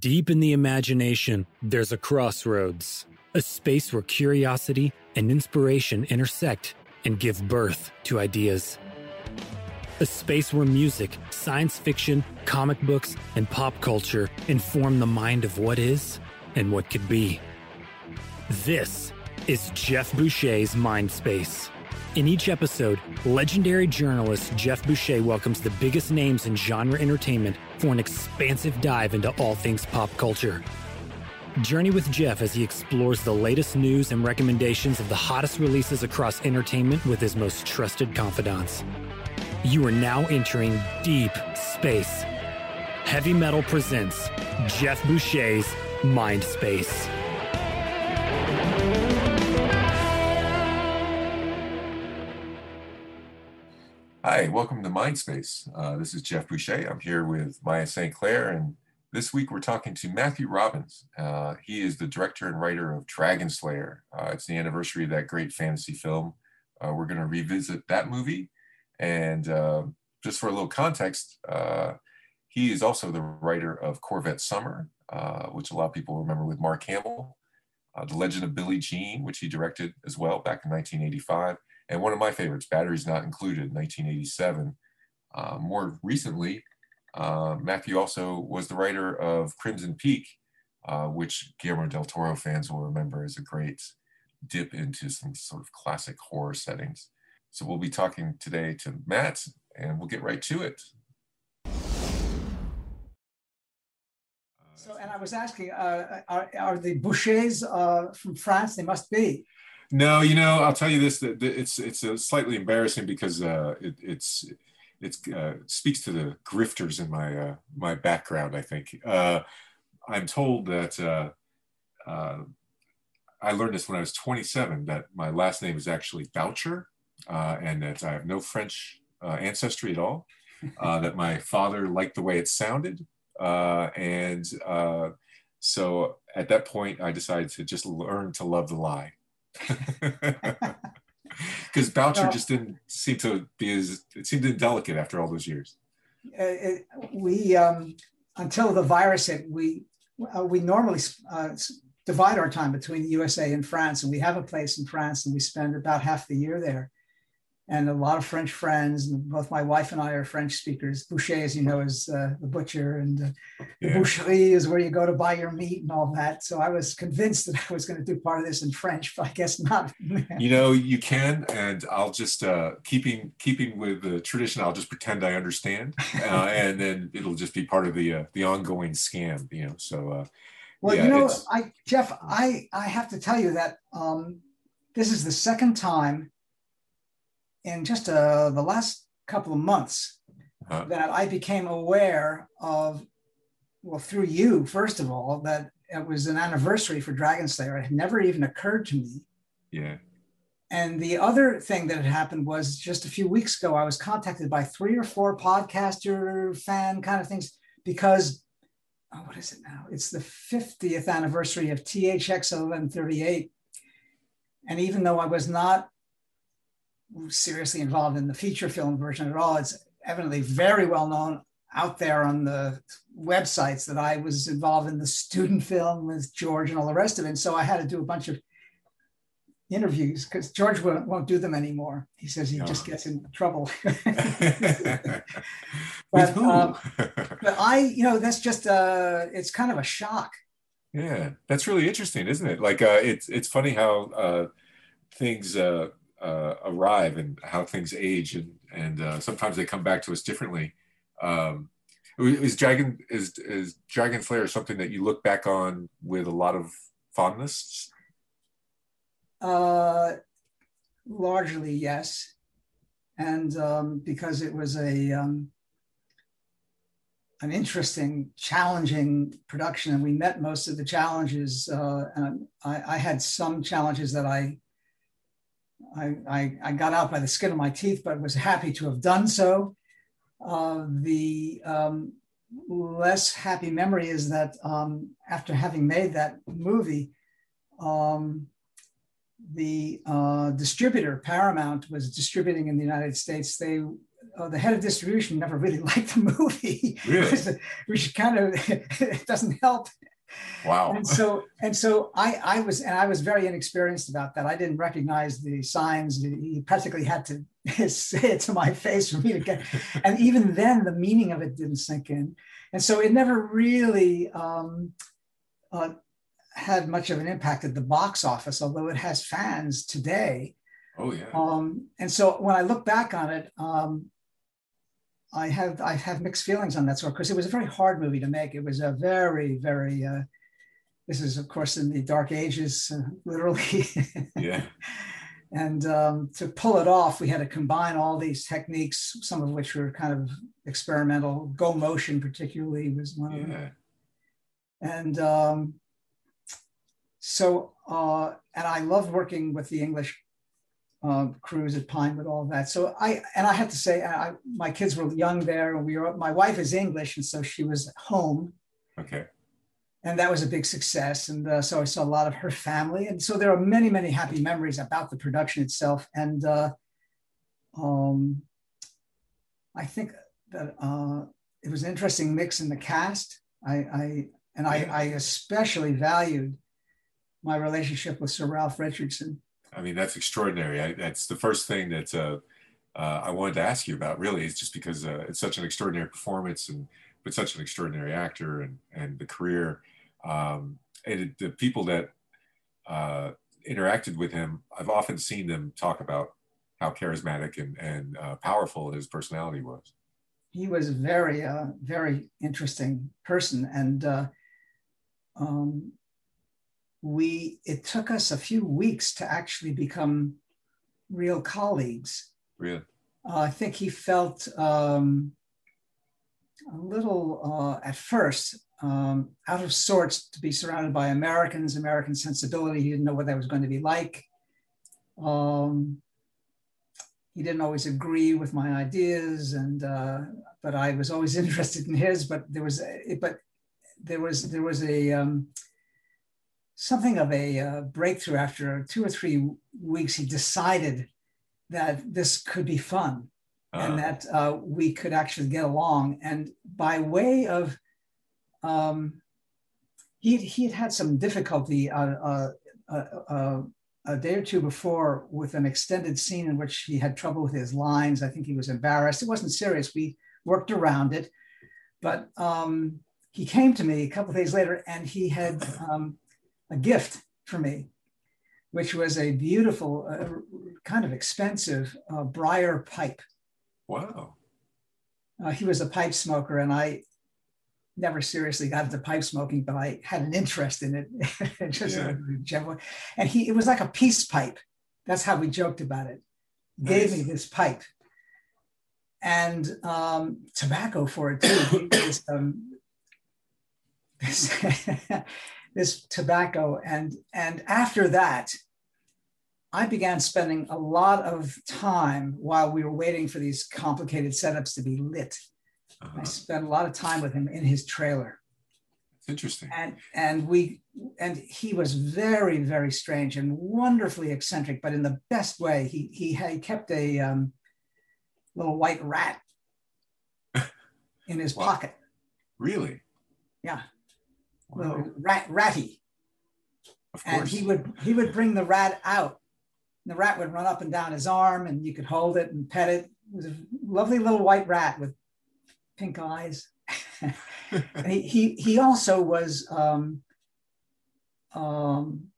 Deep in the imagination, there's a crossroads, a space where curiosity and inspiration intersect and give birth to ideas. A space where music, science fiction, comic books, and pop culture inform the mind of what is and what could be. This is Geoff Boucher's Mind Space. In each episode, legendary journalist Geoff Boucher welcomes the biggest names in genre entertainment for an expansive dive into all things pop culture. Journey with Geoff as he explores the latest news and recommendations of the hottest releases across entertainment with his most trusted confidants. You are now entering deep space. Heavy Metal presents Geoff Boucher's Mind Space. Hi, welcome to Mindspace. Uh, this is Geoff Boucher. I'm here with Maya St. Clair, and this week we're talking to Matthew Robbins. Uh, he is the director and writer of Dragon Slayer. Uh, it's the anniversary of that great fantasy film. Uh, we're going to revisit that movie. And uh, just for a little context, uh, he is also the writer of Corvette Summer, which a lot of people remember with Mark Hamill, The Legend of Billie Jean, which he directed as well back in 1985 and one of my favorites, Batteries Not Included, 1987. Uh, more recently, uh, Matthew also was the writer of Crimson Peak, uh, which Guillermo del Toro fans will remember as a great dip into some sort of classic horror settings. So we'll be talking today to Matt, and we'll get right to it. So, and I was asking, uh, are, are the Bouchers uh, from France? They must be. No, you know, I'll tell you this: that it's it's a slightly embarrassing because uh, it, it's it's uh, speaks to the grifters in my uh, my background. I think uh, I'm told that uh, uh, I learned this when I was 27 that my last name is actually Boucher, uh, and that I have no French uh, ancestry at all. Uh, that my father liked the way it sounded, uh, and uh, so at that point I decided to just learn to love the lie because Boucher just didn't seem to be as it seemed indelicate after all those years. Uh, it, we um, until the virus hit, we uh, we normally uh, divide our time between the USA and France, and we have a place in France, and we spend about half the year there and a lot of French friends. And both my wife and I are French speakers. Boucher, as you know, is uh, the butcher, and uh, the boucherie is where you go to buy your meat and all that. So I was convinced that I was going to do part of this in French, but I guess not. you know, you can, and I'll just uh, keeping keeping with the tradition. I'll just pretend I understand, uh, and then it'll just be part of the uh, the ongoing scam. You know, so. Uh, well, yeah, you know, I Geoff, I I have to tell you that um, this is the second time in just uh, the last couple of months uh-huh. that I became aware of, well, through you, first of all, that it was an anniversary for Dragon Slayer. It had never even occurred to me. Yeah. And the other thing that had happened was just a few weeks ago, I was contacted by three or four podcaster fan kind of things because, oh, what is it now? It's the 50th anniversary of THX 1138. And even though I was not seriously involved in the feature film version at all. It's evidently very well known out there on the websites that I was involved in the student film with George and all the rest of it. And so I had to do a bunch of interviews because George won't, won't, do them anymore. He says he no. just gets in trouble. but, um, but I, you know, that's just, uh, it's kind of a shock. Yeah, that's really interesting, isn't it? Like, uh, it's, it's funny how uh, things, uh, uh, arrive and how things age, and and uh, sometimes they come back to us differently. Um, is Dragon is is Dragon Slayer something that you look back on with a lot of fondness? Uh, largely, yes, and um, because it was a um, an interesting, challenging production, and we met most of the challenges. Uh, and I, I, had some challenges that I I, I, I, got out by the skin of my teeth, but was happy to have done so. Uh, the um, less happy memory is that um, after having made that movie, um, the uh, distributor Paramount was distributing in the United States. They uh, the head of distribution never really liked the movie, really? which kind of doesn't help. Wow. And so and so I I was and I was very inexperienced about that. I didn't recognize the signs. He practically had to say it to my face for me to get. And even then, the meaning of it didn't sink in. And so it never really um, uh, had much of an impact at the box office, although it has fans today. Oh yeah. Um, and so when I look back on it, um, I have I have mixed feelings on that sort because it was a very hard movie to make. It was a very very. Uh, this is of course in the dark ages, uh, literally. yeah. And um, to pull it off, we had to combine all these techniques, some of which were kind of experimental. Go motion, particularly, was one of them. And um, so, uh, and I loved working with the English uh, crews at Pinewood, all of that. So I, and I have to say, I, my kids were young there, and we were. My wife is English, and so she was home. Okay. And that was a big success, and uh, so I saw a lot of her family, and so there are many, many happy memories about the production itself. And uh, um, I think that uh, it was an interesting mix in the cast. I, I and I, I especially valued my relationship with Sir Ralph Richardson I mean, that's extraordinary. I, that's the first thing that uh, uh, I wanted to ask you about. Really, is just because uh, it's such an extraordinary performance, and but such an extraordinary actor, and and the career, um, and it, the people that uh, interacted with him. I've often seen them talk about how charismatic and and uh, powerful his personality was. He was a very uh, very interesting person, and um, we it took us a few weeks to actually become real colleagues. Really? Uh, I think he felt um, a little uh, at first um, out of sorts to be surrounded by Americans, American sensibility. He didn't know what that was going to be like. Um, he didn't always agree with my ideas, and uh, but I was always interested in his. But there was, a, but there was there was a um, something of a uh, breakthrough after two or three weeks. He decided that this could be fun uh-huh. and that uh, we could actually get along. And by way of, um, he he had had some difficulty uh, uh, uh, uh, a day or two before with an extended scene in which he had trouble with his lines. I think he was embarrassed. It wasn't serious. We worked around it, but um, he came to me a couple days later, and he had um, a gift for me, which was a beautiful, uh, kind of expensive uh, briar pipe. Wow. Uh, he was a pipe smoker, and I never seriously got into pipe smoking, but I had an interest in it. Just yeah. general. And he, it was like a peace pipe. That's how we joked about it. Nice. Gave me this pipe and um, tobacco for it too. this, um, this this tobacco. And, and after that, I began spending a lot of time while we were waiting for these complicated setups to be lit. Uh-huh. I spent a lot of time with him in his trailer. Interesting. And and we and he was very very strange and wonderfully eccentric, but in the best way. He he had kept a um, little white rat in his wow. pocket. Really? Yeah wow. rat, ratty. And he would he would bring the rat out. And The rat would run up and down his arm, and you could hold it and pet it. It was a lovely little white rat with pink eyes. he, he he also was um, um,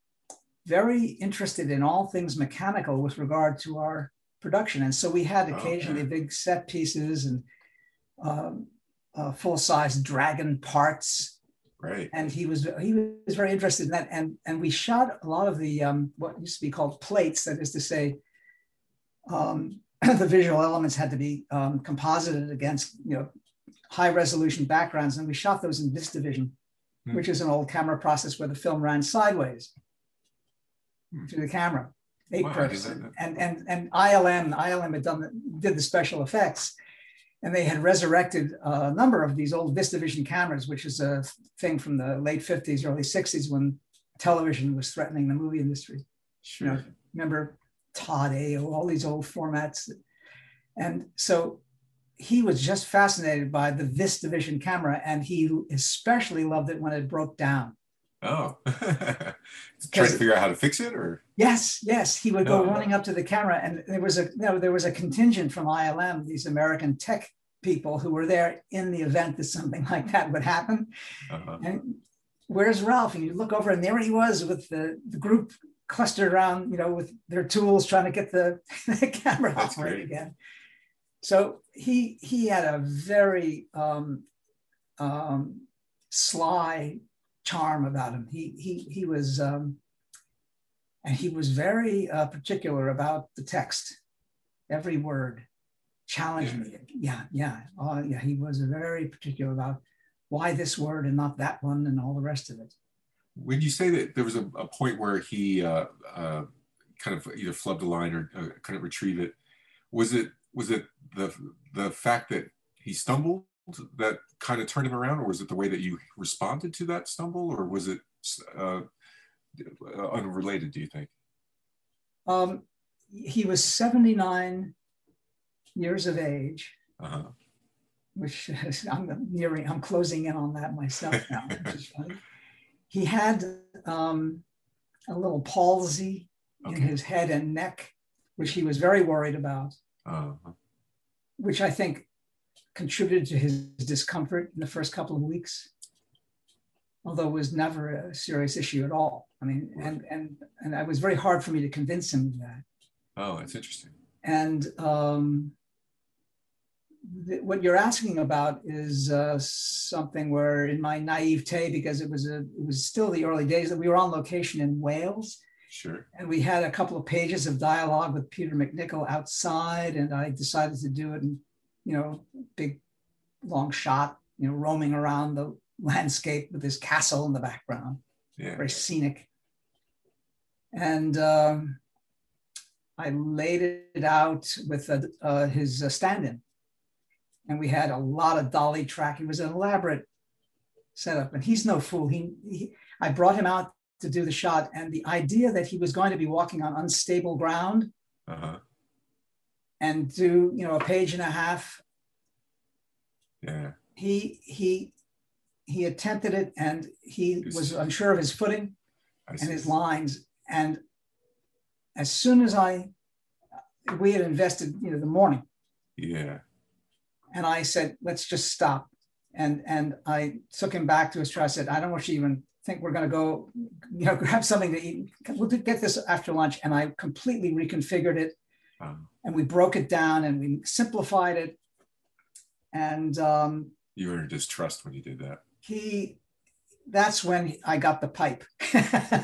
very interested in all things mechanical with regard to our production, and so we had occasionally okay. big set pieces and um, uh, full size dragon parts Right. And he was he was very interested in that. And and we shot a lot of the um, what used to be called plates. That is to say, um, the visual elements had to be um, composited against you know high resolution backgrounds, and we shot those in VistaVision, hmm. which is an old camera process where the film ran sideways hmm. through the camera. Eight wow, and and and ILM ILM had done the, did the special effects and they had resurrected a number of these old VistaVision cameras, which is a thing from the late 50s, early 60s when television was threatening the movie industry. Sure. You know, remember Todd-AO, all these old formats. And so he was just fascinated by the VistaVision camera, and he especially loved it when it broke down. Oh, trying to figure out how to fix it, or yes, yes, he would go Oh. running up to the camera, and there was a no, there was a contingent from ILM, these American tech people who were there in the event that something like that would happen. uh And where's Ralph? And you look over, and there he was with the, the group clustered around, you know, with their tools trying to get the, the camera That's great. again. So he he had a very um, um, sly charm about him. He he he was um, and he was very uh, particular about the text, every word. Challenged me. Yeah, yeah, uh, yeah. He was very particular about why this word and not that one and all the rest of it. when you say that there was a, a point where he uh, uh, kind of either flubbed a line or uh, couldn't retrieve it, was it was it the the fact that he stumbled that kind of turned him around, or was it the way that you responded to that stumble, or was it uh, unrelated? Do you think? Um, he was 79 years of age, Uh-huh. which is, I'm nearing, I'm closing in on that myself now, which is funny. He had um, a little palsy in his head and neck, which he was very worried about, Uh-huh. which I think contributed to his discomfort in the first couple of weeks, although it was never a serious issue at all. I mean, and and and it was very hard for me to convince him of that. Oh, that's interesting. And um, th- what you're asking about is uh, something where, in my naivete, because it was a, it was still the early days that we were on location in Wales, Sure. and we had a couple of pages of dialogue with Peter MacNicol outside, and I decided to do it in, you know, big, long shot, you know, roaming around the landscape with this castle in the background Yeah. very scenic. And um, I laid it out with uh, uh, his uh, stand-in, and we had a lot of dolly track. It was an elaborate setup, and he's no fool. He, he, I brought him out to do the shot, and the idea that he was going to be walking on unstable ground Uh-huh. And do, you know, a page and a half. Yeah. he he he attempted it and he was unsure of his footing and his lines. And as soon as i we had invested you know the morning. Yeah. and i said let's just stop. And and i took him back to his truck. I said i don't want you to even think we're going to go you know grab something to eat. We'll get this after lunch. And i completely reconfigured it Um, and we broke it down and we simplified it and um, you were in distrust when you did that. he that's when I got the pipe.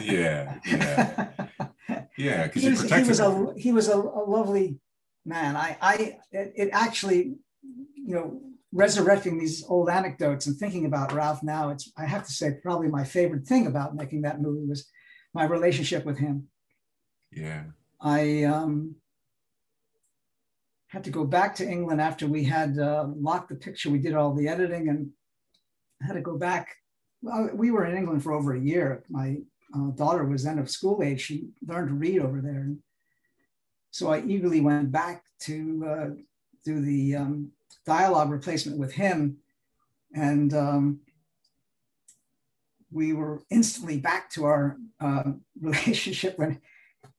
Yeah. Yeah. Yeah. Because he was, he was a he was a, a lovely man. I I it, it actually you know resurrecting these old anecdotes and thinking about Ralph now. It's I have to say probably my favorite thing about making that movie was my relationship with him. Yeah. I um, had to go back to England after we had uh, locked the picture. We did all the editing and had to go back. Well, we were in England for over a year. My uh, daughter was then of school age. She learned to read over there. And so I eagerly went back to uh, do the um, dialogue replacement with him. And um, we were instantly back to our uh, relationship when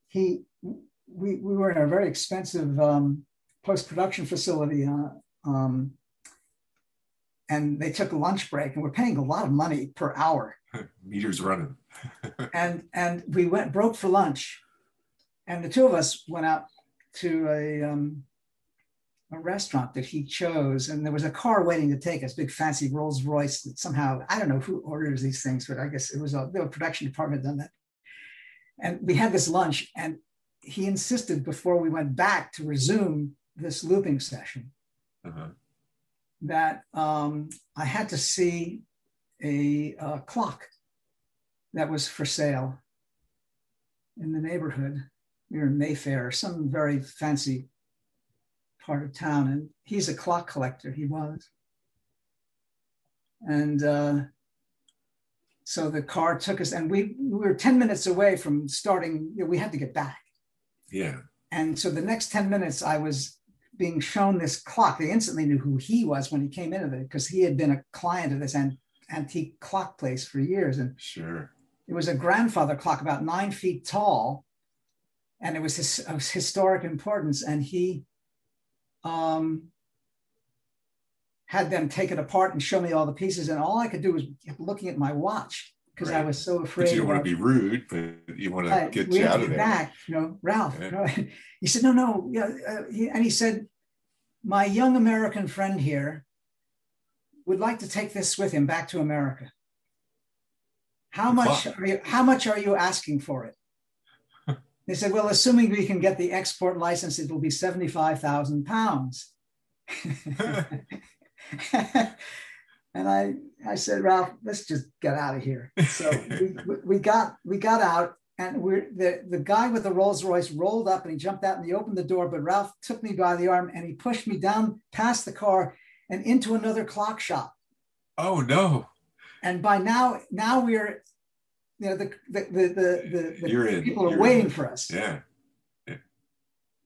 he, we, we were in a very expensive um, post-production facility uh, um, and they took a lunch break and we're paying a lot of money per hour Meters running. and and we went broke for lunch and the two of us went out to a um, a restaurant that he chose and there was a car waiting to take us big fancy rolls royce that somehow i don't know who orders these things but i guess it was a the production department done that and we had this lunch and he insisted before we went back to resume this looping session Uh-huh. that um, I had to see a, uh clock that was for sale in the neighborhood. We were in Mayfair, some very fancy part of town, and he's a clock collector. He was, and uh, so the car took us, and we, we were ten minutes away from starting. You know, we had to get back. Yeah. And so the next 10 minutes, I was being shown this clock. They instantly knew who he was when he came into it because he had been a client of this an- antique clock place for years. And sure, it was a grandfather clock about nine feet tall, and it was his, of historic importance. And he um, had them take it apart and show me all the pieces. And all I could do was keep looking at my watch because right. I was so afraid. But you don't want to be rude, but you want to get you out of there. Back, you know, Ralph. Yeah. You know, he said, "No, no," yeah, uh, he, and he said, "My young American friend here would like to take this with him back to America. How much are you? How much are you asking for it?" they said, "Well, assuming we can get the export license, it will be seventy-five thousand pounds." and I, I said, Ralph, let's just get out of here. So we, we got we got out, and we're the, the guy with the Rolls Royce rolled up and he jumped out and he opened the door, but Ralph took me by the arm and he pushed me down past the car and into another clock shop. Oh no! And by now, now we're, you know, the the the the, the, the people are You're waiting in. for us. Yeah. yeah.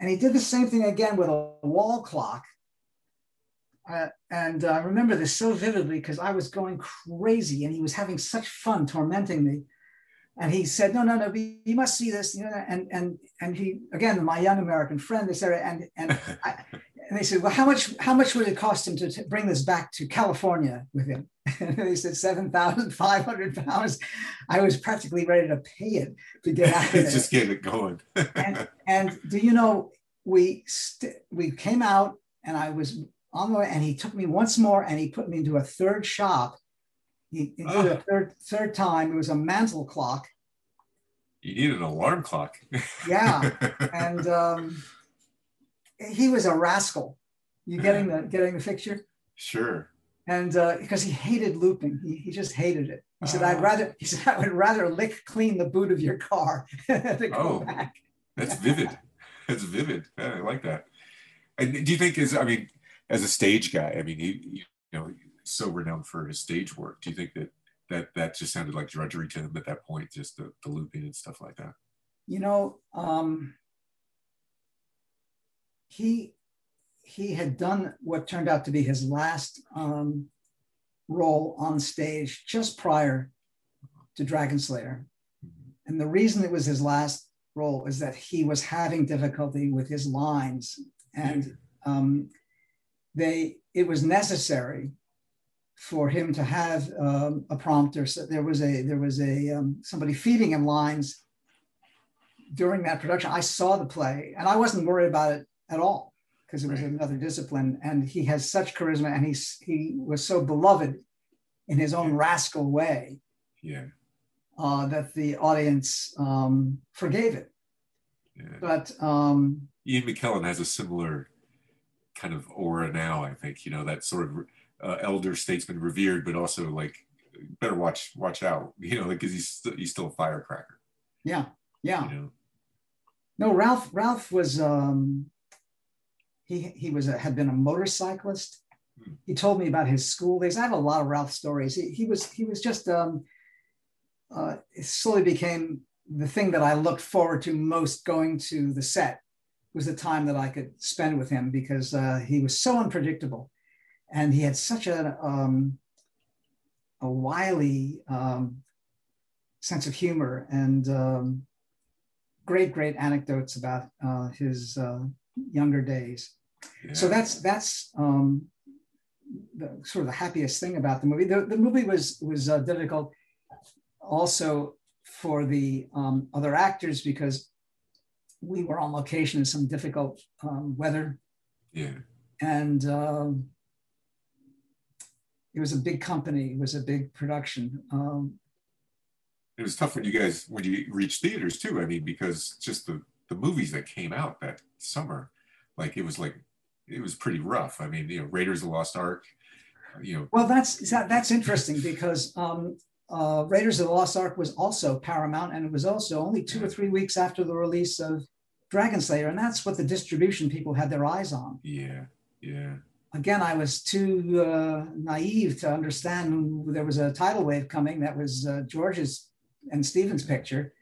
And he did the same thing again with a wall clock uh, and uh, I remember this so vividly because I was going crazy and he was having such fun tormenting me. And he said, "No, no, no, you must see this." You know, and and and he again, my young American friend, this area, and and I, and they said, "Well, how much how much would it cost him to t- bring this back to California with him?" And they said seven thousand five hundred pounds. I was practically ready to pay it to get out of there. Just get it going. and, and do you know we st- we came out and I was on the way, and he took me once more and he put me into a third shop. He, he did oh. a third third time. It was a mantle clock. You need an alarm clock. yeah, and um, he was a rascal. You getting the getting the picture? Sure. And uh, because he hated looping, he, he just hated it. He said, "I'd ah. rather." He said, "I would rather lick clean the boot of your car than go oh, back." that's vivid. That's vivid. I like that. And do you think is? I mean, as a stage guy, I mean, he, you know, so renowned for his stage work. Do you think that that that just sounded like drudgery to him at that point, just the, the looping and stuff like that? You know, um, he he had done what turned out to be his last um, role on stage just prior to Dragon Slayer, mm-hmm. and the reason it was his last role is that he was having difficulty with his lines and. Um, they it was necessary for him to have um, a prompter. So there was a there was a um, somebody feeding him lines during that production. I saw the play and I wasn't worried about it at all because it was right. another discipline. And he has such charisma and he's he was so beloved in his own rascal way. Yeah. Uh, that the audience um, forgave it. Yeah. But um, Ian McKellen has a similar kind of aura now. I think you know that sort of uh, elder statesman revered, but also like better watch watch out. You know, because he's st- he's still a firecracker. Yeah, yeah. You know? No, Ralph Ralph was um, he he was a, had been a motorcyclist. Hmm. He told me about his school days. I have a lot of Ralph stories. He, he was he was just um, uh, it slowly became the thing that I looked forward to most going to the set was the time that I could spend with him because uh, he was so unpredictable, and he had such a um, a wily um, sense of humor and um, great, great anecdotes about uh, his uh, younger days. Yeah. So that's that's um, the, sort of the happiest thing about the movie. The, the movie was was uh, difficult also for the um, other actors because we were on location in some difficult um, weather. Yeah. And um, it was a big company. It was a big production. Um, it was tough when you guys when you reached theaters too. I mean, because just the the movies that came out that summer, like it was like it was pretty rough. I mean, you know, Raiders of the Lost Ark. You know. Well, that's that, that's interesting because um, uh, Raiders of the Lost Ark was also Paramount, and it was also only two or three weeks after the release of Dragon Slayer, and that's what the distribution people had their eyes on. Yeah, yeah. Again, I was too uh, naive to understand there was a tidal wave coming. That was uh, George's and Stephen's picture,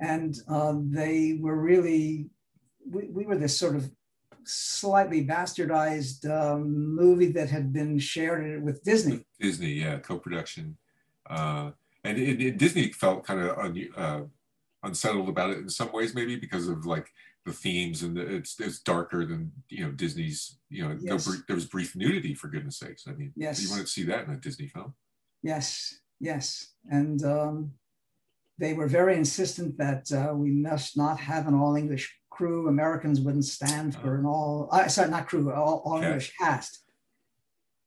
and uh, they were really. We, we were this sort of slightly bastardized um, movie that had been shared with Disney. Disney, yeah, co-production, uh, and it, it, Disney felt kind of un, uh, unsettled about it in some ways, maybe because of like the themes and the, it's it's darker than you know Disney's. You know, yes. no, there was brief nudity for goodness sakes. I mean, yes, you want to see that in a Disney film. Yes, yes, and um, they were very insistent that uh, we must not have an all English crew. Americans wouldn't stand for an all, uh, sorry, not crew, all, all English cast.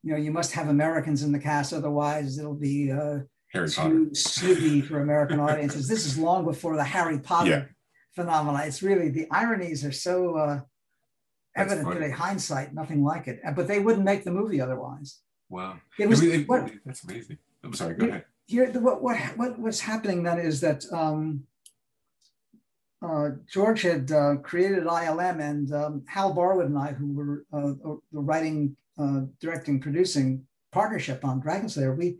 You know, you must have Americans in the cast, otherwise it'll be uh, Harry too snooty for American audiences. This is long before the Harry Potter yeah. Phenomenon. It's really the ironies are so uh, evident today. Hindsight, nothing like it. But they wouldn't make the movie otherwise. Wow, it was. What, that's amazing. I'm sorry. Go ahead. Here, what what what what's happening then is that um, uh, George had uh, created ILM, and um, Hal Barwood and I, who were uh, the writing, uh, directing, producing partnership on Dragon Slayer, we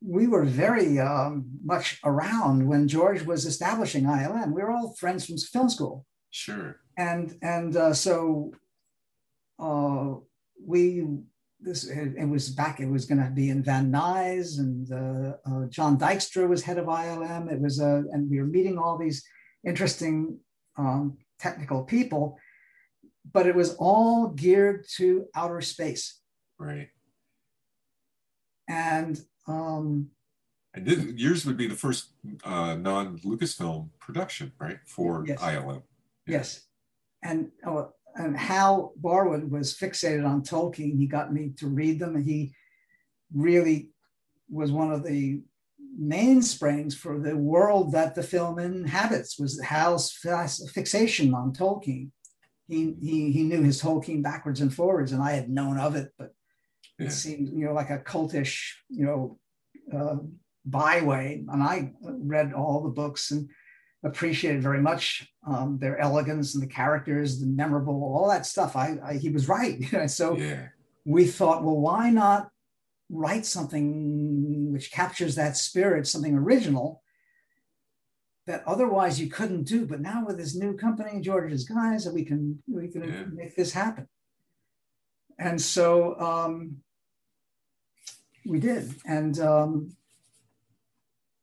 we were very um, much around when George was establishing ILM. We were all friends from film school. Sure. And and uh, so uh, we this it, was back. It was going to be in Van Nuys, and John Dykstra was head of ILM. It was uh, and we were meeting all these interesting um, technical people, but it was all geared to outer space. Right. And um, and this, yours would be the first uh, non Lucasfilm production, right, for yes. ILM. Yeah. Yes, and oh, and Hal Barwood was fixated on Tolkien. He got me to read them, and he really was one of the mainsprings for the world that the film inhabits was Hal's fixation on Tolkien. He, he, he knew his Tolkien backwards and forwards, and I had known of it, but yeah. it seemed, you know, like a cultish, you know, uh, byway. And I read all the books and appreciated very much um, their elegance and the characters, the memorable, all that stuff. I, I he was right. so yeah. we thought, well, why not write something which captures that spirit, something original that otherwise you couldn't do. But now with this new company, George's Guys, we can we can yeah. make this happen. And so um, we did. And um,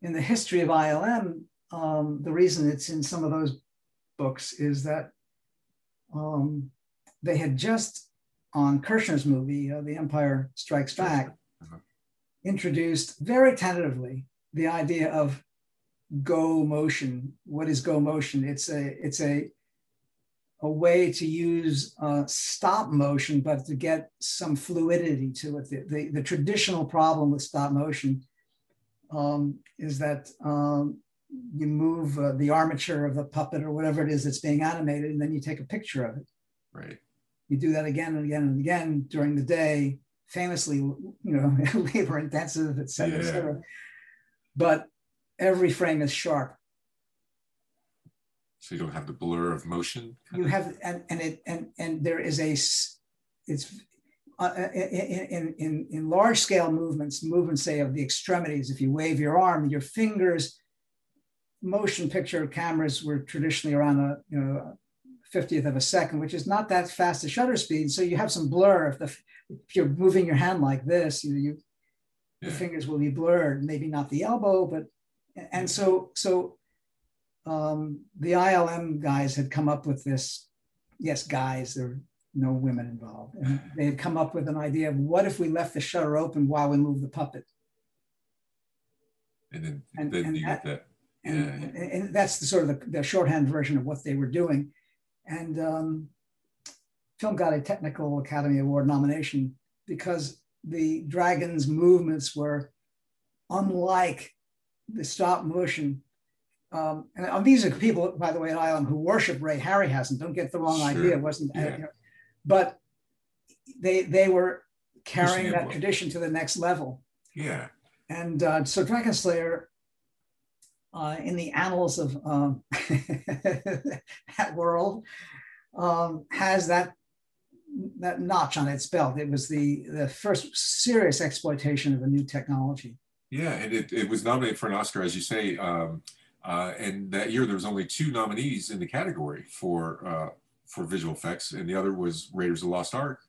in the history of ILM, um, the reason it's in some of those books is that um, they had just on Kershner's movie, uh, The Empire Strikes Back, introduced very tentatively the idea of go motion. What is go motion? It's a it's a a way to use uh, stop motion, but to get some fluidity to it. The, the, the traditional problem with stop motion um, is that um, you move uh, the armature of the puppet or whatever it is that's being animated, and then you take a picture of it. Right. You do that again and again and again during the day, famously, you know, labor intensive, et cetera, yeah. et cetera. But every frame is sharp. So you don't have the blur of motion. You have, and and it and and there is a, it's uh, in, in, in large scale movements, movements say of the extremities. If you wave your arm, your fingers. Motion picture cameras were traditionally around a you know 50th of a second, which is not that fast a shutter speed. So you have some blur if the if you're moving your hand like this, you, you yeah. the fingers will be blurred, maybe not the elbow, but and so so um, the ILM guys had come up with this. Yes, guys, there are no women involved, and they had come up with an idea of what if we left the shutter open while we move the puppet. And then, and, then and you that, get that. Yeah. And, and, that's the sort of the, the, shorthand version of what they were doing. And um, film got a Technical Academy Award nomination because the Dragon's movements were unlike the stop motion. Um, and um, these are people, by the way, at ILM who worship Ray Harryhausen. Don't get the wrong sure. idea. It wasn't, yeah. uh, but they they were carrying that tradition to the next level. Yeah. And uh, so Dragon Slayer, uh, in the annals of um, that world, um, has that that notch on its belt. It was the, the first serious exploitation of a new technology. Yeah, and it, it was nominated for an Oscar, as you say. Um, uh, and that year, there was only two nominees in the category for uh, for visual effects, and the other was Raiders of the Lost Ark,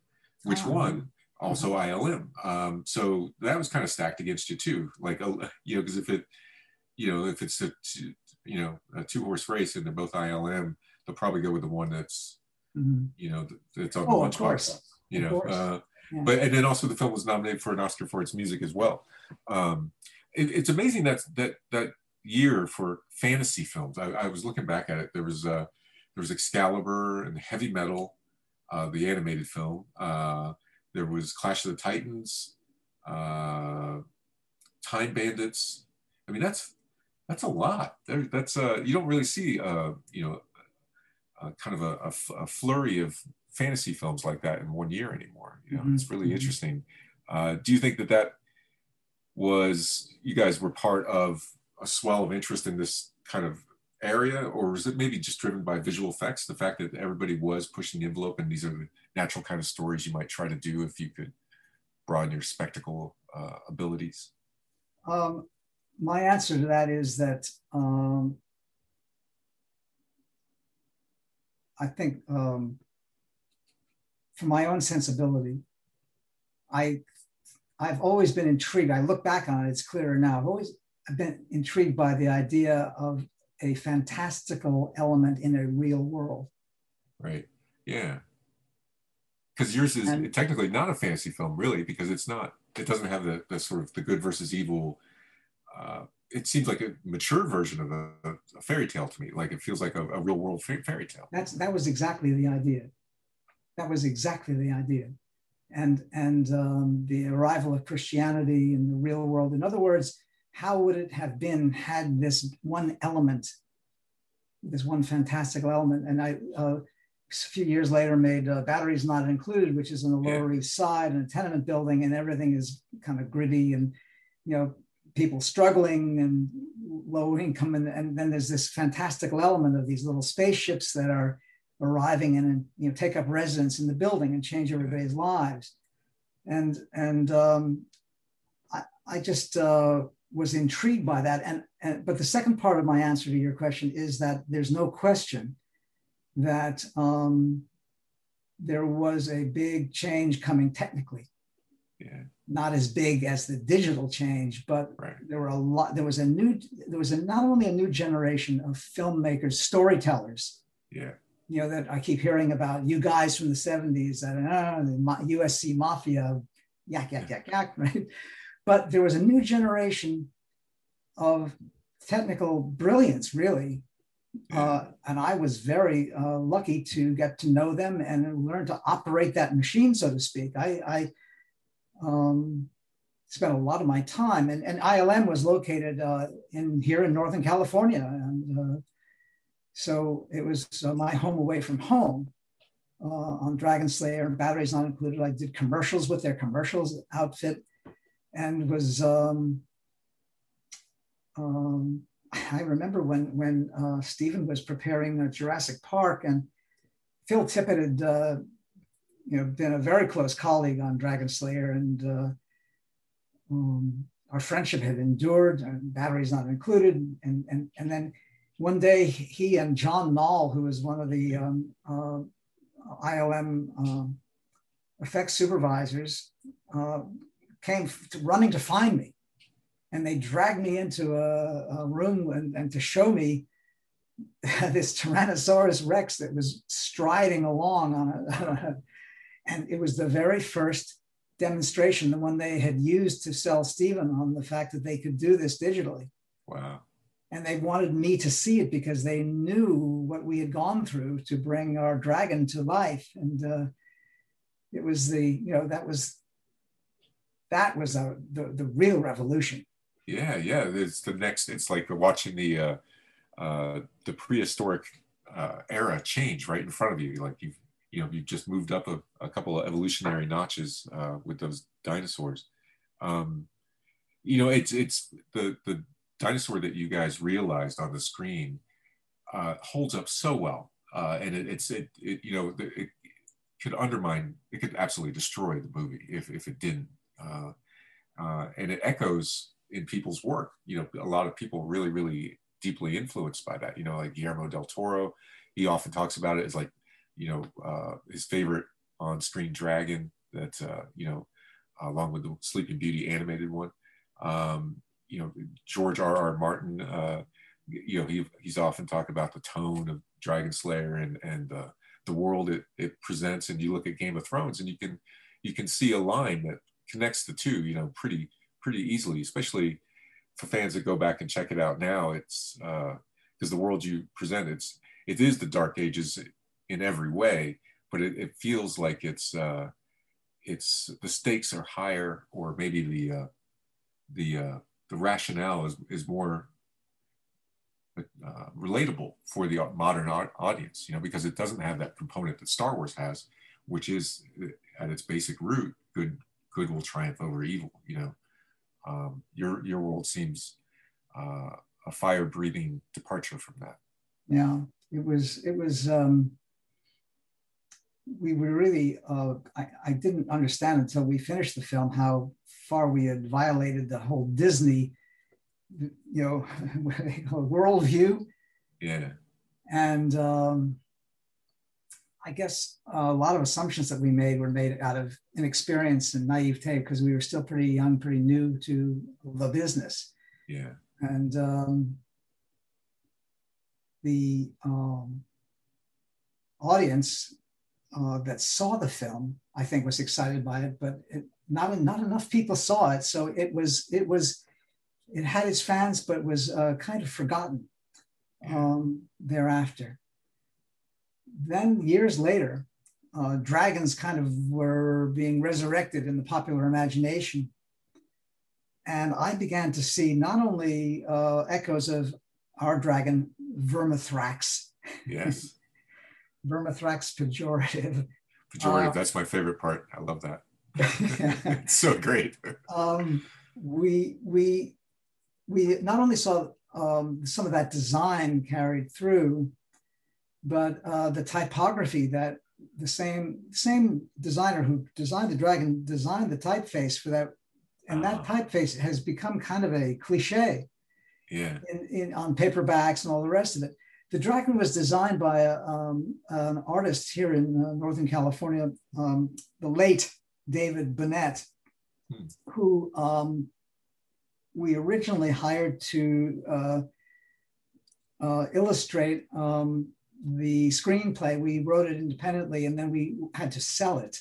which Oh. won also Mm-hmm. ILM. Um, so that was kind of stacked against you too. Like uh, you know, because if it, you know, if it's a two, you know a two horse race and they're both ILM, they'll probably go with the one that's Mhm. you know th- that's on Oh, the of lunchbox. course. You know, uh, Yeah. but and then also the film was nominated for an Oscar for its music as well. Um, it, it's amazing that that that year for fantasy films. I, I was looking back at it. There was uh, there was Excalibur and Heavy Metal, uh, the animated film. Uh, there was Clash of the Titans, uh, Time Bandits. I mean, that's that's a lot. There, that's uh, you don't really see uh, you know, uh, kind of a, a a flurry of fantasy films like that in one year anymore. You know, Mhm, it's really mhm. interesting. Uh, do you think that that was you guys were part of a swell of interest in this kind of area, or was it maybe just driven by visual effects? The fact that everybody was pushing the envelope, and these are the natural kind of stories you might try to do if you could broaden your spectacle uh, abilities. Um, my answer to that is that um, I think, um, for my own sensibility, I I've always been intrigued. I look back on it; it's clearer now. I've always been intrigued by the idea of a fantastical element in a real world. Right. Yeah. Because yours is And- technically not a fantasy film, really, because it's not. It doesn't have the, the sort of the good versus evil. Uh, it seems like a mature version of a, a fairy tale to me. Like it feels like a, a real world fairy tale. That's that was exactly the idea. That was exactly the idea, and and um, the arrival of Christianity in the real world. In other words, how would it have been had this one element, this one fantastical element? And I uh, a few years later made uh, Batteries Not Included, which is in the Yeah. Lower East Side in a tenement building, and everything is kind of gritty and you know people struggling and low income and, and then there's this fantastical element of these little spaceships that are arriving and you know take up residence in the building and change everybody's lives and and um, I, I just uh, was intrigued by that and, and but the second part of my answer to your question is that there's no question that um, there was a big change coming technically Yeah. not as big as the digital change, but Right. there were a lot. There was a new. There was a, not only a new generation of filmmakers, storytellers. Yeah. You know that I keep hearing about. You guys from the '70s, that uh, the USC mafia, yak yak yak yak, right? But there was a new generation of technical brilliance, really. Uh, and I was very uh, lucky to get to know them and learn to operate that machine, so to speak. I, I um, spent a lot of my time, and, and ILM was located uh, in here in Northern California, and uh, so it was uh, my home away from home. Uh, on Dragon Slayer, batteries not included. I did commercials with their commercials outfit, and was um, um, I remember when when uh, Stephen was preparing Jurassic Park, and Phil Tippett had uh, you know been a very close colleague on Dragon Slayer, and uh, um, our friendship had endured, and batteries not included, and and and then one day he and John Knoll, who was one of the um, uh, um, effects supervisors, uh, came to, running to find me and they dragged me into a, a room and, and, to show me this Tyrannosaurus Rex that was striding along on a, and it was the very first demonstration, the one they had used to sell Stephen on the fact that they could do this digitally. Wow. And they wanted me to see it because they knew what we had gone through to bring our dragon to life. And uh, it was the, you know, that was, that was a, the, the real revolution. Yeah, yeah. It's the next. It's like watching the uh, uh, the prehistoric uh, era change right in front of you. Like you've you know you've just moved up a, a couple of evolutionary notches uh, with those dinosaurs. Um, you know, it's it's the the dinosaur that you guys realized on the screen uh, holds up so well, uh, and it, it's it, it you know it, it could undermine it could absolutely destroy the movie if if it didn't, uh, uh, and it echoes in people's work. You know, a lot of people really, really deeply influenced by that. You know, like Guillermo del Toro, he often talks about it as like you know, uh, his favorite on-screen dragon that uh, you know, along with the Sleeping Beauty animated one. Um, you know, George R. R. Martin. Uh, you know, he, he's often talked about the tone of Dragon Slayer and and uh, the world it, it presents. And you look at Game of Thrones, and you can you can see a line that connects the two. You know, pretty pretty easily, especially for fans that go back and check it out now. It's because uh, the world you present it's it is the Dark Ages in every way, but it, it feels like it's uh, it's the stakes are higher, or maybe the uh, the uh, the rationale is is more uh, relatable for the modern audience, you know, because it doesn't have that component that Star Wars has, which is uh, at its basic root, good good will triumph over evil. You know, um, your your world seems uh, a fire breathing departure from that. Yeah, it was it was. Um, we were really uh, I, I didn't understand until we finished the film how far we had violated the whole Disney, you know, worldview. Yeah. And um, I guess a lot of assumptions that we made were made out of inexperience and naivete because we were still pretty young, pretty new to the business. Yeah. And um, the um, audience uh, that saw the film, I think, was excited by it, but it, not not enough people saw it. So it was it was it had its fans, but was uh, kind of forgotten um, thereafter then years later, uh, dragons kind of were being resurrected in the popular imagination. And I began to see not only uh, echoes of our dragon, Vermithrax. Yes. Vermithrax pejorative. Pejorative, uh, that's my favorite part. I love that. it's so great. Um, we, we, we not only saw um, some of that design carried through, but uh, the typography that the same same designer who designed the dragon designed the typeface for that, and that ah. typeface has become kind of a cliche. Yeah. In, in, on paperbacks and all the rest of it. The dragon was designed by a, um, an artist here in uh, Northern California, um, the late David Bennett, hmm. who um, we originally hired to uh, uh, illustrate um, the screenplay, we wrote it independently and then we had to sell it.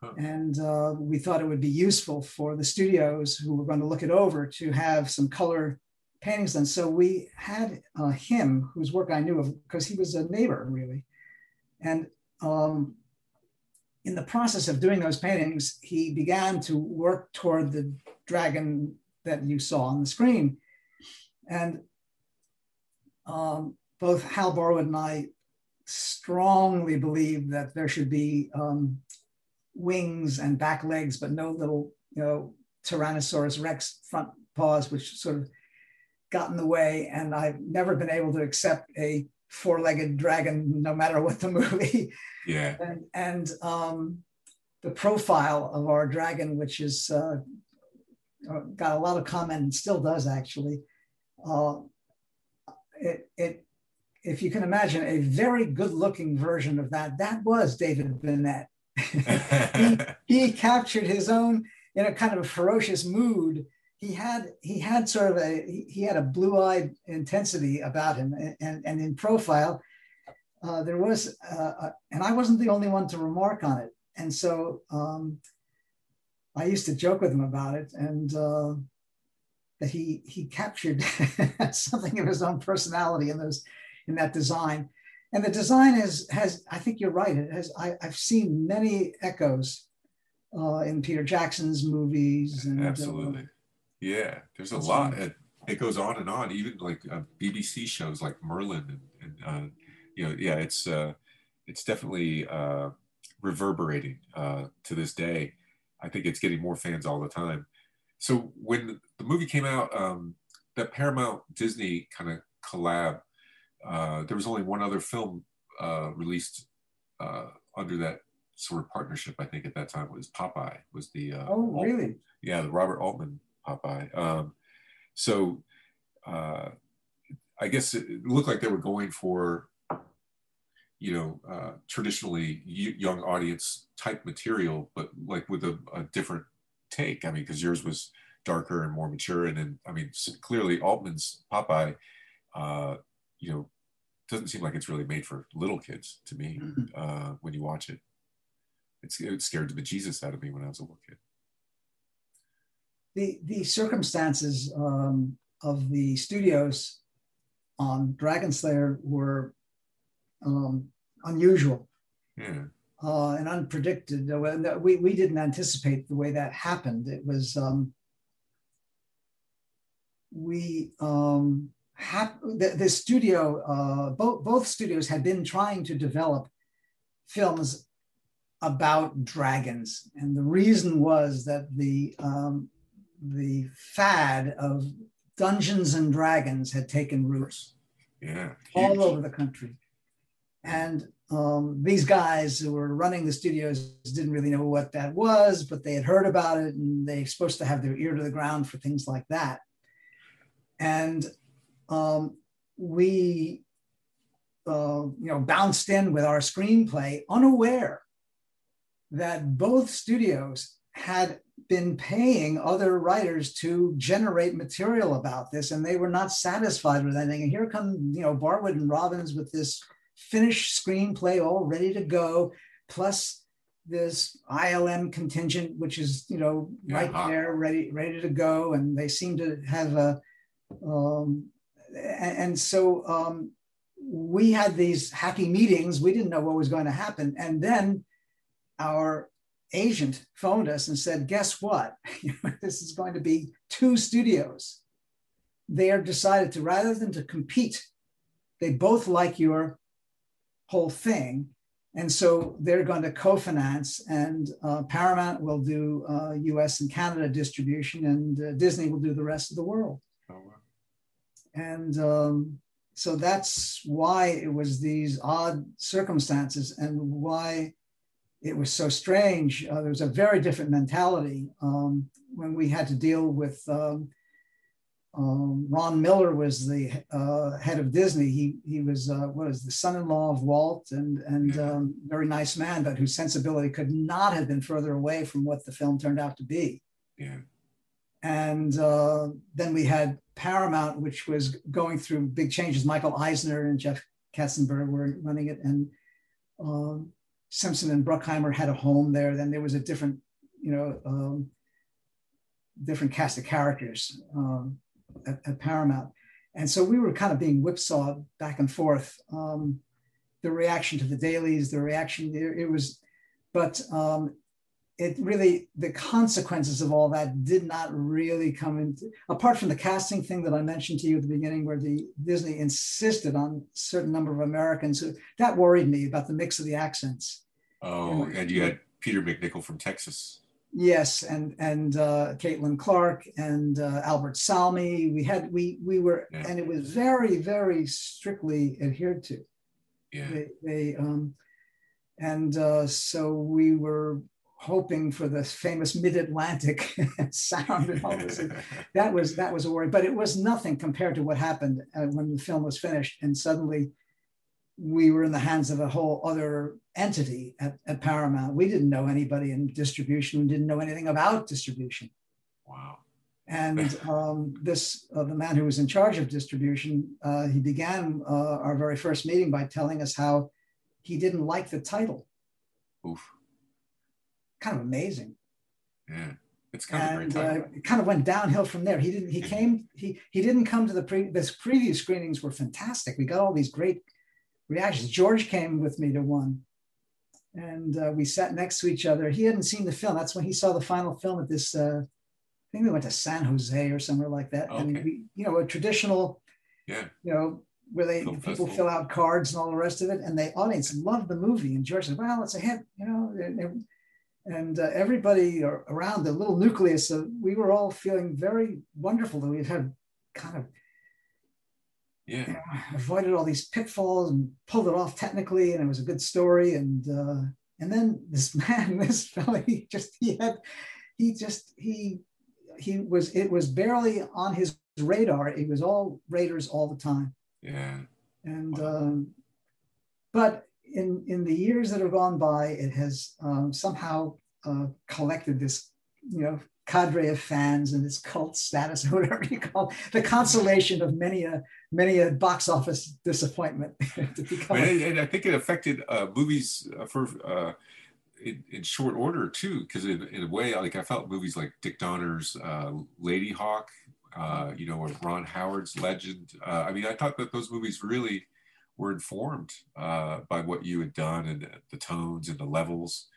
Huh. And uh, we thought it would be useful for the studios who were going to look it over to have some color paintings done. So we had uh, him, whose work I knew of, because he was a neighbor, really. And um, in the process of doing those paintings, he began to work toward the dragon that you saw on the screen. And um, both Hal Barwood and I strongly believe that there should be um, wings and back legs, but no little, you know, Tyrannosaurus Rex front paws, which sort of got in the way. And I've never been able to accept a four-legged dragon, no matter what the movie. Yeah. And, and um, the profile of our dragon, which is uh, got a lot of comment and still does actually. Uh, it, it if you can imagine a very good looking version of that, that was David Bennett. he, he, captured his own in a kind of a ferocious mood. He had he had sort of a he had a blue eyed intensity about him, and, and in profile, uh, there was uh, uh, and I wasn't the only one to remark on it. And so um, I used to joke with him about it, and uh, that he he captured something of his own personality in those in that design. And the design is has I think you're right. It has I, have seen many echoes uh, in Peter Jackson's movies. And, uh, Absolutely, uh, yeah. There's a lot. It, it, goes on and on. Even like uh, BBC shows like Merlin, and, and uh, you know, yeah, it's uh, it's definitely reverberating to this day. I think it's getting more fans all the time. So when the movie came out, um, that Paramount Disney kind of collab uh, there was only one other film uh, released uh, under that sort of partnership. I think at that time was Popeye. Was the uh, oh Altman, really? Yeah, the Robert Altman Popeye. Um, so uh, I guess it looked like they were going for you know, uh, traditionally young audience type material, but like with a, a different take. I mean, because yours was darker and more mature, and then I mean, clearly Altman's Popeye, uh, you know, doesn't seem like it's really made for little kids to me mm-hmm. uh, when you watch it. It's, it scared the bejesus out of me when I was a little kid. The the circumstances um, of the studios on Dragon Slayer were um, unusual yeah. uh, and unpredicted. We, we didn't anticipate the way that happened. It was, um, we, um, hap- the, the studio, uh, both, both studios had been trying to develop films about dragons. And the reason was that the, um, the fad of Dungeons and Dragons had taken roots yeah, all over the country. And um, these guys who were running the studios didn't really know what that was, but they had heard about it and they're supposed to have their ear to the ground for things like that. And um, we, uh, you know, bounced in with our screenplay unaware that both studios had been paying other writers to generate material about this, and they were not satisfied with anything. And here come, you know, Barwood and Robbins with this finished screenplay all ready to go, plus this ILM contingent, which is, you know, right there, ready, ready to go. And they seem to have a, um, and, so um, we had these happy meetings. We didn't know what was going to happen. And then our agent phoned us and said, guess what? this is going to be two studios. They are decided to, rather than to compete, they both like your whole thing. And so they're going to co-finance and uh, Paramount will do uh, US and Canada distribution and uh, Disney will do the rest of the world. And um, so that's why it was these odd circumstances and why it was so strange. Uh, there was a very different mentality um, when we had to deal with um, um, Ron Miller was the uh, head of Disney. He he was uh, what is the son-in-law of Walt and and um, very nice man, but whose sensibility could not have been further away from what the film turned out to be. Yeah. And uh, then we had Paramount, which was going through big changes. Michael Eisner and Jeff Katzenberg were running it, and um, Simpson and Bruckheimer had a home there. Then there was a different, you know, um, different cast of characters um, at, at, Paramount. And so we were kind of being whipsawed back and forth. Um, the reaction to the dailies, the reaction, it, it was, but um, it really, the consequences of all that did not really come into, apart from the casting thing that I mentioned to you at the beginning, where the Disney insisted on a certain number of Americans, who, that worried me about the mix of the accents. Oh, and, and you had Peter MacNicol from Texas. Yes, and and uh, Caitlin Clarke and uh, Albert Salmi. We had we we were, yeah. and it was very very strictly adhered to. Yeah. They, they um, and uh, so we were hoping for the famous mid-Atlantic sound and all this. that was that was a worry, but it was nothing compared to what happened uh, when the film was finished, and suddenly we were in the hands of a whole other entity at, at Paramount. We didn't know anybody in distribution. We didn't know anything about distribution. Wow. And um, this, uh, the man who was in charge of distribution, uh, he began uh, our very first meeting by telling us how he didn't like the title. Oof. Kind of amazing. Yeah. It's kind and, of uh, it kind of went downhill from there. He didn't. He came. He he didn't come to the pre. This previous screenings were fantastic. We got all these great reactions. George came with me to one, and uh, we sat next to each other. He hadn't seen the film. That's when he saw the final film at this. Uh, I think we went to San Jose or somewhere like that, okay. and we, you know, a traditional, yeah, you know, where they film people festival. fill out cards and all the rest of it, and the audience loved the movie. And George said, "Well, it's a hit," you know. And uh, everybody around the little nucleus, of, we were all feeling very wonderful that we had kind of yeah. You know, avoided all these pitfalls and pulled it off technically, and it was a good story. And uh, and then this man, this fellow, he just he had he just he he was it was barely on his radar. It was all Raiders all the time. Yeah. And wow. um, but in in the years that have gone by, it has um, somehow uh, collected this, you know, cadre of fans and its cult status, or whatever you call it, the consolation of many a many a box office disappointment. and, I think it affected uh, movies uh, for uh, in, in, short order too, because in, in, a way, like I felt movies like Dick Donner's uh, Ladyhawke, uh, you know, or Ron Howard's Legend. Uh, I mean, I thought that those movies really were informed by what you had done and the tones and the levels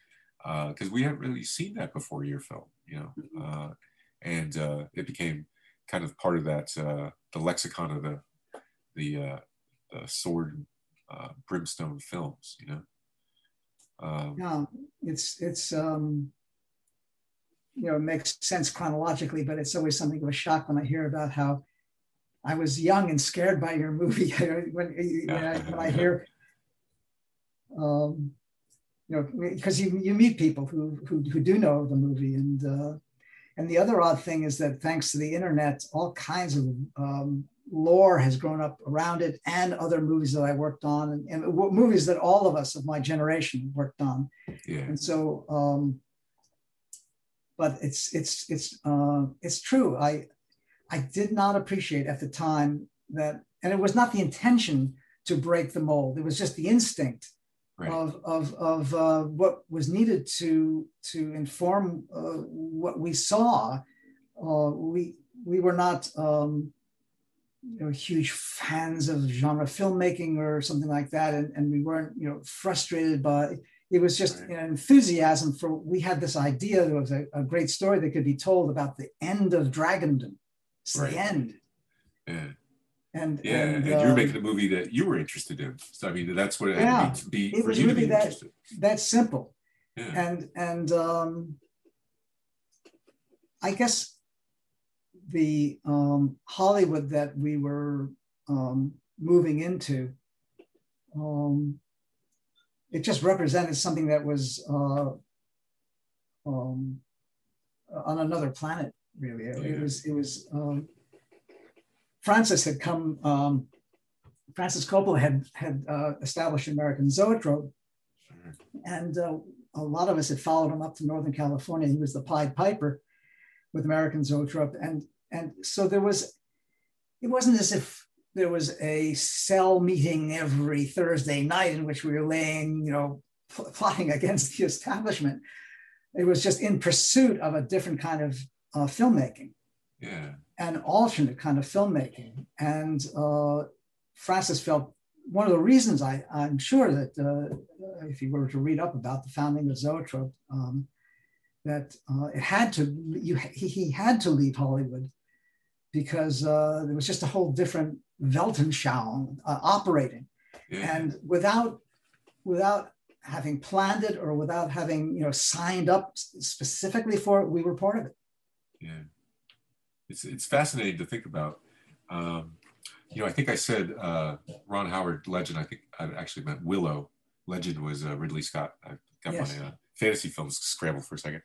because uh, we hadn't really seen that before your film, you know, mm-hmm. uh, and uh, it became kind of part of that uh, the lexicon of the the, uh, the sword uh, brimstone films, you know. Um, yeah, it's it's um, you know it makes sense chronologically, but it's always something of a shock when I hear about how I was young and scared by your movie when, when, I, when I hear. Um, you know, because you, you meet people who, who, who do know the movie. And, uh, and the other odd thing is that thanks to the internet, all kinds of um, lore has grown up around it and other movies that I worked on and, and movies that all of us of my generation worked on. Yeah. And so, um, but it's, it's, it's, uh, it's true. I, I did not appreciate at the time that, and it was not the intention to break the mold. It was just the instinct right. of of, of uh, what was needed to to inform uh, what we saw. Uh, we we were not um, you know, huge fans of genre filmmaking or something like that, and, and we weren't you know frustrated by. It was just right. an enthusiasm for. We had this idea there was a, a, great story that could be told about the end of Dragondom. It's right. the end. Yeah and yeah, and, and you're uh, making a movie that you were interested in. So I mean, that's what it yeah, had to be, it for was you really to be that, interested. That's simple. Yeah. And and um, I guess the um, Hollywood that we were um, moving into, um, it just represented something that was uh, um, on another planet. Really, it, yeah. it was it was. Um, Francis had come, um, Francis Coppola had, had uh, established American Zoetrope. And uh, a lot of us had followed him up to Northern California. He was the Pied Piper with American Zoetrope. And, and so there was, it wasn't as if there was a cell meeting every Thursday night in which we were laying, you know, pl- plotting against the establishment. It was just in pursuit of a different kind of uh, filmmaking. Yeah an alternate kind of filmmaking. And uh, Francis felt one of the reasons I, I'm sure that uh, if you were to read up about the founding of Zoetrope, um, that uh, it had to, you, he, he, had to leave Hollywood because uh, there was just a whole different Weltanschauung uh, operating. Yeah. And without, without having planned it or without having you know signed up specifically for it, we were part of it. Yeah it's it's fascinating to think about. Um, you know, I think I said uh, Ron Howard Legend. I think I actually meant Willow. Legend was uh, Ridley Scott. I got yes. my uh, fantasy films scrambled for a second.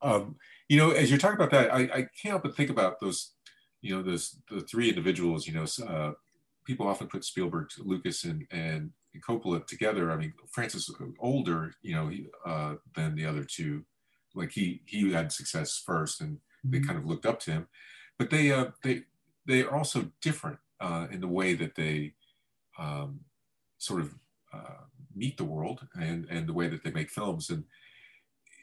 Um, you know, as you're talking about that, I, I, can't help but think about those. You know, those the three individuals. You know, uh, people often put Spielberg, Lucas, and and Coppola together. I mean, Francis older, you know, he, uh, than the other two. Like he he had success first, and they mm-hmm. kind of looked up to him but they uh, they they are also different uh, in the way that they um, sort of uh, meet the world and and the way that they make films. And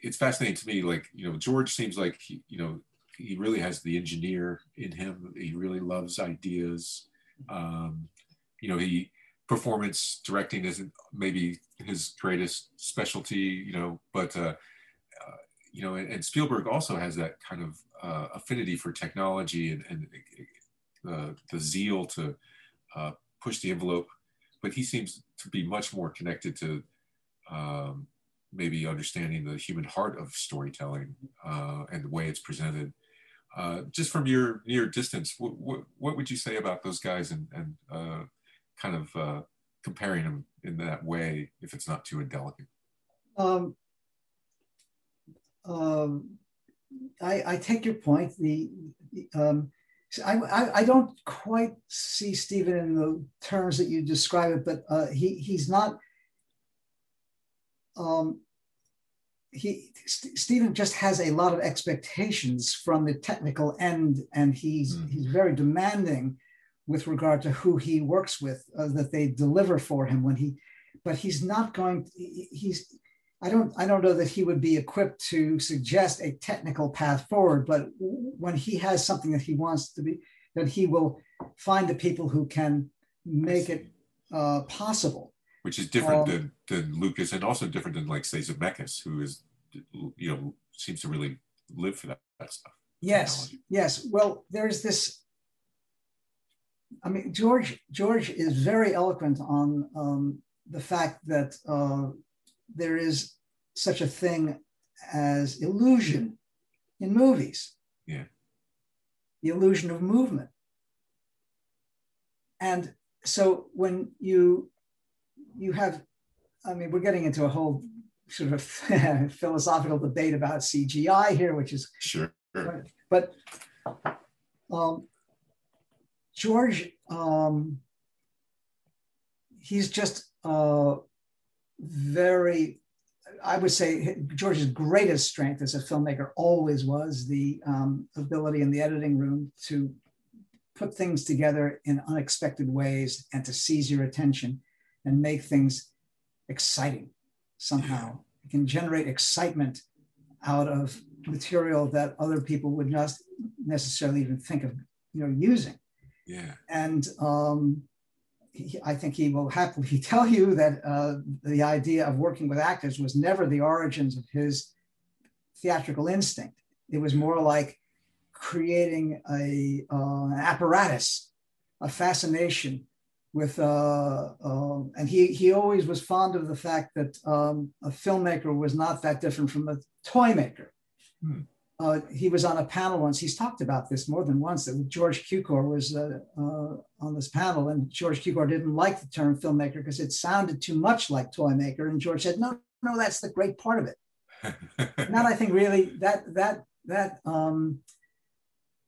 it's fascinating to me like you know george seems like he, you know he really has the engineer in him. He really loves ideas. Um, you know he performance directing isn't maybe his greatest specialty you know but uh, uh, you know and, and, spielberg also has that kind of uh, affinity for technology and, and uh, the zeal to uh, push the envelope, but he seems to be much more connected to um, maybe understanding the human heart of storytelling uh, and the way it's presented. Uh, just from your near distance, what, what, what, would you say about those guys and, and uh, kind of comparing them in that way if it's not too indelicate? Um, um, I, I take your point. The, um, I, I, I, don't quite see Stephen in the terms that you describe it, but uh, he he's not um, he St- Stephen just has a lot of expectations from the technical end, and he's mm. he's very demanding with regard to who he works with uh, that they deliver for him when he but he's not going he's I don't I don't know that he would be equipped to suggest a technical path forward, but when he has something that he wants to be, that he will find the people who can make it uh, possible. Which is different um, than, than Lucas, and also different than like say Zemeckis, who is you know seems to really live for that, that stuff. Yes, technology. yes. Well, there's this. I mean, George George is very eloquent on um, the fact that uh, there is such a thing as illusion in movies. Yeah. The illusion of movement. And so when you you have, I mean, we're getting into a whole sort of philosophical debate about CGI here, which is sure. But um, George, um, he's just uh, very, I would say George's greatest strength as a filmmaker always was the um, ability in the editing room to put things together in unexpected ways and to seize your attention and make things exciting somehow. It can generate excitement out of material that other people would not necessarily even think of, you know, using. Yeah. And um, I think he will happily tell you that uh, the idea of working with actors was never the origins of his theatrical instinct. It was more like creating a uh, an apparatus, a fascination with, uh, uh, and he he always was fond of the fact that um, a filmmaker was not that different from a toy maker. Hmm uh, he was on a panel once. He's talked about this more than once. That George Cukor was uh, uh, on this panel, and George Cukor didn't like the term filmmaker because it sounded too much like toy maker. And George said, "No, no, that's the great part of it." and that I think really that that that um,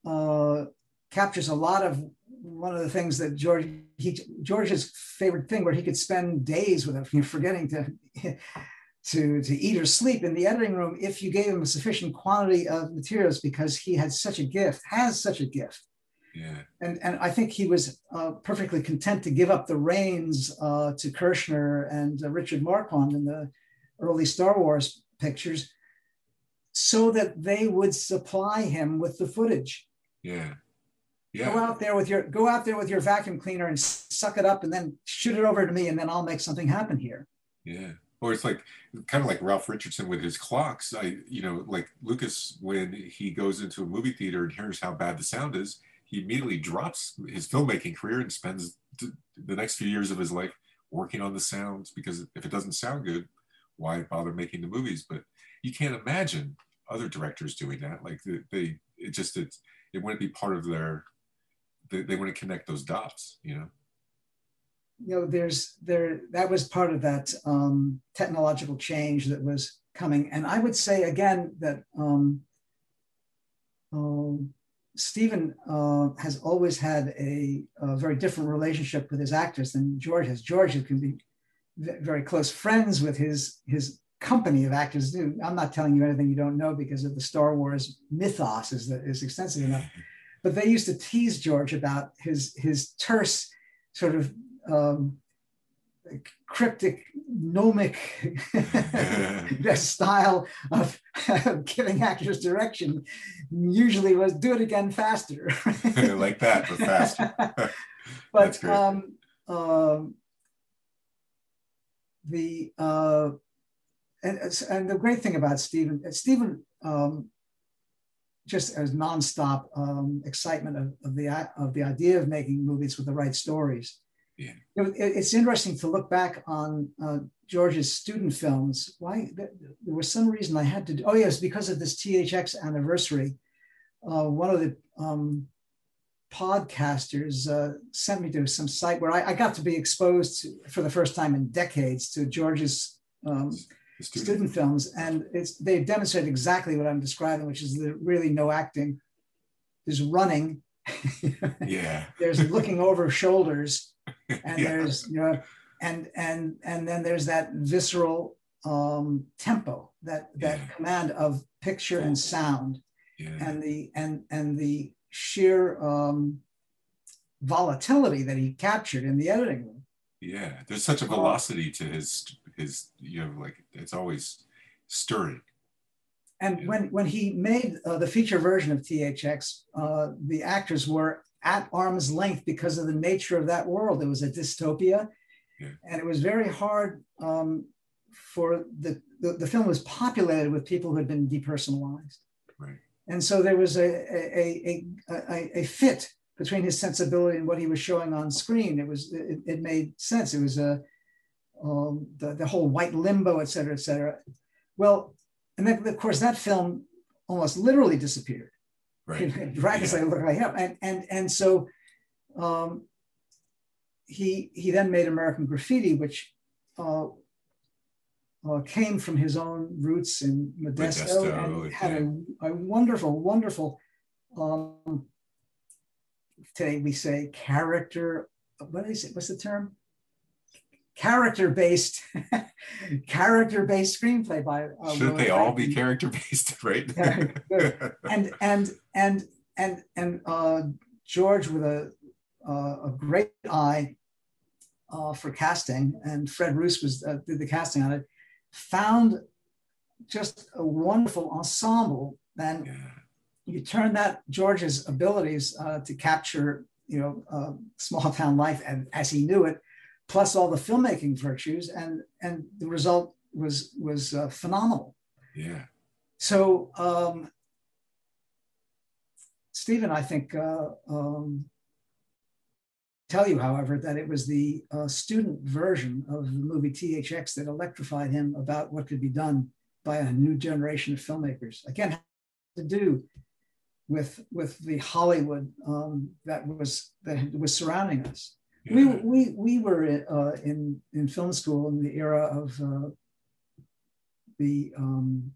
uh, captures a lot of one of the things that George he George's favorite thing, where he could spend days without forgetting to to, to eat or sleep in the editing room if you gave him a sufficient quantity of materials because he had such a gift, has such a gift. Yeah. And, and I think he was uh, perfectly content to give up the reins uh, to Kershner and uh, Richard Marquand in the early Star Wars pictures so that they would supply him with the footage. Yeah. Yeah. Go out there with your go out there with your vacuum cleaner and suck it up and then shoot it over to me and then I'll make something happen here. Yeah or it's like kind of like Ralph Richardson with his clocks. I, you know, like Lucas, when he goes into a movie theater and hears how bad the sound is, he immediately drops his filmmaking career and spends the next few years of his life working on the sounds because if it doesn't sound good, why bother making the movies? But you can't imagine other directors doing that. Like they, it just it, it wouldn't be part of their. They, they wouldn't connect those dots, you know you know, there's there that was part of that um, technological change that was coming, and I would say again that um, um, Stephen uh, has always had a, a, very different relationship with his actors than George has. George can be very close friends with his his company of actors. I'm not telling you anything you don't know because of the Star Wars mythos is is extensive enough. But they used to tease George about his his terse sort of um, cryptic, gnomic style of, giving actors direction usually was do it again faster. like that, but faster. but um, um, the uh, and, and the great thing about Stephen, Stephen um, just as nonstop um, excitement of, of, the of the idea of making movies with the right stories. Yeah. it's interesting to look back on uh, George's student films. Why there was some reason I had to. Do, oh yes, because of this THX anniversary. Uh, one of the um, podcasters uh, sent me to some site where I, I, got to be exposed to, for the first time in decades to George's um, student. student. films, and it's they demonstrate exactly what I'm describing, which is the really no acting. There's running. yeah. There's looking over shoulders and yeah. there's you know and and and then there's that visceral um, tempo, that that Yeah. command of picture and sound, Yeah. and the and and the sheer um, volatility that he captured in the editing room. Yeah. There's such a velocity to his his you know like it's always stirring. And Yeah. when when he made uh, the feature version of THX, uh, the actors were at arm's length because of the nature of that world. It was a dystopia, Yeah. and it was very hard um, for the, the the film was populated with people who had been depersonalized, Right. and so there was a a, a, a, a fit between his sensibility and what he was showing on screen. It was it, it made sense. It was a um, the, the whole white limbo, et cetera, et cetera. Well, and then of course that film almost literally disappeared. Right. Dragons Yeah. like look like him, and and and so um, he he then made American Graffiti, which uh, uh, came from his own roots in Modesto, Modesto, and had a, a wonderful, wonderful. Um, today we say character. What is it? What's the term? Character based, character based screenplay by. Uh, Shouldn't Willis they all be character based, right? And and and and and uh, George with a uh, a great eye uh, for casting, and Fred Roos was uh, did the casting on it. Found just a wonderful ensemble, and yeah. you turn that George's abilities uh, to capture, you know, uh, small town life and as he knew it, plus all the filmmaking virtues, and and the result was was uh, phenomenal. Yeah. So, um, Stephen, I think, uh, um, tell you, however, that it was the uh, student version of the movie THX that electrified him about what could be done by a new generation of filmmakers. Again, to do with with the Hollywood um, that was that was surrounding us. We, Yeah. we, we were uh, in, in film school in the era of uh, the, um,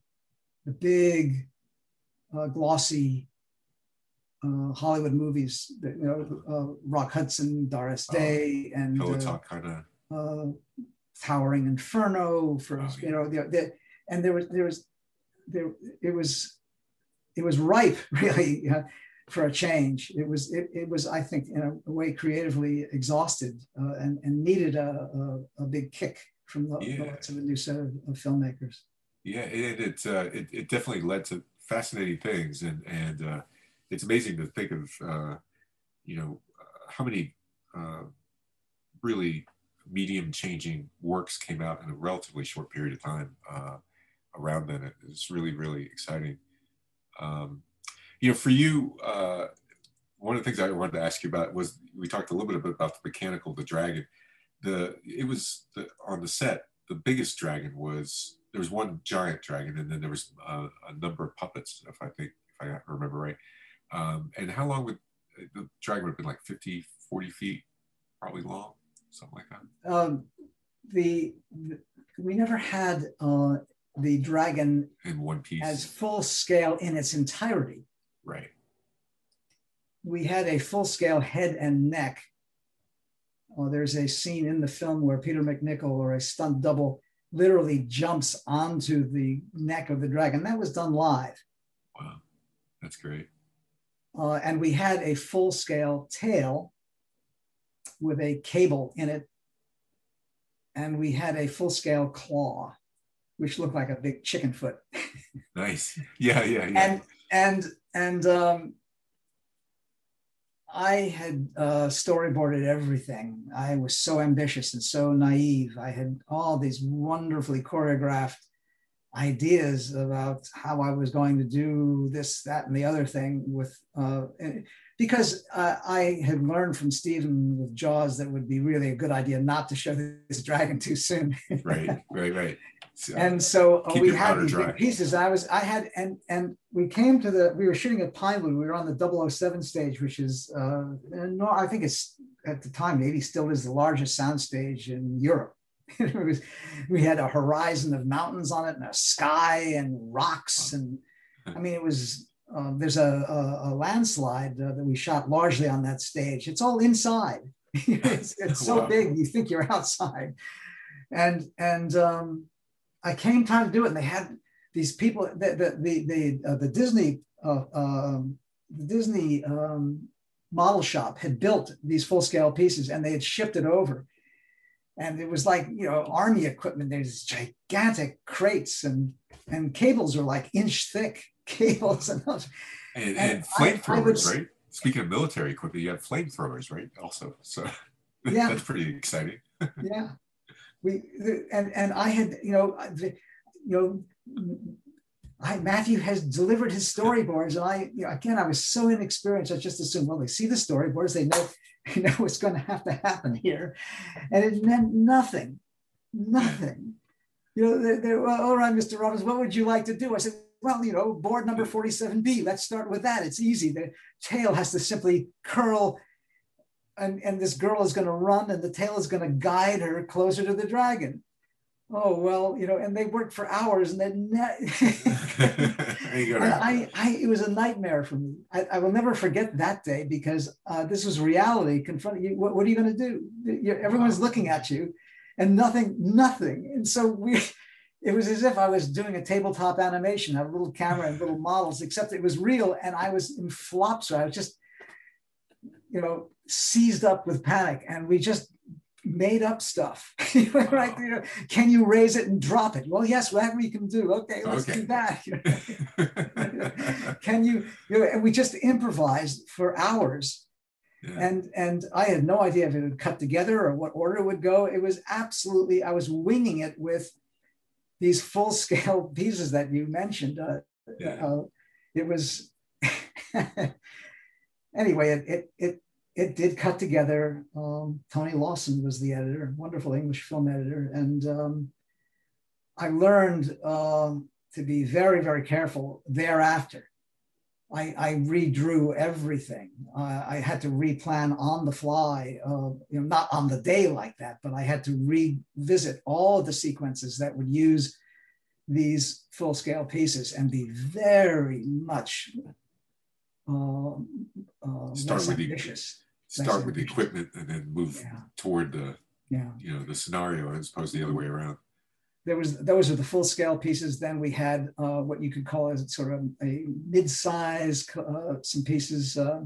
the big uh, glossy uh, Hollywood movies, that, you know, uh, Rock Hudson, Doris Oh, Day, and Pillow uh, talk kind of. uh, Towering Inferno for Oh, you know the, the and there was there was there it was it was ripe really uh, for a change. It was it, it was I think in a, way creatively exhausted uh, and and needed a, a, a big kick from the, the Yeah. of a new set of, of filmmakers. Yeah, it it, uh, it it definitely led to fascinating things, and and uh, it's amazing to think of uh, you know how many uh, really medium changing works came out in a relatively short period of time uh, around then. It- It's really really exciting. Um, you know, for you, uh, one of the things I wanted to ask you about was we talked a little bit about the mechanical, the dragon. The it was the, on the set. The biggest dragon was there was one giant dragon, and then there was uh, a number of puppets, if I think if I remember right. Um, and how long would the dragon would have been like 50, 40 feet, probably long, something like that. Um, the, the we never had uh, the dragon In one piece, as full scale in its entirety. Right? we had a full scale head and neck. Uh, there's a scene in the film where Peter MacNicol or a stunt double literally jumps onto the neck of the dragon. That was done live. Wow, that's great. Uh, and we had a full scale tail with a cable in it. And we had a full scale claw, which looked like a big chicken foot. Nice. Yeah, yeah, yeah. and and and um, I had uh, storyboarded everything. I was so ambitious and so naive. I had all these wonderfully choreographed ideas about how I was going to do this, that, and the other thing with uh, because uh, I had learned from Stephen with Jaws that would be really a good idea not to show this dragon too soon. right, right, right. So, and so uh, we had these dry. big pieces. I was, I had, and and we came to the, we were shooting at Pinewood. We were on the 007 stage, which is, uh, no, I think it's at the time maybe still is the largest sound stage in Europe. it was, we had a horizon of mountains on it and a sky and rocks, and I mean it was. Uh, there's a, a, a landslide uh, that we shot largely on that stage. It's all inside. it's, it's so Wow. big, you think you're outside, and and um, I came time to do it, and they had these people. The the the the, uh, the Disney uh, um, the Disney um, model shop had built these full scale pieces, and they had shipped it over. And it was like you know army equipment. There's gigantic crates and and cables are like inch thick cables and and, and, and flamethrowers, right? Speaking of military equipment, you have flamethrowers, right? Also, so yeah, that's pretty exciting. yeah, we and and I had you know the, you know I, Matthew has delivered his storyboards, and I, you know, again, I was so inexperienced. I just assumed, well, they see the storyboards, they know, you know what's going to have to happen here, and it meant nothing, nothing. You know, they're, they're well, all right, Mr. Robbins, what would you like to do? I said, well, you know, board number 47B. Let's start with that. It's easy. The tail has to simply curl, and, and this girl is going to run, and the tail is going to guide her closer to the dragon oh well you know and they worked for hours and then I, I it was a nightmare for me I, I will never forget that day because uh, this was reality confronting you what, what are you going to do You're, everyone's looking at you and nothing nothing and so we it was as if I was doing a tabletop animation, I had a little camera and little models, except it was real. And I was in flops. So I was just, you know, seized up with panic. And we just made up stuff. right? You know, can you raise it and drop it? Well, yes, whatever you can do. Okay, let's okay. do that. can you, you know, and we just improvised for hours. Yeah. And and I had no idea if it would cut together or what order it would go. It was absolutely, I was winging it with these full scale pieces that you mentioned. Uh, yeah. uh, it was anyway, it, it, it it did cut together. Um, Tony Lawson was the editor, wonderful English film editor. And um, I learned uh, to be very, very careful thereafter. I, I redrew everything. Uh, I had to replan on the fly, uh, you know, not on the day like that, but I had to revisit all the sequences that would use these full scale pieces and be very much uh, uh, start with ambitious start with the equipment and then move yeah. toward the yeah. you know the scenario as opposed to the other way around there was those are the full scale pieces. Then we had uh, what you could call as sort of a mid-size uh, some pieces uh,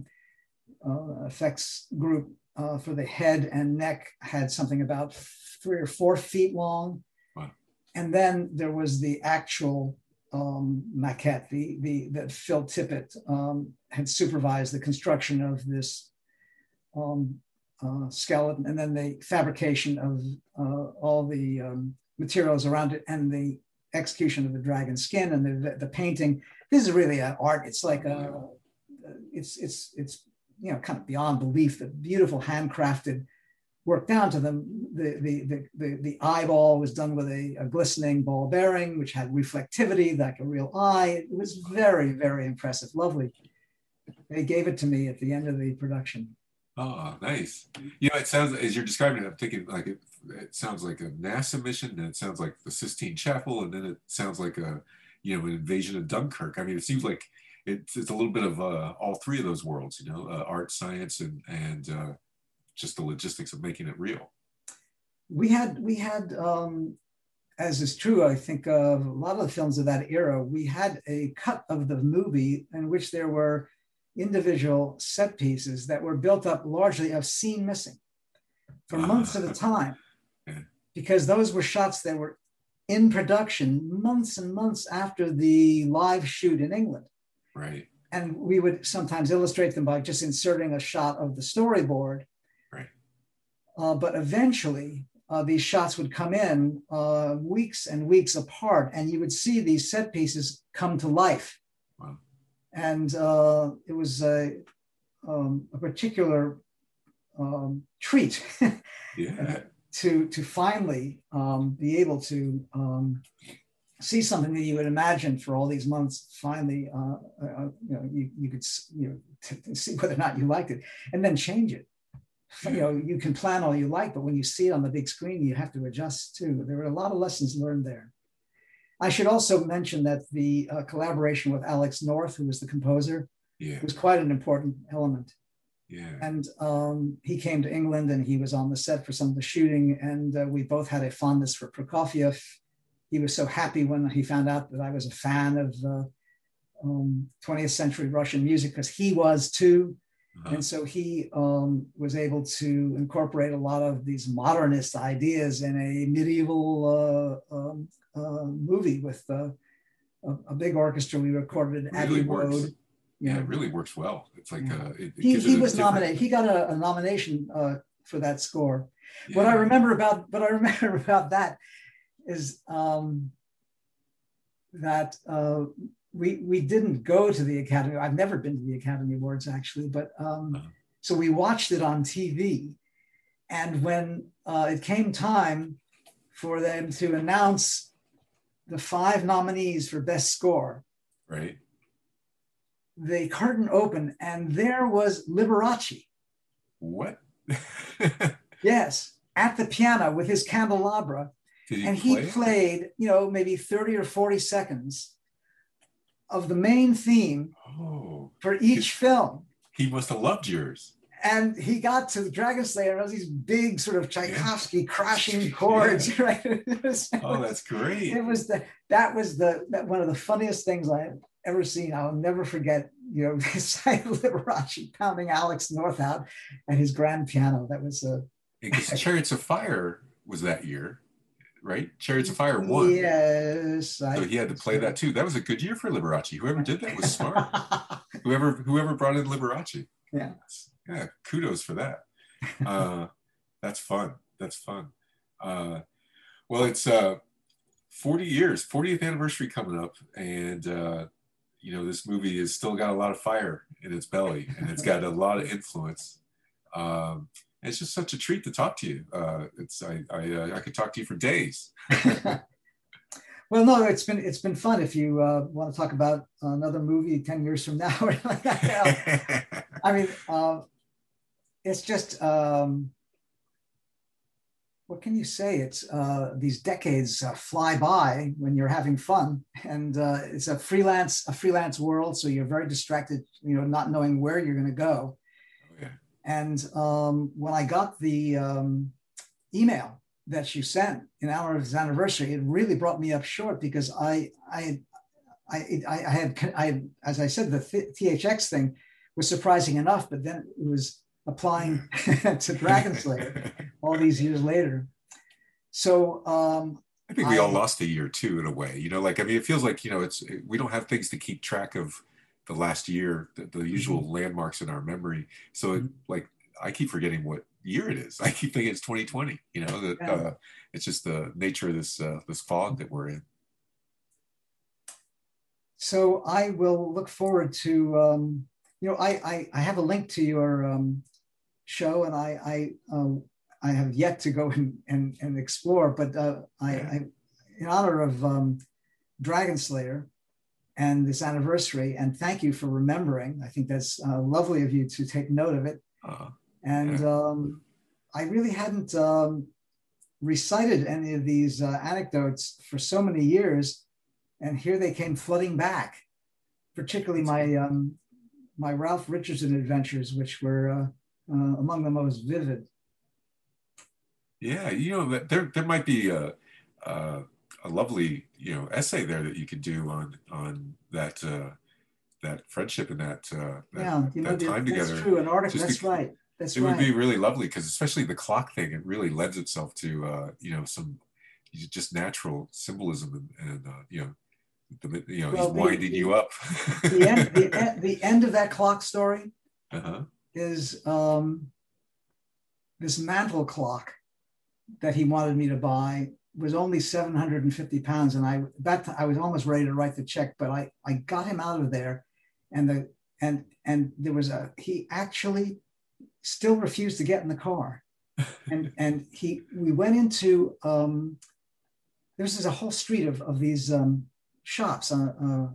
uh effects group uh, for the head and neck had something about three or four feet long. Wow. and then there was the actual um, maquette the, the that phil tippett um, had supervised the construction of this um, uh, skeleton. And then the fabrication of uh, all the um, materials around it and the execution of the dragon skin and the, the painting. This is really an art. It's like a, it's, it's, it's, you know, kind of beyond belief, the beautiful handcrafted work down to them. The, the, the, the, the eyeball was done with a, a, glistening ball bearing, which had reflectivity like a real eye. It was very, very impressive, lovely. They gave it to me at the end of the production. Oh, nice. You know, it sounds as you're describing it, I'm thinking like it, it sounds like a NASA mission, and it sounds like the Sistine Chapel, and then it sounds like a, you know, an invasion of Dunkirk. I mean, it seems like it's, it's a little bit of uh, all three of those worlds, you know, uh, art, science, and and uh, just the logistics of making it real. We had we had, um, as is true, I think of a lot of the films of that era. We had a cut of the movie in which there were individual set pieces that were built up largely of scene missing for months at a time because those were shots that were in production months and months after the live shoot in England. Right. And we would sometimes illustrate them by just inserting a shot of the storyboard. Right. Uh, but eventually, uh, these shots would come in uh, weeks and weeks apart, and you would see these set pieces come to life Wow. and uh, it was a, um, a particular um, treat yeah. To to finally um, be able to um, see something that you had imagined for all these months. Finally, uh, uh, you know, you, you could you know t- see whether or not you liked it, and then change it. You know, you can plan all you like, but when you see it on the big screen, you have to adjust too. There were a lot of lessons learned there. I should also mention that the uh, collaboration with Alex North, who was the composer, yeah. was quite an important element. Yeah. And um, he came to England and he was on the set for some of the shooting. And uh, we both had a fondness for Prokofiev. he was so happy when he found out that I was a fan of uh, um, 20th century Russian music because he was too. Uh-huh. And so he um, was able to incorporate a lot of these modernist ideas in a medieval uh, um, uh, movie with uh, a, a, big orchestra. We recorded at Abbey Road. Yeah, it really works well. It's like. Uh, it, it he, he was nominated. He got a, a nomination uh, for that score. Yeah. What I remember about what I remember about that is um, that uh, we we didn't go to the Academy. I've never been to the Academy Awards actually, but um, uh-huh. so we watched it on TV. And when uh, it came time for them to announce the five nominees for Best Score, right? The curtain opened, and there was Liberace. What? yes, at the piano with his candelabra, he and he played, you know, maybe thirty or forty seconds of the main theme oh, for each film. He must have loved yours. And he got to the Dragon Slayer, and these big sort of Tchaikovsky yeah. crashing chords. Yeah. Right? Was, oh, that's great. It was the that was the that one of the funniest things I've ever seen. I'll never forget, you know, the sight of Liberace pounding Alex North out at his grand piano. That was a because Chariots of Fire was that year right? Chariots of Fire won. Yes. So he had to play that too. That was a good year for Liberace. Whoever did that was smart. whoever whoever brought in Liberace. Yeah. Yeah. Kudos for that. Uh, that's fun. That's fun. Uh, well, it's uh, 40 years, 40th anniversary coming up, and uh, you know this movie has still got a lot of fire in its belly, and it's got a lot of influence. Um, it's just such a treat to talk to you. Uh, it's I I, uh, I could talk to you for days. well, no, it's been it's been fun. If you uh, want to talk about another movie ten years from now, I mean, uh, it's just um, what can you say? It's uh, these decades uh, fly by when you're having fun, and uh, it's a freelance a freelance world, so you're very distracted, you know, not knowing where you're going to go. And um, when I got the um, email that she sent in honor of his anniversary, it really brought me up short because I, I, I, I had, I, as I said, the THX thing was surprising enough, but then it was applying to Dragon Slayer all these years later. So um, I think we I, all lost a year too, in a way. You know, like I mean, it feels like you know, it's we don't have things to keep track of the last year, the, the usual mm-hmm. landmarks in our memory. So it, mm-hmm. like I keep forgetting what year it is. I keep thinking it's 2020. You know that yeah. uh, it's just the nature of this uh, this fog that we're in. So I will look forward to um, you know I, I, I have a link to your um, show and I I um, I have yet to go and and, and explore, but uh, I. I in honor of um, Dragon Slayer and this anniversary. And thank you for remembering. I think that's uh, lovely of you to take note of it. Uh, and yeah. um, I really hadn't um, recited any of these uh, anecdotes for so many years, and here they came flooding back. Particularly my um, my Ralph Richardson adventures, which were uh, uh, among the most vivid. Yeah, you know, there there might be a, a a lovely you know essay there that you could do on on that uh, that friendship and that uh, that, yeah, you know, that time that's together. That's true. An article. Just that's right. That's it right. would be really lovely because especially the clock thing, it really lends itself to uh, you know some just natural symbolism and, and uh, you know the, you know well, he's winding the, you up. the, end, the, the end of that clock story uh-huh. is um, this mantle clock that he wanted me to buy was only 750 pounds. And I, that I was almost ready to write the check, but I, I got him out of there. And the, and, and there was a, he actually still refused to get in the car. and, and he, we went into, um, there's a whole street of, of these um, shops. Uh, uh,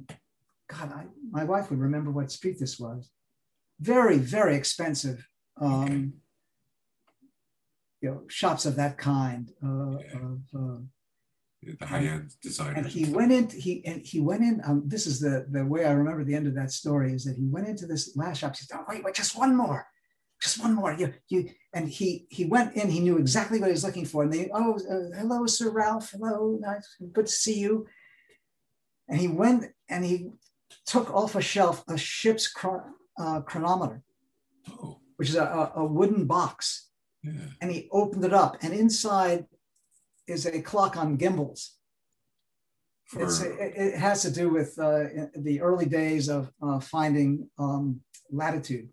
God, I, my wife would remember what street this was. Very, very expensive. Um, you know shops of that kind uh, yeah. of uh, the high-end designers. And he went in. He and he went in. Um, this is the the way I remember the end of that story is that he went into this last shop. He said, "Oh wait, wait, just one more, just one more. You, you, and he he went in. He knew exactly what he was looking for. And they, oh, uh, hello, Sir Ralph. Hello, nice, good to see you. And he went and he took off a shelf a ship's uh, chronometer, oh. which is a, a wooden box. Yeah. And he opened it up, and inside is a clock on gimbals. For... it, it, has to do with uh, the early days of uh, finding um, latitude.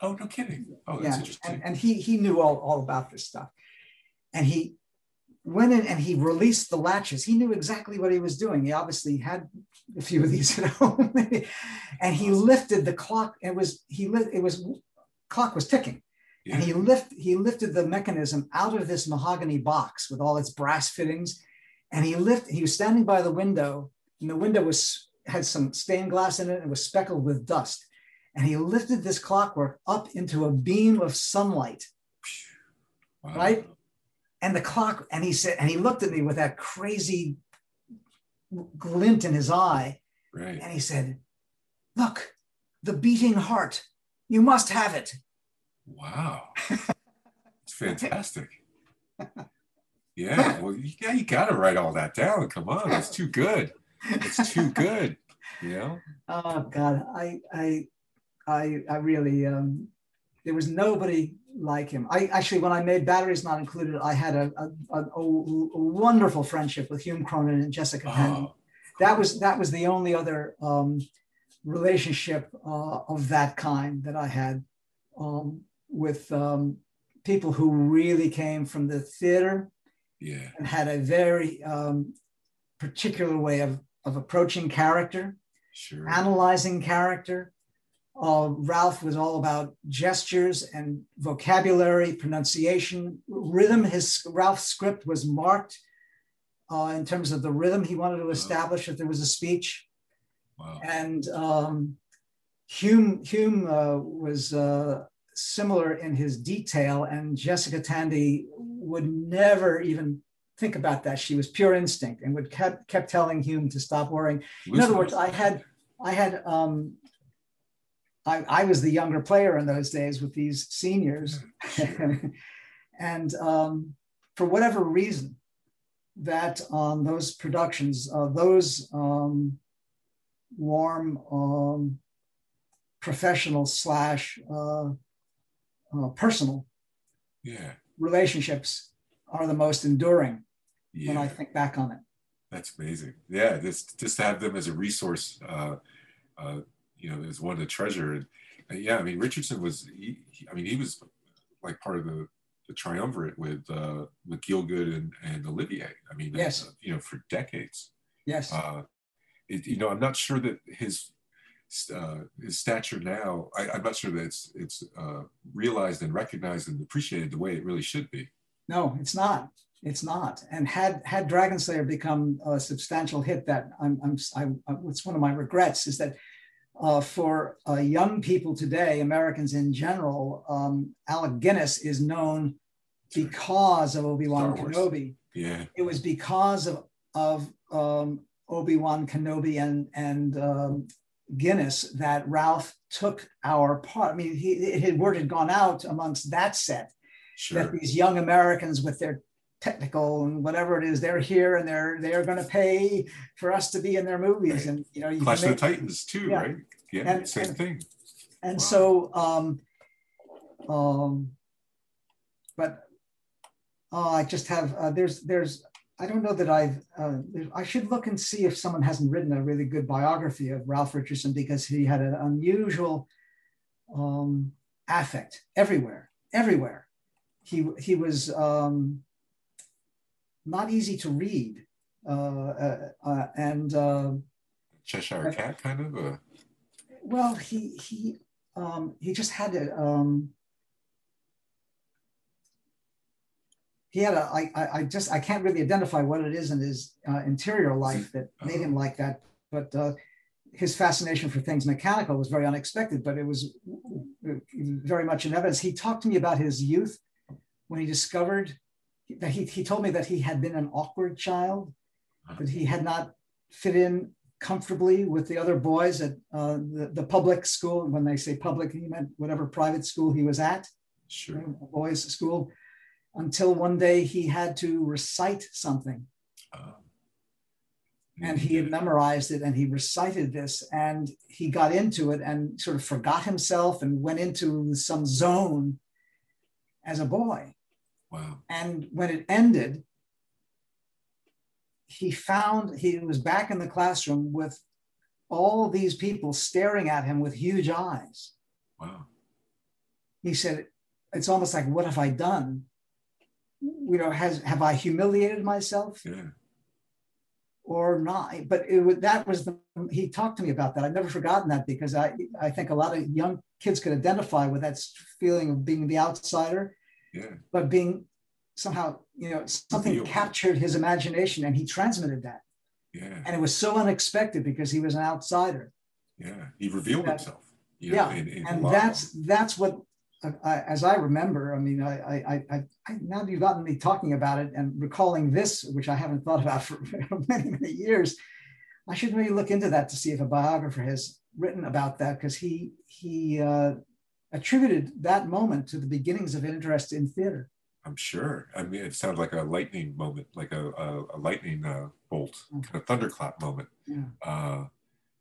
Oh, no kidding. Oh, that's yeah. interesting. And, and he, he knew all, all about this stuff. And he went in and he released the latches. He knew exactly what he was doing. He obviously had a few of these at home. and he lifted the clock. It was, he lit, it was, clock was ticking. Yeah. And he lift, he lifted the mechanism out of this mahogany box with all its brass fittings. And he lift, he was standing by the window and the window was, had some stained glass in it and was speckled with dust and he lifted this clockwork up into a beam of sunlight. Wow. Right? And the clock, and he said, and he looked at me with that crazy glint in his eye. Right. And he said, Look, the beating heart. You must have it. Wow. It's fantastic. Yeah. Well, yeah, you got to write all that down. Come on. It's too good. It's too good. You know? Oh God. I I I, I really, um, there was nobody like him. I actually, when I made Batteries Not Included, I had a, a, a, a wonderful friendship with Hume Cronyn and Jessica oh. That was that was the only other um, relationship uh, of that kind that I had um, with um, people who really came from the theater yeah. and had a very um, particular way of, of approaching character, sure. analyzing character, uh, Ralph was all about gestures and vocabulary, pronunciation, rhythm. His Ralph's script was marked uh, in terms of the rhythm he wanted to establish if there was a speech. Wow. And um, Hume, Hume uh, was uh, similar in his detail, and Jessica Tandy would never even think about that. She was pure instinct and would kept kept telling Hume to stop worrying. In other words, I had I had um, I, I was the younger player in those days with these seniors. and um, for whatever reason, that on um, those productions, uh, those um, warm um, professional slash uh, uh, personal yeah. relationships are the most enduring yeah. when I think back on it. That's amazing. Yeah, just just to have them as a resource uh, uh, you know, is one to treasure. And, and yeah, I mean, Richardson was, he, he, I mean, he was like part of the, the triumvirate with uh, with Gielgud and, and Olivier. I mean, yes, uh, you know, for decades. Yes. Uh, it, you know, I'm not sure that his uh, his stature now. I, am not sure that it's it's uh, realized and recognized and appreciated the way it really should be. No, it's not. It's not. And had had Dragon Slayer become a substantial hit, that I'm, I'm I, it's one of my regrets is that uh, for uh, young people today, Americans in general, um, Alec Guinness is known because of Obi Wan Kenobi. Yeah, it was because of of um, Obi Wan Kenobi and and um, Guinness that Ralph took our part. I mean, he, it, word had gone out amongst that set sure. that these young Americans with their technical and whatever it is, they're here and they're they're going to pay for us to be in their movies. Right. And you know, you Clash of the Titans too, yeah. right? Yeah, and, same and, thing. And wow. so, um, um, but uh, I just have uh, there's there's I don't know that I've uh, I should look and see if someone hasn't written a really good biography of Ralph Richardson because he had an unusual um, affect everywhere, everywhere. He he was um, not easy to read, uh, uh, uh and uh, Cheshire Cat kind of. Well, he he um, he just had a um, he had a I, I just I can't really identify what it is in his uh, interior life that made him like that, but uh, his fascination for things mechanical was very unexpected, but it was very much in evidence. He talked to me about his youth when he discovered that he, he told me that he had been an awkward child, uh-huh. that he had not fit in comfortably with the other boys at uh, the, the public school. When they say public, he meant whatever private school he was at. Sure. boys' school, until one day he had to recite something. Um, and he had memorized it and he recited this and he got into it and sort of forgot himself and went into some zone as a boy. Wow. And when it ended, he found he was back in the classroom with all these people staring at him with huge eyes. Wow. He said, It's almost like, what have I done? You know, has have I humiliated myself? Yeah. or not. But it was, that was the, he talked to me about that. I've never forgotten that because I, I think a lot of young kids could identify with that feeling of being the outsider, Yeah. but being somehow, you know, something captured his imagination and he transmitted that. Yeah. And it was so unexpected because he was an outsider. Yeah. He revealed That- himself. you know, yeah. in- in And that's, that's what, I, as I remember, I mean, I, I, I, now that you've gotten me talking about it and recalling this, which I haven't thought about for many, many years, I should really look into that to see if a biographer has written about that because he he uh, attributed that moment to the beginnings of interest in theater. I'm sure. I mean, it sounds like a lightning moment, like a, a, a lightning uh, bolt, kind of thunderclap moment. Yeah. Uh,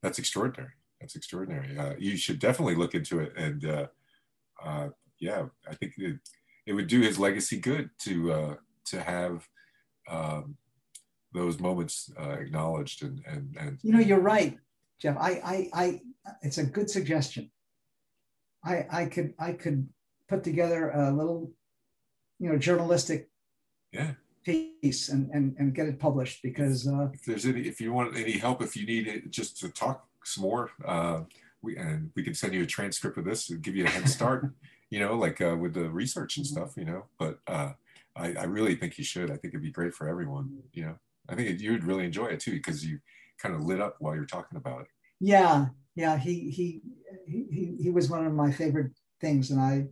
that's extraordinary. That's extraordinary. Uh, you should definitely look into it. And uh, yeah, I think it, it would do his legacy good to uh, to have um, those moments uh, acknowledged and and and You know, you're right, Geoff. I I, I it's a good suggestion. I I could I could put together a little, you know, journalistic yeah. piece and and, and get it published because uh, If there's any, if you want any help, if you need it just to talk some more, uh, we and we can send you a transcript of this and give you a head start. you know, like uh, with the research and stuff. You know, but uh, I, I really think you should. I think it'd be great for everyone. You know, I think you'd really enjoy it too because you kind of lit up while you're talking about it. yeah yeah he he he he- he was one of my favorite things and I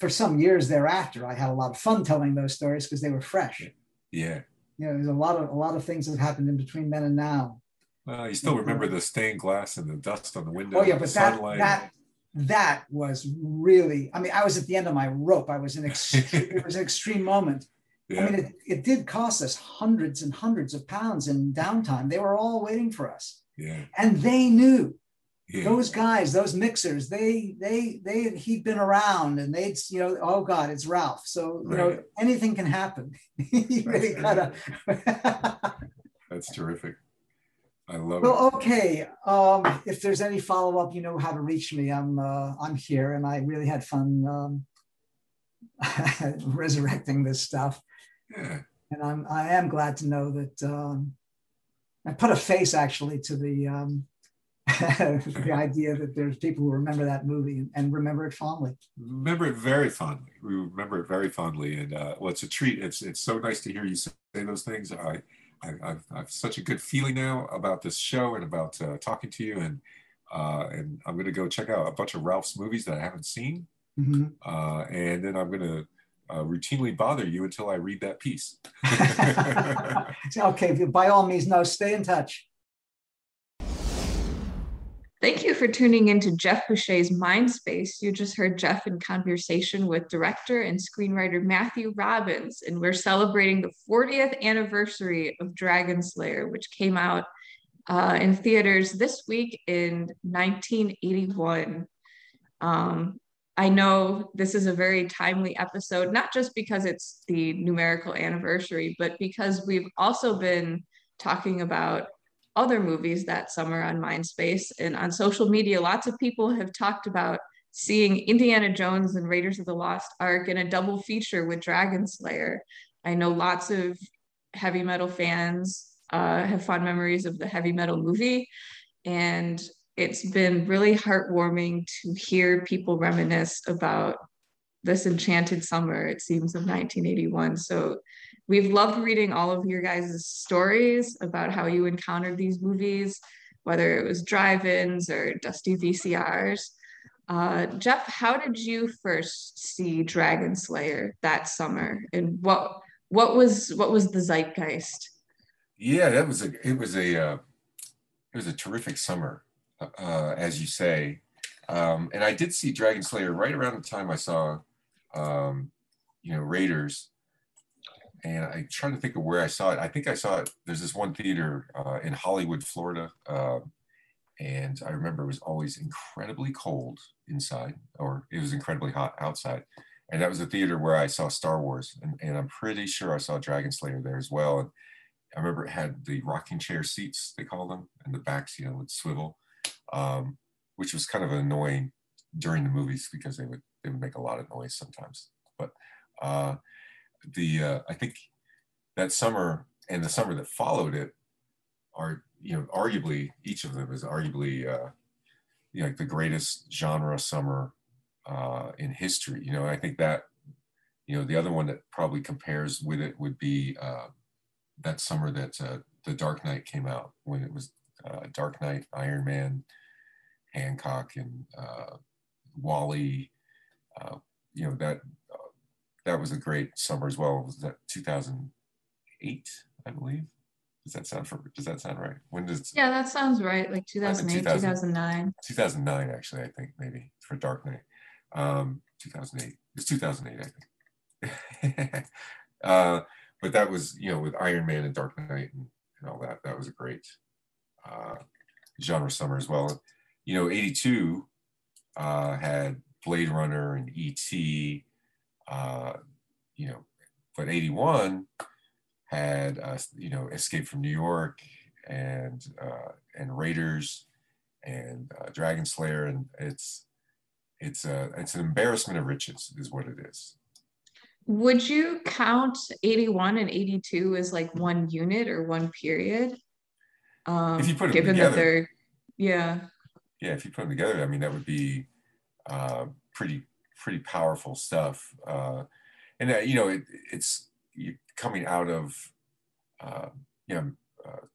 for some years thereafter I had a lot of fun telling those stories because they were fresh. Yeah. You know, there's a lot of a lot of things that happened in between then and now. Uh, you still remember the stained glass and the dust on the window. Oh yeah, but that sunlight. that that was really. I mean, I was at the end of my rope. I was in. Ex- it was an extreme moment. yeah. I mean, it, it did cost us hundreds and hundreds of pounds in downtime. They were all waiting for us, yeah. and they knew Yeah. those guys, those mixers. They they they he'd been around, and they'd you know, oh God, it's Ralph. So you know, anything can happen. he really of. That's terrific. I love Well, it. okay. Um, if there's any follow up, you know how to reach me. I'm uh, I'm here, and I really had fun um, resurrecting this stuff. Yeah. And I'm I am glad to know that um, I put a face actually to the um, the idea that there's people who remember that movie and, and remember it fondly. remember it very fondly. We remember it very fondly, and uh, well, it's a treat. It's it's so nice to hear you say those things. I, I I've, I've such a good feeling now about this show and about uh, talking to you, and uh, and I'm gonna go check out a bunch of Ralph's movies that I haven't seen, Mhm. uh, and then I'm gonna uh, routinely bother you until I read that piece. Okay, by all means, no, stay in touch. Thank you for tuning into Geoff Boucher's Mindspace. You just heard Geoff in conversation with director and screenwriter Matthew Robbins, and we're celebrating the 40th anniversary of Dragon Slayer, which came out uh, in theaters this week in 1981. Um, I know this is a very timely episode, not just because it's the numerical anniversary, but because we've also been talking about other movies that summer on Mindspace and on social media. Lots of people have talked about seeing Indiana Jones and Raiders of the Lost Ark in a double feature with Dragon Slayer. I know lots of heavy metal fans uh, have fond memories of the heavy metal movie, and it's been really heartwarming to hear people reminisce about this enchanted summer, it seems, of 1981. So we've loved reading all of your guys' stories about how you encountered these movies, whether it was drive-ins or dusty VCRs. Uh, Geoff, how did you first see Dragon Slayer that summer, and what what was what was the zeitgeist? Yeah, that was a it was a uh, it was a terrific summer, uh, as you say, um, and I did see Dragon Slayer right around the time I saw um, you know, Raiders, and I try to think of where I saw it. I think I saw it. There's this one theater uh, in Hollywood, Florida, uh, and I remember it was always incredibly cold inside, or it was incredibly hot outside. And that was the theater where I saw Star Wars, and, and I'm pretty sure I saw Dragon Slayer there as well. And I remember it had the rocking chair seats they call them, and the backs, you know, would swivel, um, which was kind of annoying during the movies because they would they would make a lot of noise sometimes. But uh, the uh, I think that summer and the summer that followed it are you know arguably each of them is arguably uh, you know like the greatest genre summer uh, in history. You know I think that you know the other one that probably compares with it would be uh, that summer that uh, the Dark Knight came out when it was uh, Dark Knight, Iron Man, Hancock, and uh, WALL-E. Uh, you know that that was a great summer as well. Was that 2008, I believe? Does that sound for? Does that sound right? When does? Yeah, that sounds right. Like 2008, 2009. 2009, actually, I think maybe for Dark Knight. Um, 2008. It's 2008, I think. uh, but that was, you know, with Iron Man and Dark Knight and, and all that. That was a great uh, genre summer as well. You know, 82 uh, had Blade Runner and E.T., uh, you know, but 81 had, uh, you know, Escape from New York and, uh, and Raiders and uh, Dragon Slayer. And it's, it's, a, it's an embarrassment of riches is what it is. Would you count 81 and 82 as like one unit or one period? Um, if you put them given together, that they're, yeah. Yeah, if you put them together, I mean, that would be uh, pretty pretty powerful stuff. Uh, and uh, you know, it, it's coming out of uh, you know, uh,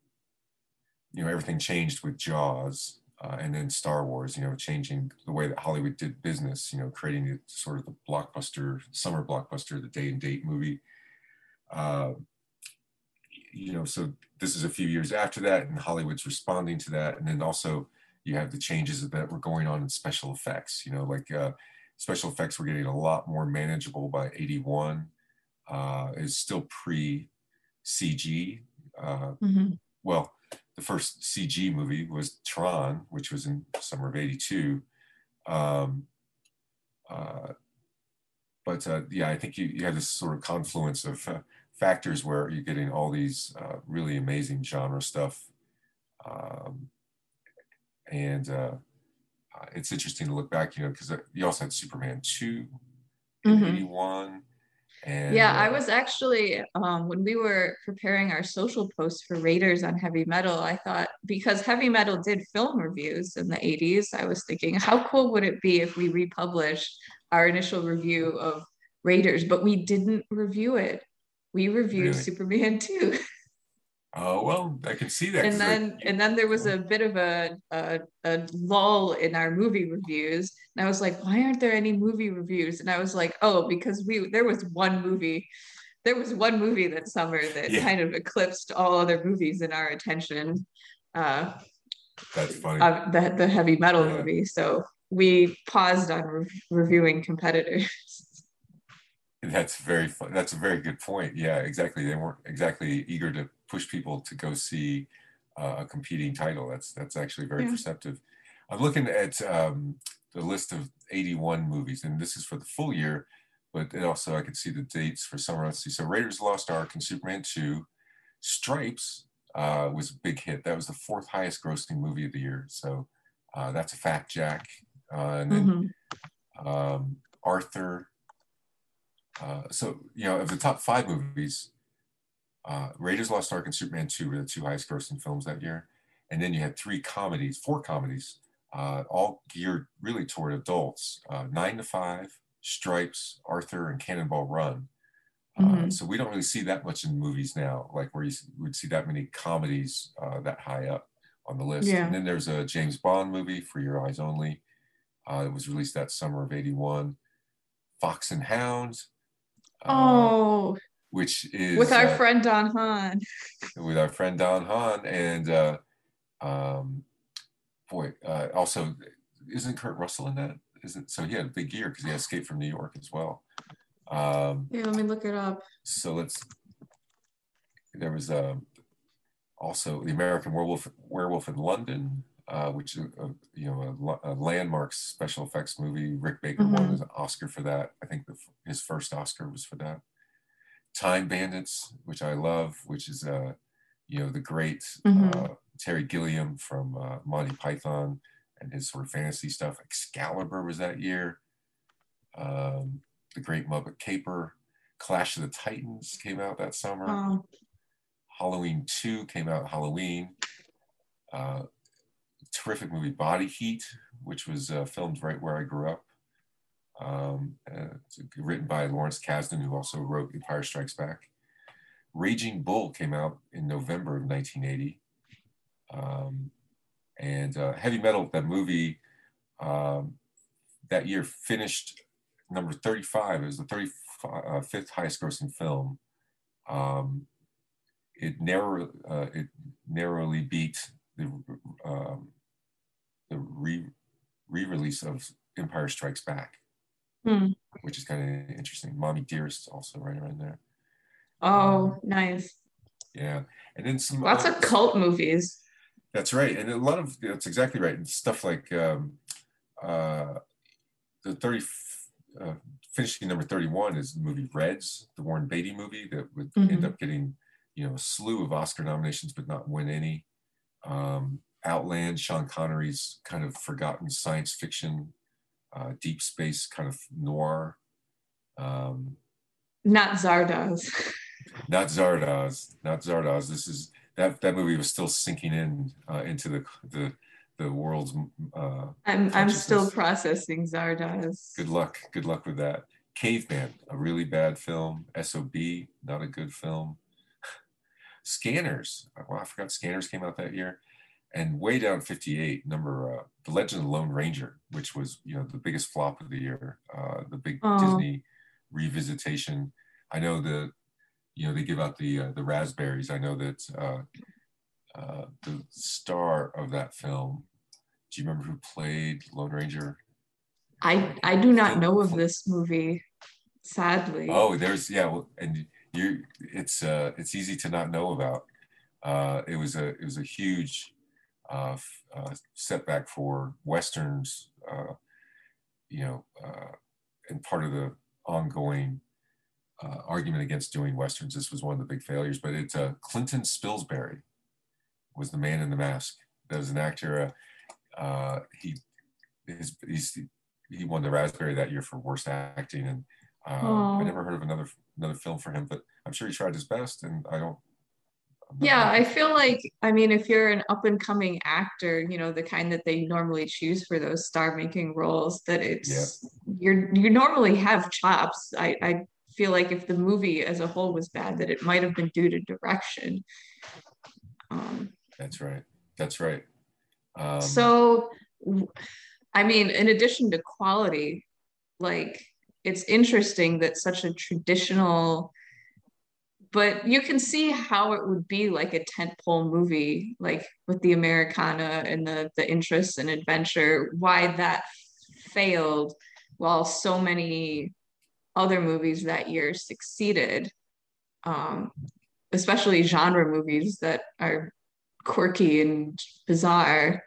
you know, everything changed with Jaws. Uh, and then Star Wars, you know, changing the way that Hollywood did business, you know, creating sort of the blockbuster, summer blockbuster, the day and date movie. Uh, you know, so this is a few years after that, and Hollywood's responding to that. And then also, you have the changes that were going on in special effects. You know, like special effects were getting a lot more manageable by 81. Uh, is still pre CG. Uh, mm-hmm. Well, the first CG movie was Tron, which was in summer of 82. Um, uh, but uh, yeah, I think you, you have this sort of confluence of uh, factors where you're getting all these uh, really amazing genre stuff. Um, and uh, uh, it's interesting to look back, you know, because you also had Superman 2 in mm-hmm. 81. And, yeah, uh, I was actually um, when we were preparing our social posts for Raiders on heavy metal, I thought because heavy metal did film reviews in the 80s, I was thinking, how cool would it be if we republished our initial review of Raiders, but we didn't review it. We reviewed really? Superman 2. Oh well, I can see that. And then and then there was a bit of a, a, a lull in our movie reviews, and I was like, why aren't there any movie reviews? And I was like, oh, because we there was one movie, there was one movie that summer that yeah. kind of eclipsed all other movies in our attention. Uh, That's funny. Uh, the the heavy metal yeah. movie. So we paused on re- reviewing competitors. That's very fun. That's a very good point. Yeah, exactly. They weren't exactly eager to push people to go see uh, a competing title. That's that's actually very yeah. perceptive. I'm looking at um, the list of 81 movies, and this is for the full year, but also I can see the dates for summer. Let's see. So Raiders Lost Ark and Superman 2, Stripes uh, was a big hit. That was the fourth highest grossing movie of the year. So uh, that's a fact, Jack. Uh, and then mm-hmm. um, Arthur. Uh, so you know, of the top five movies, uh, Raiders Lost Ark and Superman 2 were the two highest grossing films that year. And then you had three comedies, four comedies, uh, all geared really toward adults uh, Nine to Five, Stripes, Arthur, and Cannonball Run. Uh, mm-hmm. So we don't really see that much in movies now, like where you would see that many comedies uh, that high up on the list. Yeah. And then there's a James Bond movie, For Your Eyes Only. Uh, it was released that summer of 81. Fox and Hounds. oh, which is with our uh, friend Don Hahn. with our friend Don Hahn, and uh, um, boy, uh, also isn't Kurt Russell in that? isn't so he had a big year because he had Escape from New York as well. Um, yeah, let me look it up. So let's. There was um, also the American Werewolf Werewolf in London, uh, which is a, you know a, a, landmark special effects movie. Rick Baker mm-hmm. won an Oscar for that. I think the, his first Oscar was for that. Time Bandits, which I love, which is uh, you know the great mm-hmm. uh, Terry Gilliam from uh, Monty Python and his sort of fantasy stuff. Excalibur was that year. Um, the Great Muppet Caper, Clash of the Titans came out that summer. Oh. Halloween 2 came out Halloween. Uh, terrific movie Body Heat, which was uh, filmed right where I grew up. Um, uh, written by Lawrence Kasdan, who also wrote Empire Strikes Back. Raging Bull came out in November of 1980. Um, and uh, Heavy Metal, that movie um, that year finished number 35. It was the 35th uh, highest grossing film. Um, it narrow uh, it narrowly beat the um, the re-release of Empire Strikes Back, hmm. which is kind of interesting. Mommy Dearest also right around there. Oh, um, nice. Yeah, and then some lots of cult movies. That's right, and a lot of that's exactly right. And stuff like um, uh, the thirty uh, finishing number thirty one is the movie Reds, the Warren Beatty movie that would mm-hmm. end up getting you know, a slew of Oscar nominations, but not win any. Um, Outland, Sean Connery's kind of forgotten science fiction, uh, deep space kind of noir. Um, not Zardoz. not Zardoz. Not Zardoz. This is that that movie was still sinking in uh, into the the the world's. Uh, I'm I'm still processing Zardoz. Good luck. Good luck with that. Caveman, a really bad film. Sob, not a good film. Scanners. Well, I forgot Scanners came out that year. And way down 58, number uh, The Legend of the Lone Ranger, which was you know the biggest flop of the year, uh, the big oh. Disney revisitation. I know that you know they give out the uh, the raspberries. I know that uh, uh, the star of that film. Do you remember who played Lone Ranger? I I do not know of this movie, sadly. Oh, there's yeah, well, and you it's uh, it's easy to not know about. Uh, it was a it was a huge uh, uh setback for westerns, uh, you know, uh, and part of the ongoing argument against doing westerns. This was one of the big failures. But it's Klinton Spilsbury was the man in the mask. That was an actor. he his, he's, he won the Raspberry that year for worst acting, and um, I never heard of another another film for him, but I'm sure he tried his best, and I don't. Yeah, I feel like I mean, if you're an up and coming actor, you know, the kind that they normally choose for those star making roles, that it's yeah. you're you normally have chops. I I feel like if the movie as a whole was bad, that it might have been due to direction. Um, That's right. That's right. Um, so, I mean, in addition to quality, like it's interesting that such a traditional but you can see how it would be like a tentpole movie, like with the Americana and the the interest and adventure. Why that failed, while so many other movies that year succeeded, um, especially genre movies that are quirky and bizarre.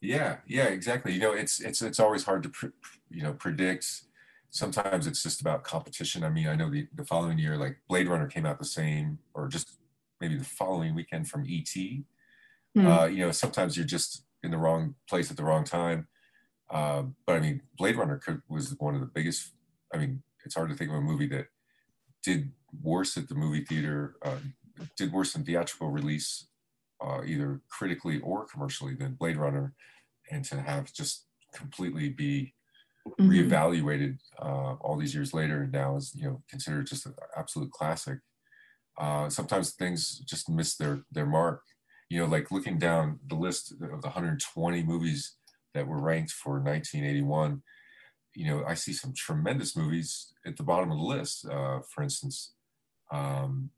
Yeah, yeah, exactly. You know, it's it's it's always hard to pre- you know predict. Sometimes it's just about competition. I mean, I know the the following year, like Blade Runner came out the same, or just maybe the following weekend from ET. Mm. Uh, you know, sometimes you're just in the wrong place at the wrong time. Uh, but I mean, Blade Runner could, was one of the biggest. I mean, it's hard to think of a movie that did worse at the movie theater, uh, did worse in theatrical release uh, either critically or commercially than Blade Runner, and to have just completely be mm-hmm. reevaluated uh, all these years later and now is you know considered just an absolute classic. Uh, sometimes things just miss their their mark. You know, like looking down the list of the 120 movies that were ranked for 1981. You know, I see some tremendous movies at the bottom of the list. Uh, for instance, um,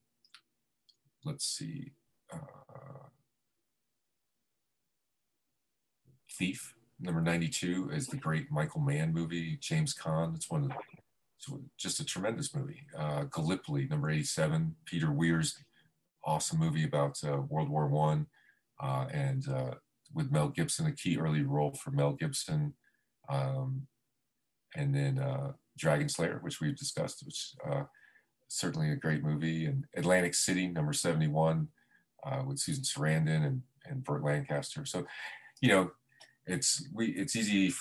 let's see. Uh, Thief, number 92 is the great Michael Mann movie, James Caan. It's one of just a tremendous movie. Uh, Gallipoli, number 87, Peter Weir's awesome movie about uh, World War One, uh, and uh, with Mel Gibson, a key early role for Mel Gibson. Um, and then uh, Dragon Slayer, which we've discussed, which uh, certainly a great movie, and Atlantic City, number 71, uh, with Susan Sarandon and, and Burt Lancaster. So, you know, it's we it's easy.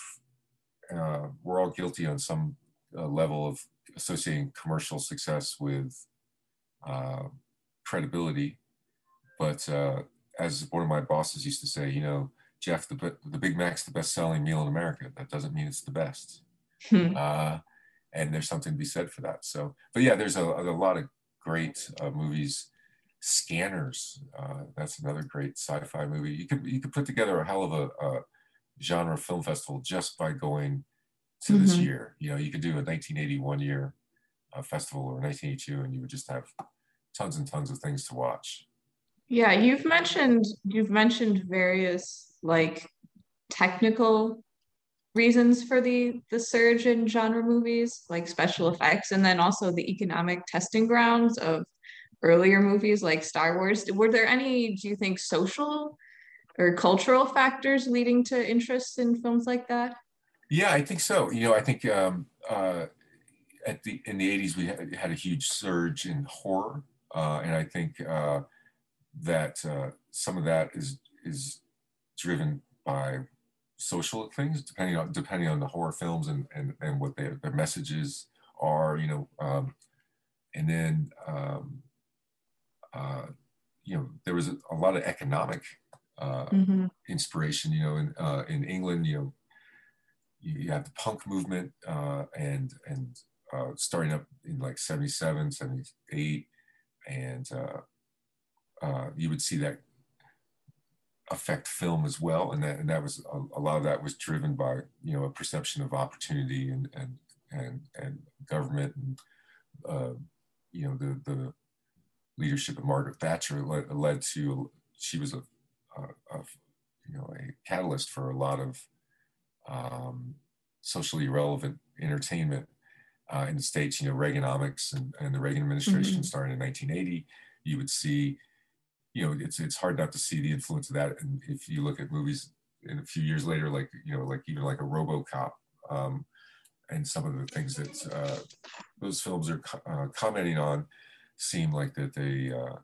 Uh, we're all guilty on some uh, level of associating commercial success with uh, credibility, but uh, as one of my bosses used to say, you know, Geoff, the the Big Mac's the best selling meal in America. That doesn't mean it's the best. Hmm. Uh, and there's something to be said for that. So, but yeah, there's a, a lot of great uh, movies. Scanners, uh, that's another great sci-fi movie. You could you could put together a hell of a, a genre film festival just by going to mm-hmm. this year. You know, you could do a 1981 year uh, festival or 1982, and you would just have tons and tons of things to watch. Yeah, you've mentioned you've mentioned various like technical reasons for the the surge in genre movies like special effects and then also the economic testing grounds of earlier movies like Star Wars. Were there any do you think social or cultural factors leading to interest in films like that? Yeah, I think so. You know, I think um, uh, at the in the '80s we had, had a huge surge in horror, uh, and I think uh, that uh, some of that is is driven by social things, depending on depending on the horror films and and, and what their their messages are, you know, um, and then um, uh, you know there was a, a lot of economic uh, mm-hmm. inspiration, you know, in uh, in England, you know, you, have the punk movement uh, and and uh, starting up in like 77, 78, and uh, uh, you would see that affect film as well, and that and that was a, a, lot of that was driven by you know a perception of opportunity and and and and government and uh, you know the the leadership of Margaret Thatcher led, led to she was a, a, a, you know a catalyst for a lot of um, socially relevant entertainment uh, in the states. You know Reaganomics and, and the Reagan administration mm-hmm. started in 1980. You would see you know, it's it's hard not to see the influence of that. And if you look at movies in a few years later, like you know, like even like a RoboCop, um, and some of the things that uh, those films are uh, commenting on, seem like that they uh,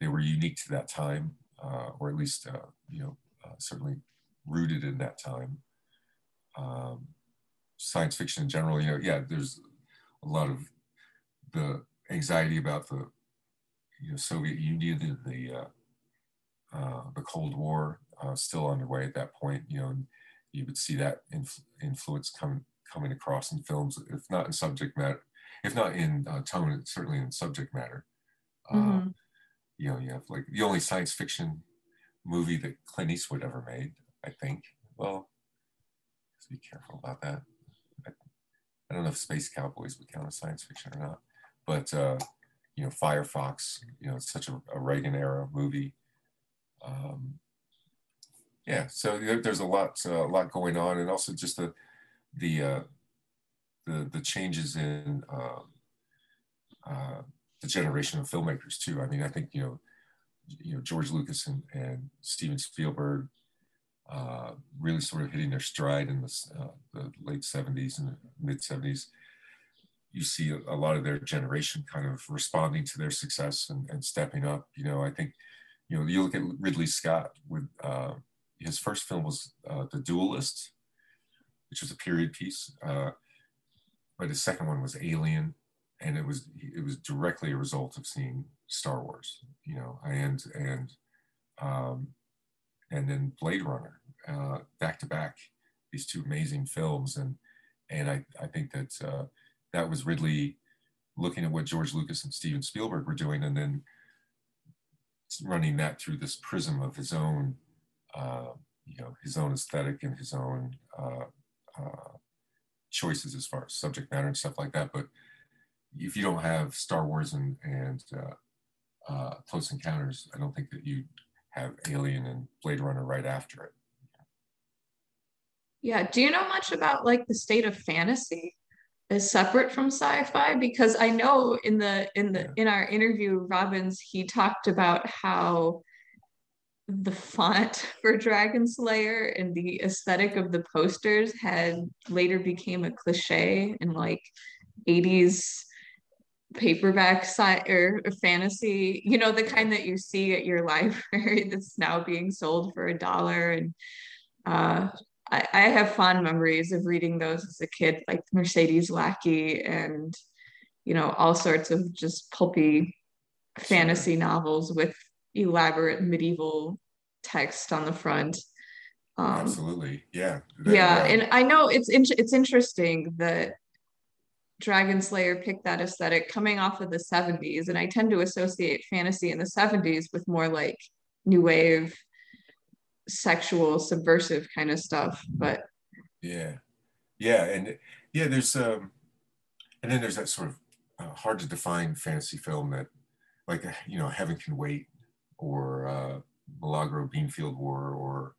they were unique to that time, uh, or at least uh, you know uh, certainly rooted in that time. Um, science fiction in general, you know, yeah, there's a lot of the anxiety about the you know, Soviet Union and the uh, uh, the Cold War uh, still underway at that point. You know, and you would see that inf- influence coming coming across in films, if not in subject matter, if not in uh, tone, certainly in subject matter. Uh, mm-hmm. You know, you have like the only science fiction movie that Clint Eastwood ever made, I think. Well, be careful about that. I, I don't know if Space Cowboys would count as science fiction or not, but uh, you know, Firefox, you know, it's such a, a Reagan era movie. Um, yeah, so there's a lot, uh, a lot going on, and also just the the uh, the, the changes in uh, uh, the generation of filmmakers too. I mean, I think you know, you know George Lucas and, and Steven Spielberg uh, really sort of hitting their stride in the, uh, the late 70s and mid 70s you see a, lot of their generation kind of responding to their success and, and, stepping up. You know, I think, you know, you look at Ridley Scott with uh, his first film was uh, The Duelist, which was a period piece, uh, but his second one was Alien, and it was it was directly a result of seeing Star Wars. You know, and and um, and then Blade Runner, uh, back to back, these two amazing films, and and I I think that uh, that was Ridley looking at what George Lucas and Steven Spielberg were doing and then running that through this prism of his own, uh, you know, his own aesthetic and his own uh, uh, choices as far as subject matter and stuff like that. But if you don't have Star Wars and, and uh, uh, Close Encounters, I don't think that you have Alien and Blade Runner right after it. Yeah. Do you know much about like the state of fantasy is separate from sci-fi? Because I know in the in the in our interview, Robbins, he talked about how the font for Dragon Slayer and the aesthetic of the posters had later became a cliche in like 80s paperback site or fantasy, you know, the kind that you see at your library that's now being sold for a dollar. And uh, I, I have fond memories of reading those as a kid, like Mercedes Lackey and, you know, all sorts of just pulpy fantasy novels with elaborate medieval text on the front. Um, Absolutely, yeah. yeah, and I know it's in- it's interesting that Dragon Slayer picked that aesthetic coming off of the 70s, and I tend to associate fantasy in the 70s with more like new wave, sexual, subversive kind of stuff. But yeah, yeah, and yeah, there's um, and then there's that sort of uh, hard to define fantasy film that, like you know, Heaven Can Wait or uh, Milagro Beanfield War or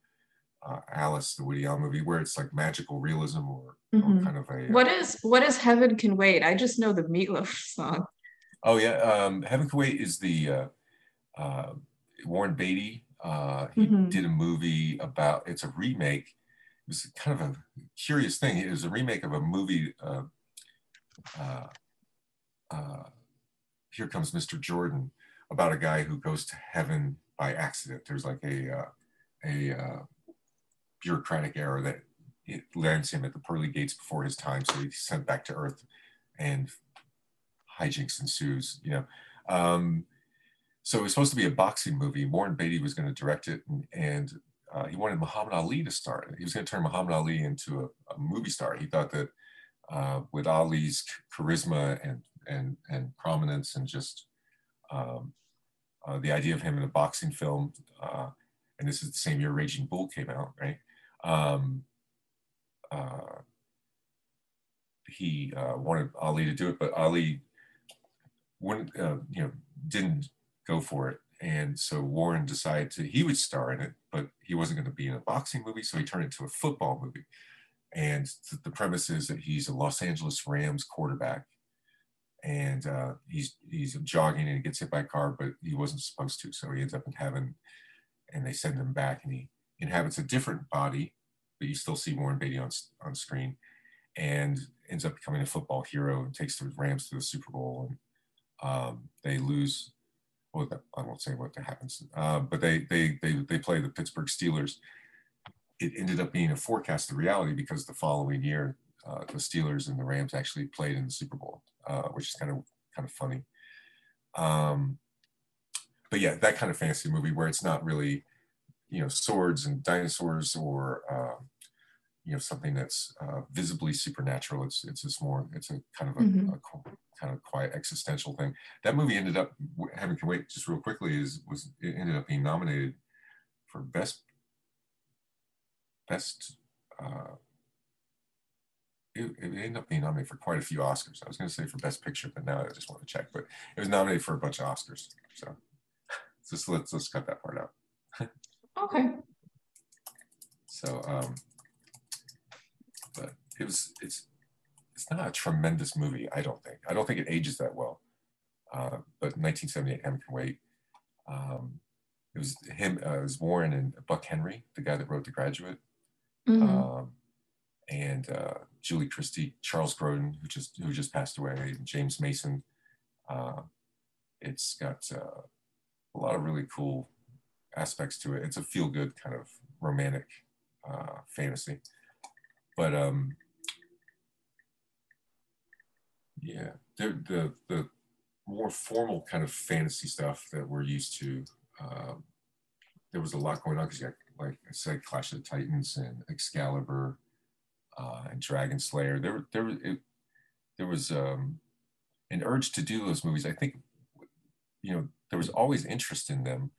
uh, Alice, the Woody Allen movie, where it's like magical realism or, mm-hmm. kind of a. Uh, what is what is Heaven Can Wait? I just know the Meatloaf song. Oh yeah, um, Heaven Can Wait is the uh, uh, Warren Beatty. Uh, he mm-hmm. did a movie about. It's a remake. It was kind of a curious thing. It was a remake of a movie. Uh, uh, uh, Here comes Mr. Jordan, about a guy who goes to heaven by accident. There's like a uh, a uh, bureaucratic error that it lands him at the pearly gates before his time, so he's sent back to Earth, and hijinks ensues. You know, um, so it was supposed to be a boxing movie. Warren Beatty was going to direct it, and, and uh, he wanted Muhammad Ali to star. He was going to turn Muhammad Ali into a, a movie star. He thought that uh, with Ali's charisma and and and prominence and just um, uh, the idea of him in a boxing film, uh, and this is the same year Raging Bull came out, right? Um, uh, he uh, wanted Ali to do it, but Ali wouldn't, uh, you know, didn't go for it. And so Warren decided to, he would star in it, but he wasn't going to be in a boxing movie. So he turned it into a football movie. And the premise is that he's a Los Angeles Rams quarterback and uh, he's he's jogging and he gets hit by a car, but he wasn't supposed to, so he ends up in heaven, and they send him back, and he inhabits a different body, but you still see Warren Beatty on on screen, and ends up becoming a football hero and takes the Rams to the Super Bowl, and um, they lose. Well, I won't say what happens, uh, but they they they they play the Pittsburgh Steelers. It ended up being a forecast of reality because the following year uh, the Steelers and the Rams actually played in the Super Bowl, uh, which is kind of kind of funny. Um, but yeah, that kind of fantasy movie where it's not really, you know, swords and dinosaurs or uh, you know something that's uh, visibly supernatural. It's it's just more it's a kind of a, mm-hmm. a, kind of quiet existential thing. That movie ended up having to wait just real quickly is was it ended up being nominated for best best uh, it, it, ended up being nominated for quite a few Oscars. I was going to say for Best Picture, but now I just want to check. But it was nominated for a bunch of Oscars. So just let's let's cut that part out. Okay. So, um, but it was it's it's not a tremendous movie. I don't think. I don't think it ages that well. Uh, but 1978, Heaven Can Wait. Um, it was him. Uh, it was Warren and Buck Henry, the guy that wrote The Graduate. Mm-hmm. Um, and uh, Julie Christie, Charles Grodin, who just who just passed away, James Mason. Uh, it's got uh, a lot of really cool aspects to it. It's a feel good kind of romantic uh, fantasy, but um, yeah, the, the the more formal kind of fantasy stuff that we're used to. Um, there was a lot going on because, like I said, Clash of the Titans and Excalibur uh, and Dragon Slayer. There, there, it, there was um, an urge to do those movies. I think, you know, there was always interest in them.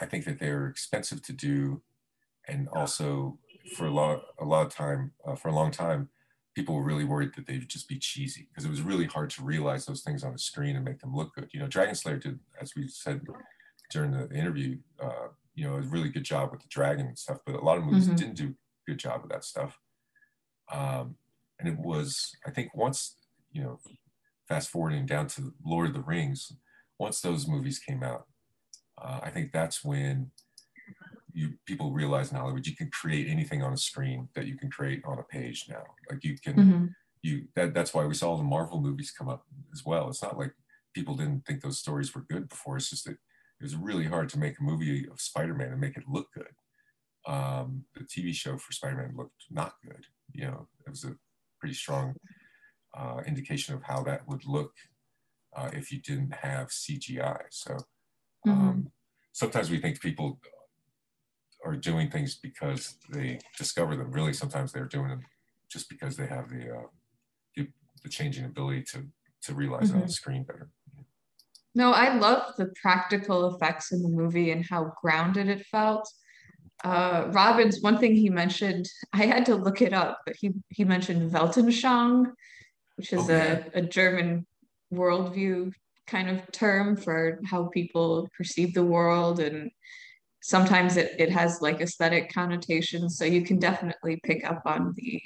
I think that they're expensive to do, and also for a lot, a lot of time, uh, for a long time, people were really worried that they'd just be cheesy because it was really hard to realize those things on the screen and make them look good. You know, Dragon Slayer did, as we said during the interview, uh, you know, a really good job with the dragon and stuff, but a lot of movies mm-hmm. didn't do a good job with that stuff Um, and it was, I think, once you know, fast forwarding down to Lord of the Rings, once those movies came out, uh, I think that's when you people realize in Hollywood you can create anything on a screen that you can create on a page now. Like you can, mm-hmm. you that that's why we saw the Marvel movies come up as well. It's not like people didn't think those stories were good before. It's just that it was really hard to make a movie of Spider-Man and make it look good. Um, the TV show for Spider-Man looked not good. You know, it was a pretty strong uh, indication of how that would look uh, if you didn't have CGI. So um, mm-hmm. sometimes we think people are doing things because they discover them. Really, sometimes they're doing them just because they have the uh, the, the, changing ability to to realize mm-hmm. on the screen better. No, I love the practical effects in the movie and how grounded it felt. Uh, Robbins, one thing he mentioned, I had to look it up, but he he mentioned Weltanschauung, which is a, a German worldview kind of term for how people perceive the world and sometimes it, it has like aesthetic connotations so you can definitely pick up on the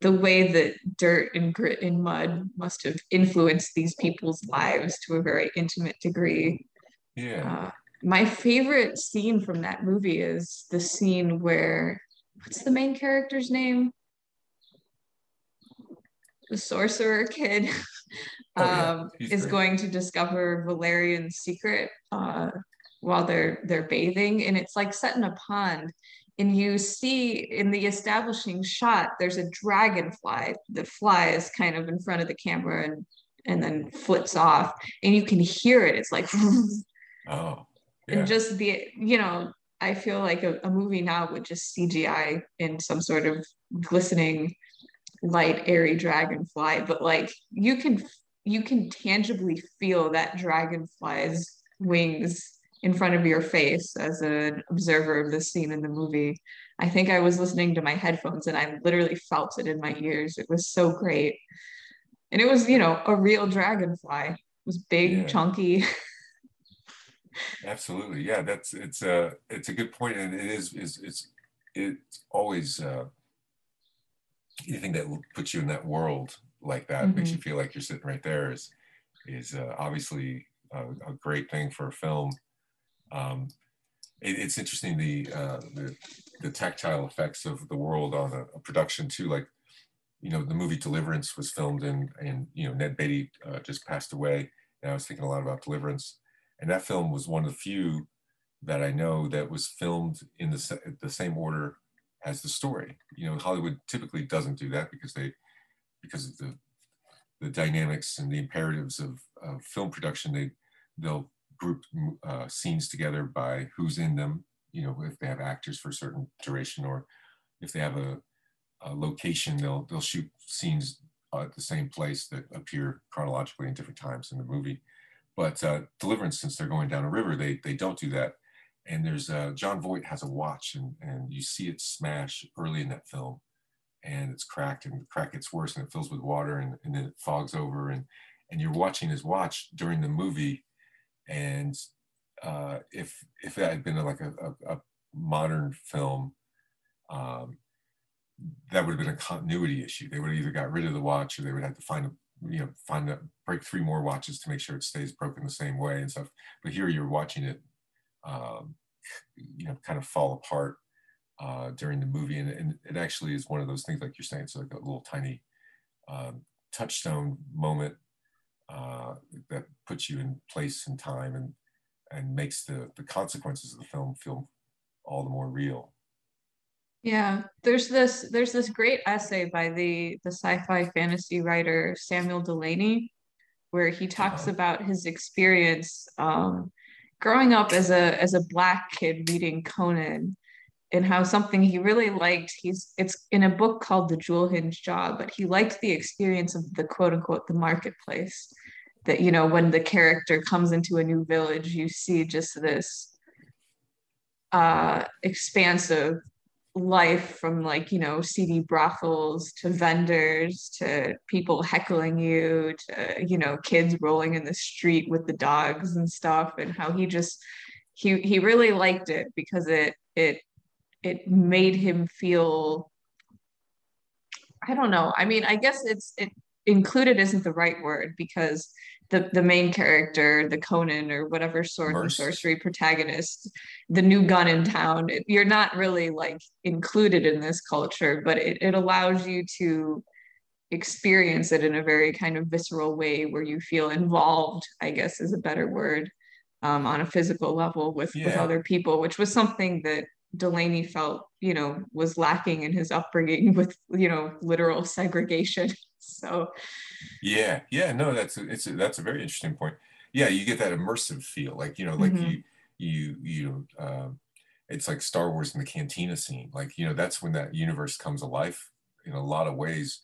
the way that dirt and grit and mud must have influenced these people's lives to a very intimate degree. Yeah. Uh, my favorite scene from that movie is the scene where what's the main character's name? The sorcerer kid oh, yeah. um, is great. going to discover Valerian's secret uh, while they're they're bathing, and it's like set in a pond. And you see in the establishing shot, there's a dragonfly that flies kind of in front of the camera and and then flips off, and you can hear it. It's like, oh, yeah. and just the you know, I feel like a, a movie now would just CGI in some sort of glistening light airy dragonfly but like you can you can tangibly feel that dragonfly's wings in front of your face as an observer of the scene in the movie. I think i was listening to my headphones and i literally felt it in my ears. It was so great. And it was you know a real dragonfly. It was big yeah. chunky. Absolutely. Yeah that's it's a it's a good point and it is is it's it's always uh anything that puts you in that world like that mm-hmm. makes you feel like you're sitting right there is is uh, obviously a, a, great thing for a film. Um, it, it's interesting the, uh, the, the tactile effects of the world on a, a, production too. Like you know, the movie Deliverance was filmed in, and you know Ned Beatty uh, just passed away, and I was thinking a lot about Deliverance, and that film was one of the few that I know that was filmed in the the same order as the story. You know, Hollywood typically doesn't do that because they because of the the dynamics and the imperatives of, of film production. They they'll group uh, scenes together by who's in them. You know, if they have actors for a certain duration, or if they have a, a location, they'll they'll shoot scenes at the same place that appear chronologically in different times in the movie. But uh, Deliverance, since they're going down a river, they they don't do that and there's uh, Jon Voight has a watch and, and you see it smash early in that film. And it's cracked and the crack gets worse and it fills with water and, and then it fogs over and and you're watching his watch during the movie. And uh, if if that had been like a, a, a modern film um, that would have been a continuity issue. They would have either got rid of the watch or they would have to find a you know find a break three more watches to make sure it stays broken the same way and stuff. But here you're watching it um, you know, kind of fall apart uh, during the movie. And, and, it actually is one of those things, like you're saying, it's like a little tiny um, touchstone moment uh, that puts you in place and time and, and makes the, the consequences of the film feel all the more real. Yeah, there's this there's this great essay by the the sci-fi fantasy writer Samuel Delany, where he talks uh-huh. about his experience um, growing up as a as a black kid reading Conan and how something he really liked he's it's in a book called the Jewel-Hinged Jaw but he liked the experience of the quote unquote the marketplace that you know when the character comes into a new village you see just this uh expansive life from like you know seedy brothels to vendors to people heckling you to you know kids rolling in the street with the dogs and stuff and how he just he he really liked it because it it it made him feel I don't know. I mean, I guess it's it included isn't the right word because the the main character, the Conan or whatever sword and sorcery protagonist, the new gun in town, you're not really like included in this culture, but it, it allows you to experience it in a very kind of visceral way where you feel involved, I guess is a better word, um, on a physical level with, yeah. with other people, which was something that Delany felt, you know, was lacking in his upbringing with, you know, literal segregation. So, yeah, yeah, no, that's a, it's a, that's a very interesting point. Yeah, you get that immersive feel, like you know, like mm-hmm. you you you know, um, it's like Star Wars in the cantina scene. Like you know, that's when that universe comes alive in a lot of ways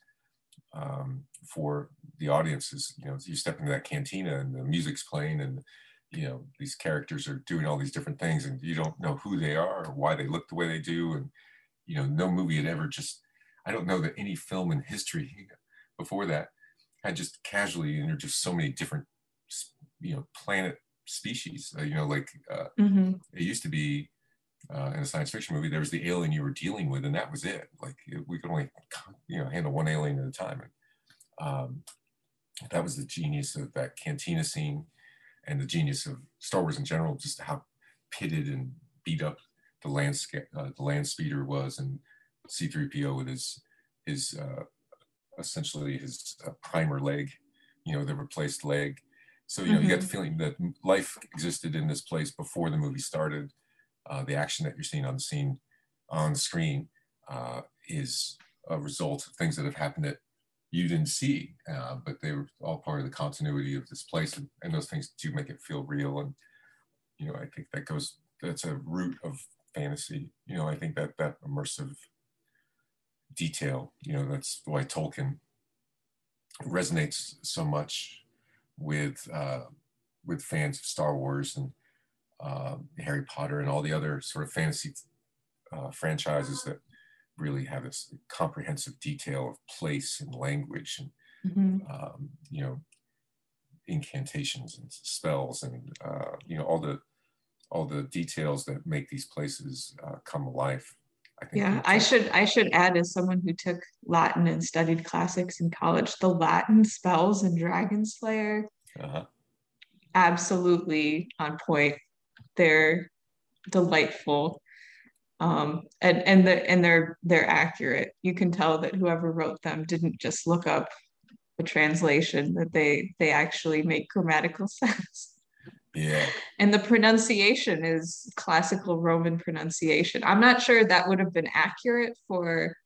um, for the audiences. You know, you step into that cantina and the music's playing and you know these characters are doing all these different things and you don't know who they are or why they look the way they do and you know no movie had ever just i don't know that any film in history before that had just casually introduced so many different you know planet species. Uh, you know like uh, mm-hmm. it used to be uh, in a science fiction movie there was the alien you were dealing with and that was it. Like we could only you know handle one alien at a time. And um, that was the genius of that cantina scene and the genius of Star Wars in general, just how pitted and beat up the landscape, uh, the land speeder was, and C-3PO with his his uh, essentially his uh, primer leg, you know, the replaced leg. So you know, mm-hmm. you get the feeling that life existed in this place before the movie started. Uh, the action that you're seeing on the scene, on the screen, uh, is a result of things that have happened that you didn't see, uh, but they were all part of the continuity of this place, and, and, those things do make it feel real. And you know, I think that goes that's a root of fantasy. You know, I think that that immersive detail, you know, that's why Tolkien resonates so much with uh, with fans of Star Wars and uh, Harry Potter and all the other sort of fantasy uh, franchises that really have this comprehensive detail of place and language and mm-hmm. um, you know incantations and spells and uh, you know all the all the details that make these places uh, come alive. I yeah, I should I should add as someone who took Latin and studied classics in college, the Latin spells in Dragon Slayer, uh-huh. absolutely on point. They're delightful um, and and the and they're they're accurate. You can tell that whoever wrote them didn't just look up a translation; that they they actually make grammatical sense. Yeah. And the pronunciation is classical Roman pronunciation. I'm not sure that would have been accurate for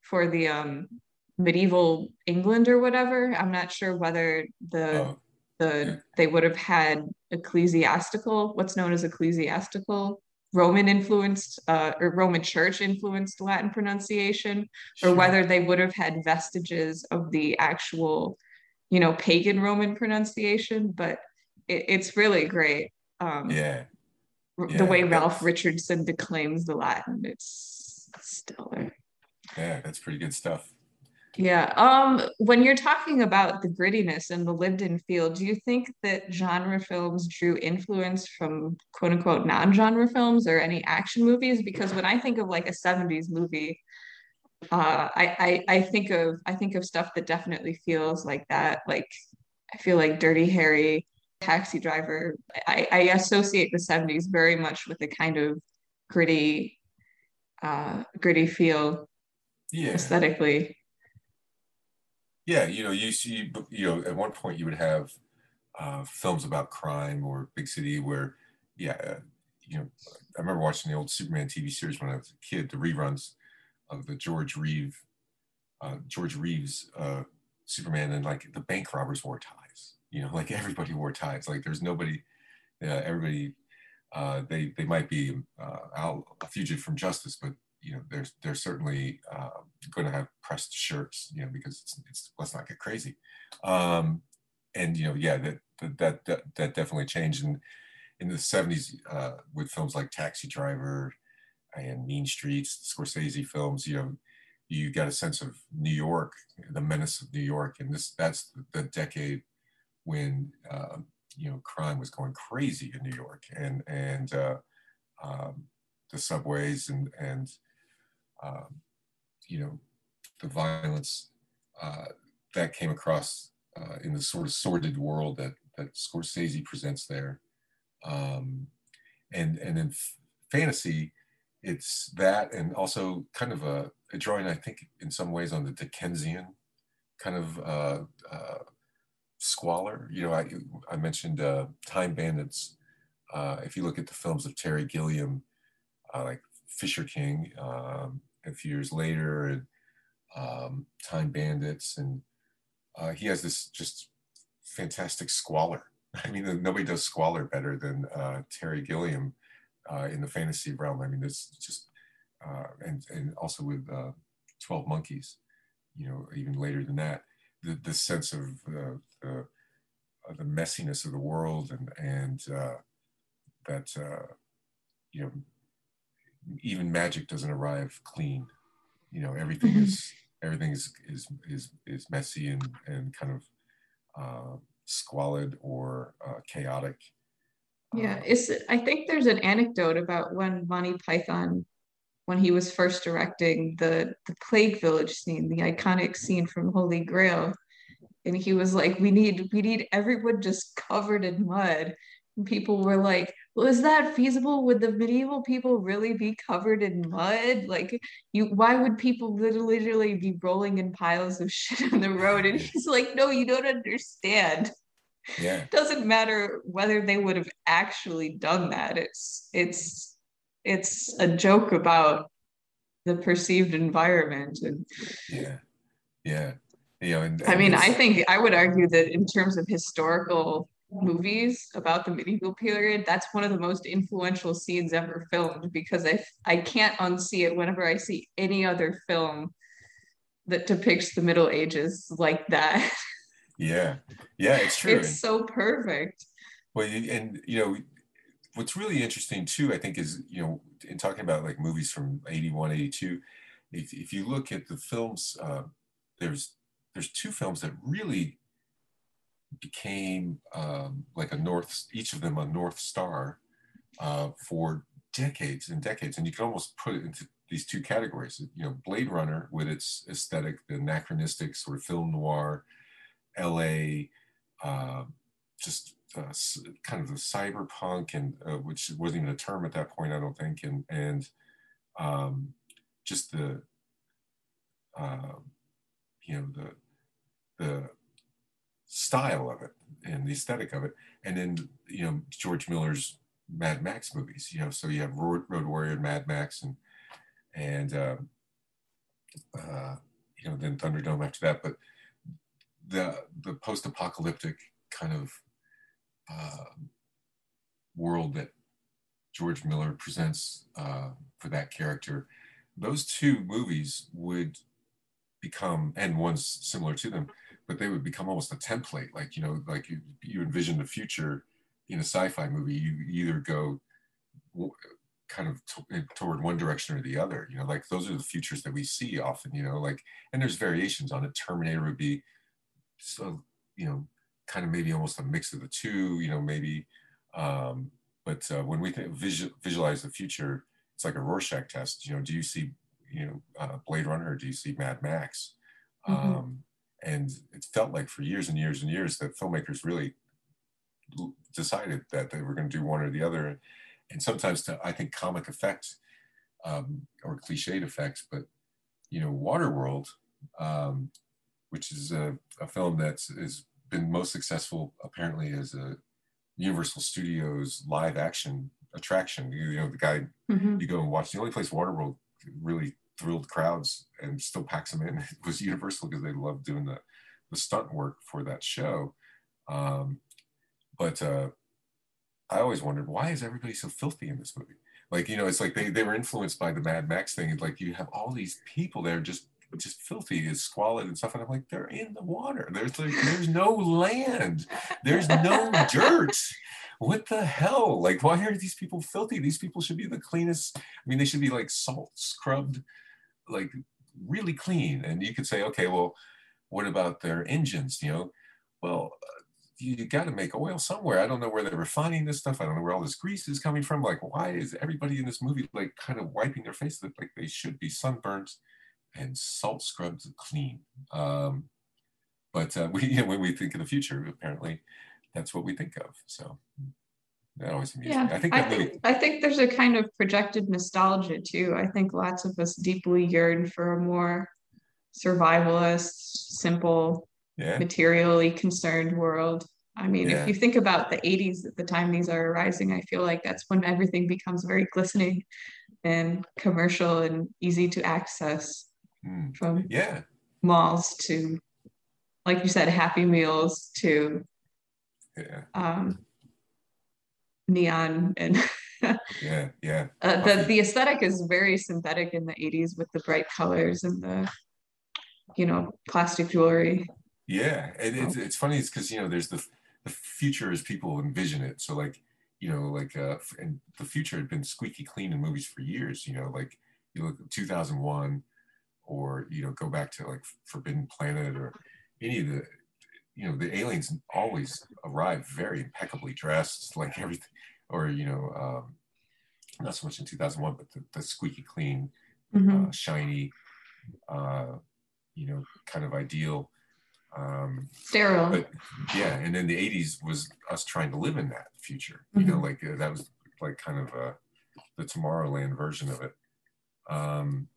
for the um, medieval England or whatever. I'm not sure whether the oh. the they would have had ecclesiastical, what's known as ecclesiastical Roman influenced uh, or Roman church influenced Latin pronunciation, sure. or whether they would have had vestiges of the actual, you know, pagan Roman pronunciation. But it, it's really great. Um, yeah. yeah. The way Ralph Richardson declaims the Latin, it's stellar. Yeah, that's pretty good stuff. Yeah. Um, when you're talking about the grittiness and the lived-in feel, do you think that genre films drew influence from quote unquote non-genre films or any action movies? Because when I think of like a 70s movie, uh, I, I I think of I think of stuff that definitely feels like that. Like I feel like Dirty Harry, Taxi Driver. I, I associate the 70s very much with a kind of gritty, uh, gritty feel yeah. aesthetically. Yeah, you know, you see, you know, at one point you would have uh, films about crime or big city where, yeah, uh, you know, I remember watching the old Superman TV series when I was a kid, the reruns of the George Reeve, uh, George Reeves uh, Superman, and like the bank robbers wore ties. You know, like everybody wore ties. Like there's nobody, uh, everybody, uh, they they might be out a fugitive from justice, but you know, they're they're certainly uh, going to have pressed shirts, you know, because it's, it's let's not get crazy. Um, and you know, yeah, that that that, that definitely changed in in the '70s uh, with films like Taxi Driver and Mean Streets, Scorsese films. You know, you got a sense of New York, the menace of New York, and this that's the decade when uh, you know crime was going crazy in New York, and and uh, um, the subways and and um, you know, the violence uh, that came across uh, in the sort of sordid world that that Scorsese presents there, um, and and in fantasy, it's that and also kind of a, a, drawing I think in some ways on the Dickensian kind of uh, uh, squalor. You know, I I mentioned uh, Time Bandits. Uh, if you look at the films of Terry Gilliam, uh, like Fisher King, um, a few years later, and um, Time Bandits, and uh, he has this just fantastic squalor. I mean, nobody does squalor better than uh, Terry Gilliam uh, in the fantasy realm. I mean, it's just, uh, and, and also with uh, 12 Monkeys, you know, even later than that, the, the sense of the, the, the messiness of the world and, and uh, that, you know, even magic doesn't arrive clean. You know, everything mm-hmm. is everything is is is is messy and and kind of uh, squalid or uh, chaotic. Yeah, uh, it's. I think there's an anecdote about when Monty Python, when he was first directing the the Plague Village scene, the iconic scene from Holy Grail, and he was like, "We need we need everyone just covered in mud." And people were like, well, is that feasible? Would the medieval people really be covered in mud? Like, you, why would people literally be rolling in piles of shit on the road? And he's like, no, you don't understand. Yeah. It doesn't matter whether they would have actually done that. It's it's it's a joke about the perceived environment and yeah yeah you know and, and i mean i think i would argue that in terms of historical movies about the medieval period, that's one of the most influential scenes ever filmed because I I can't unsee it whenever I see any other film that depicts the Middle Ages like that. Yeah, yeah, it's true. It's so perfect. Well, and you know, what's really interesting too, I think, is you know, in talking about like movies from 81, 82, if, if you look at the films, uh, there's there's two films that really became um, like a north, each of them a North Star uh, for decades and decades. And you can almost put it into these two categories. You know, Blade Runner with its aesthetic, the anachronistic sort of film noir, LA, uh, just uh, kind of the cyberpunk, and uh, which wasn't even a term at that point, I don't think, and and um, just the uh, you know the the style of it and the aesthetic of it. And then, you know, George Miller's Mad Max movies, you know, so you have Road, Road Warrior and Mad Max and, and, uh, uh, you know, then Thunderdome after that. But the, the post-apocalyptic kind of uh, world that George Miller presents uh, for that character, those two movies would become, and one's similar to them, but they would become almost a template. Like, you know, like you, you envision the future in a sci-fi movie, you either go kind of t- toward one direction or the other, you know, like those are the futures that we see often, you know, like, and there's variations on it. Terminator would be so, you know, kind of maybe almost a mix of the two, you know, maybe, um, but uh, when we think, visual, visualize the future, it's like a Rorschach test. You know, do you see, you know, uh, Blade Runner or do you see Mad Max? Mm-hmm. Um, and it felt like for years and years and years that filmmakers really decided that they were going to do one or the other and sometimes to i think comic effects um, or cliched effects but you know waterworld um, which is a, a film that has been most successful apparently as a universal studios live action attraction you, you know the guy mm-hmm. you go and watch the only place waterworld really thrilled crowds and still packs them in It was Universal because they loved doing the, the stunt work for that show. Um, but uh, I always wondered why is everybody so filthy in this movie? Like you know, it's like they, they were influenced by the Mad Max thing. like you have all these people there just just filthy, is squalid and stuff. And I'm like, they're in the water. There's like, there's no land. There's no dirt what the hell? Like, why are these people filthy? These people should be the cleanest. I mean, they should be like salt scrubbed like really clean. And you could say, okay, well, what about their engines? You know, well, you got to make oil somewhere. I don't know where they're refining this stuff. I don't know where all this grease is coming from. Like, why is everybody in this movie like kind of wiping their face like they should be sunburnt and salt scrubbed clean. Um, but uh, we, you know, when we think of the future, apparently that's what we think of. So that always amuses yeah, me. I think I movie, think I think there's a kind of projected nostalgia too. I think lots of us deeply yearn for a more survivalist, simple, yeah, materially concerned world. I mean, Yeah. if you think about the 80s at the time these are arising, I feel like that's when everything becomes very glistening and commercial and easy to access Mm. from yeah, malls to, like you said, Happy Meals to yeah, um, neon and yeah, yeah. uh, the the aesthetic is very synthetic in the 80s with the bright colors and the you know plastic jewelry Yeah, and it's it's funny. It's because you know there's the the future as people envision it. So like you know like uh and the future had been squeaky clean in movies for years. You know like you look at 2001, or you know go back to like Forbidden Planet or any of the you know the aliens always arrive very impeccably dressed, like everything. Or you know um, not so much in 2001, but the, the squeaky clean Mhm. uh, shiny, uh, you know, kind of ideal. Um, sterile but yeah, and then the '80s was us trying to live in that future. You know, Mhm. like uh, that was like kind of uh, the Tomorrowland version of it. Um,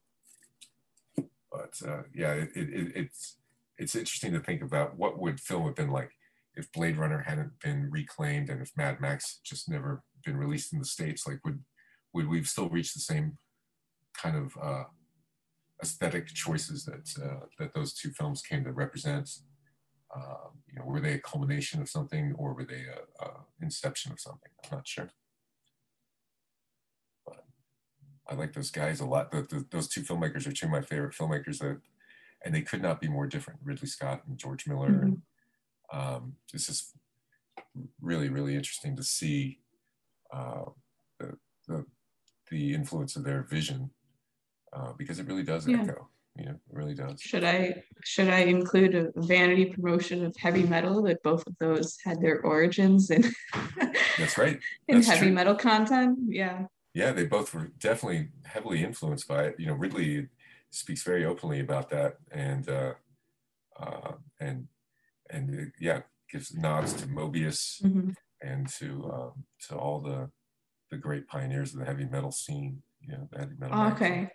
but uh, yeah, it, it, it, it's it's interesting to think about what would film have been like if Blade Runner hadn't been reclaimed and if Mad Max just never been released in the states. Like, would would we still reach the same kind of uh, aesthetic choices that uh, that those two films came to represent? Um, you know, were they a culmination of something, or were they a, a inception of something? I'm not sure. But I like those guys a lot. The, the, those two filmmakers are two of my favorite filmmakers, that, and they could not be more different. Ridley Scott and George Miller. Mhm. And um, it's just really, really interesting to see uh, the, the the influence of their vision uh, because it really does Yeah. echo. You know, it really does. should i should i include a vanity promotion of heavy metal that both of those had their origins in That's right. in That's heavy true. metal content yeah Yeah, they both were definitely heavily influenced by it. You know, Ridley speaks very openly about that, and uh, uh, and and it, yeah, gives nods to Moebius Mhm. and to um, to all the the great pioneers of the heavy metal scene. You know, the heavy metal. magazine. okay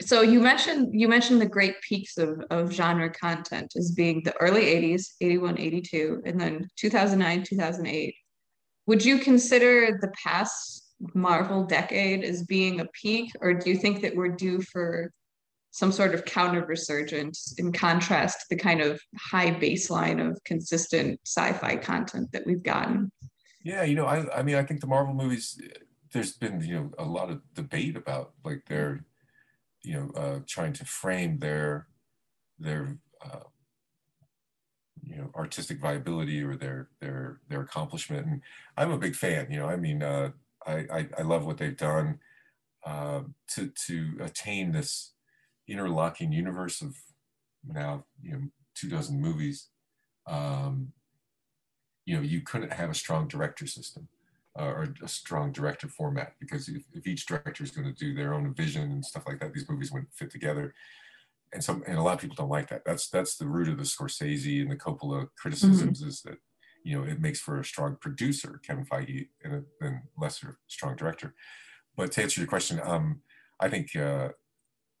so you mentioned you mentioned the great peaks of, of genre content as being the early 80s 81 82 and then 2009 2008 would you consider the past marvel decade as being a peak or do you think that we're due for some sort of counter resurgence in contrast to the kind of high baseline of consistent sci-fi content that we've gotten Yeah, you know, I I mean, I think the Marvel movies. There's been you know a lot of debate about like their, you know, uh, trying to frame their their uh, you know artistic viability or their their their accomplishment. And I'm a big fan. You know, I mean, uh, I, I I love what they've done uh, to to attain this interlocking universe of now you know two dozen movies. Um, you know you couldn't have a strong director system uh, or a strong director format because if, if each director is going to do their own vision and stuff like that these movies wouldn't fit together and some and a lot of people don't like that that's that's the root of the scorsese and the coppola criticisms is that you know it makes for a strong producer kevin feige and a then lesser strong director but to answer your question um i think uh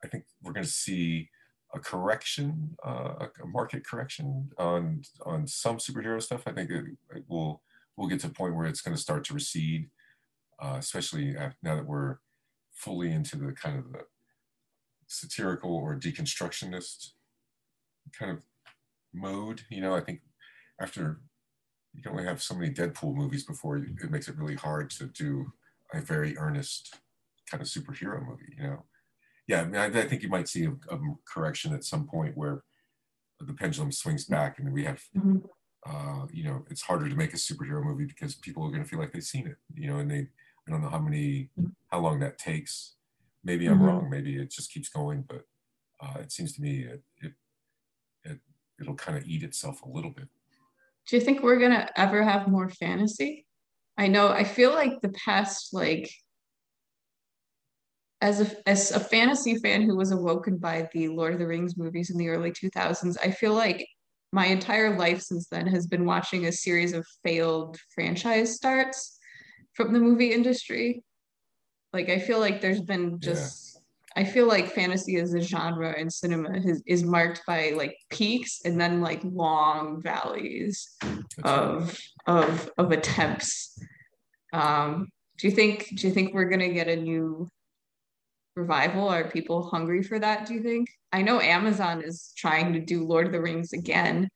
i think we're going to see a correction, uh, a market correction on on some superhero stuff. I think it, it will we'll get to a point where it's going to start to recede, uh, especially now that we're fully into the kind of the satirical or deconstructionist kind of mode. You know, I think after you can only have so many Deadpool movies before it makes it really hard to do a very earnest kind of superhero movie. You know yeah, I, mean, I, I think you might see a, a, correction at some point where the pendulum swings back, and we have, Mhm. uh, you know, it's harder to make a superhero movie because people are going to feel like they've seen it, you know, and they, I don't know how many, how long that takes. Maybe I'm Mhm. wrong. Maybe it just keeps going, but uh, it seems to me it, it, it it'll kind of eat itself a little bit. Do you think we're gonna ever have more fantasy? I know I feel like the past like as a as a fantasy fan who was awoken by the Lord of the Rings movies in the early 2000s, I feel like my entire life since then has been watching a series of failed franchise starts from the movie industry. Like I feel like there's been just I feel like fantasy as a genre in cinema is, is marked by like peaks and then like long valleys of of of attempts. Um, do you think do you think we're gonna get a new revival? Are people hungry for that? Do you think? I know Amazon is trying to do Lord of the Rings again.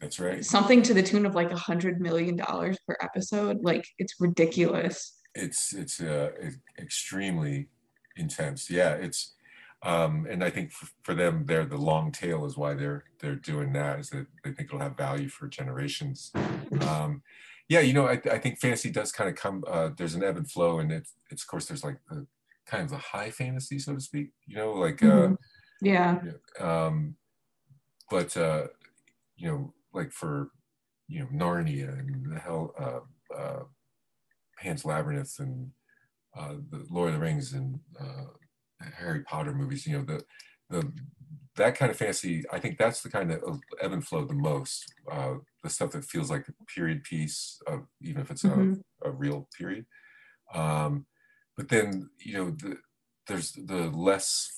That's right. Something to the tune of like a hundred million dollars per episode. Like it's ridiculous. It's it's uh, extremely intense. Yeah, it's um, and I think for, for, them, they're the long tail is why they're they're doing that. Is that they think it'll have value for generations. Um, yeah, you know, I, I think fantasy does kind of come. Uh, there's an ebb and flow, and it's it's of course there's like the kind of the high fantasy, so to speak. You know, like uh, mm-hmm. yeah. Um, but uh, you know, like for you know Narnia and the hell, uh, uh, Pan's Labyrinth and uh, the Lord of the Rings and uh, Harry Potter movies. You know, the the that kind of fantasy. I think that's the kind of ebb and flow the most. Uh, the stuff that feels like a period piece, of, even if it's mm-hmm. a, a, real period. Um, but then you know, the, there's the less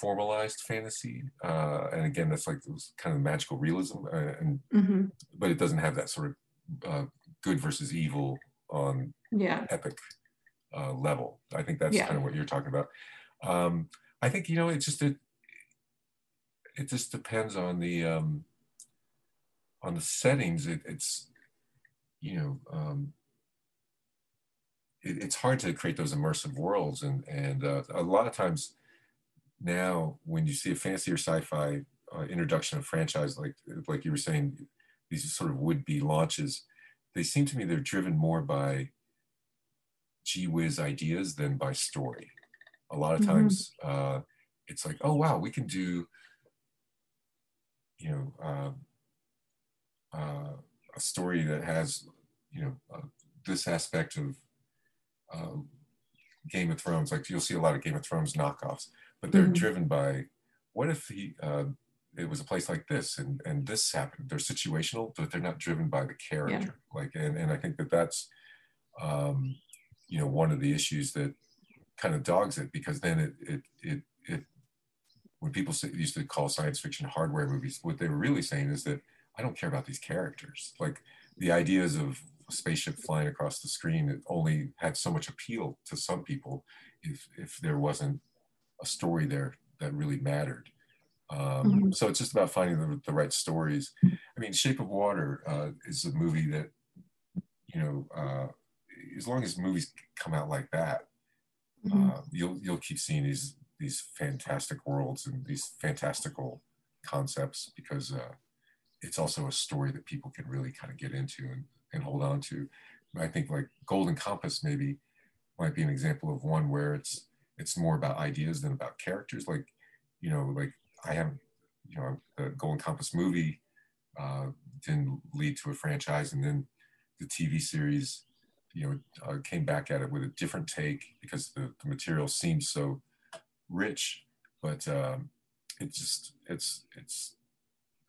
formalized fantasy, uh, and again, that's like those kind of magical realism, uh, and mm-hmm. but it doesn't have that sort of uh, good versus evil on yeah. epic uh, level. I think that's yeah. kind of what you're talking about. Um, I think you know it just it it just depends on the um, on the settings. It, it's you know um, it, it's hard to create those immersive worlds, and and uh, a lot of times now when you see a fantasy or sci-fi uh, introduction of franchise, like like you were saying, these sort of would-be launches, they seem to me they're driven more by gee whiz ideas than by story a lot of mm-hmm. times mm-hmm. uh, it's like oh wow we can do you know uh, uh, a story that has you know uh, this aspect of um, game of thrones like you'll see a lot of game of thrones knockoffs but they're mm-hmm. driven by what if he uh, it was a place like this and and this happened they're situational but they're not driven by the character yeah. like and, and i think that that's um, you know one of the issues that kind of dogs it because then it it it, it when people say, used to call science fiction hardware movies, what they were really saying is that I don't care about these characters. Like the ideas of a spaceship flying across the screen it only had so much appeal to some people if if there wasn't a story there that really mattered. Um, mm-hmm. So it's just about finding the, the right stories. I mean, Shape of Water uh, is a movie that, you know, uh, as long as movies come out like that, mm-hmm. uh, you'll you'll keep seeing these these fantastic worlds and these fantastical concepts because uh, it's also a story that people can really kind of get into and, and hold on to. I think like Golden Compass maybe might be an example of one where it's it's more about ideas than about characters. Like you know, like I haven't you know the Golden Compass movie uh, didn't lead to a franchise, and then the TV series you know, uh, came back at it with a different take because the, the material seems so rich, but um, just it's it's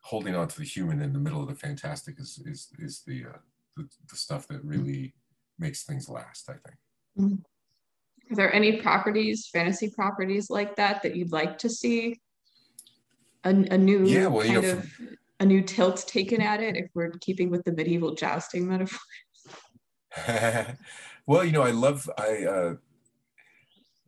holding on to the human in the middle of the fantastic is is is the uh, the, the stuff that really makes things last. I think. Mm-hmm. Are there any properties, fantasy properties like that that you'd like to see? A, a new yeah, well, kind you know, of a new tilt taken at it, if we're keeping with the medieval jousting metaphor. well, you know, I love I. Uh,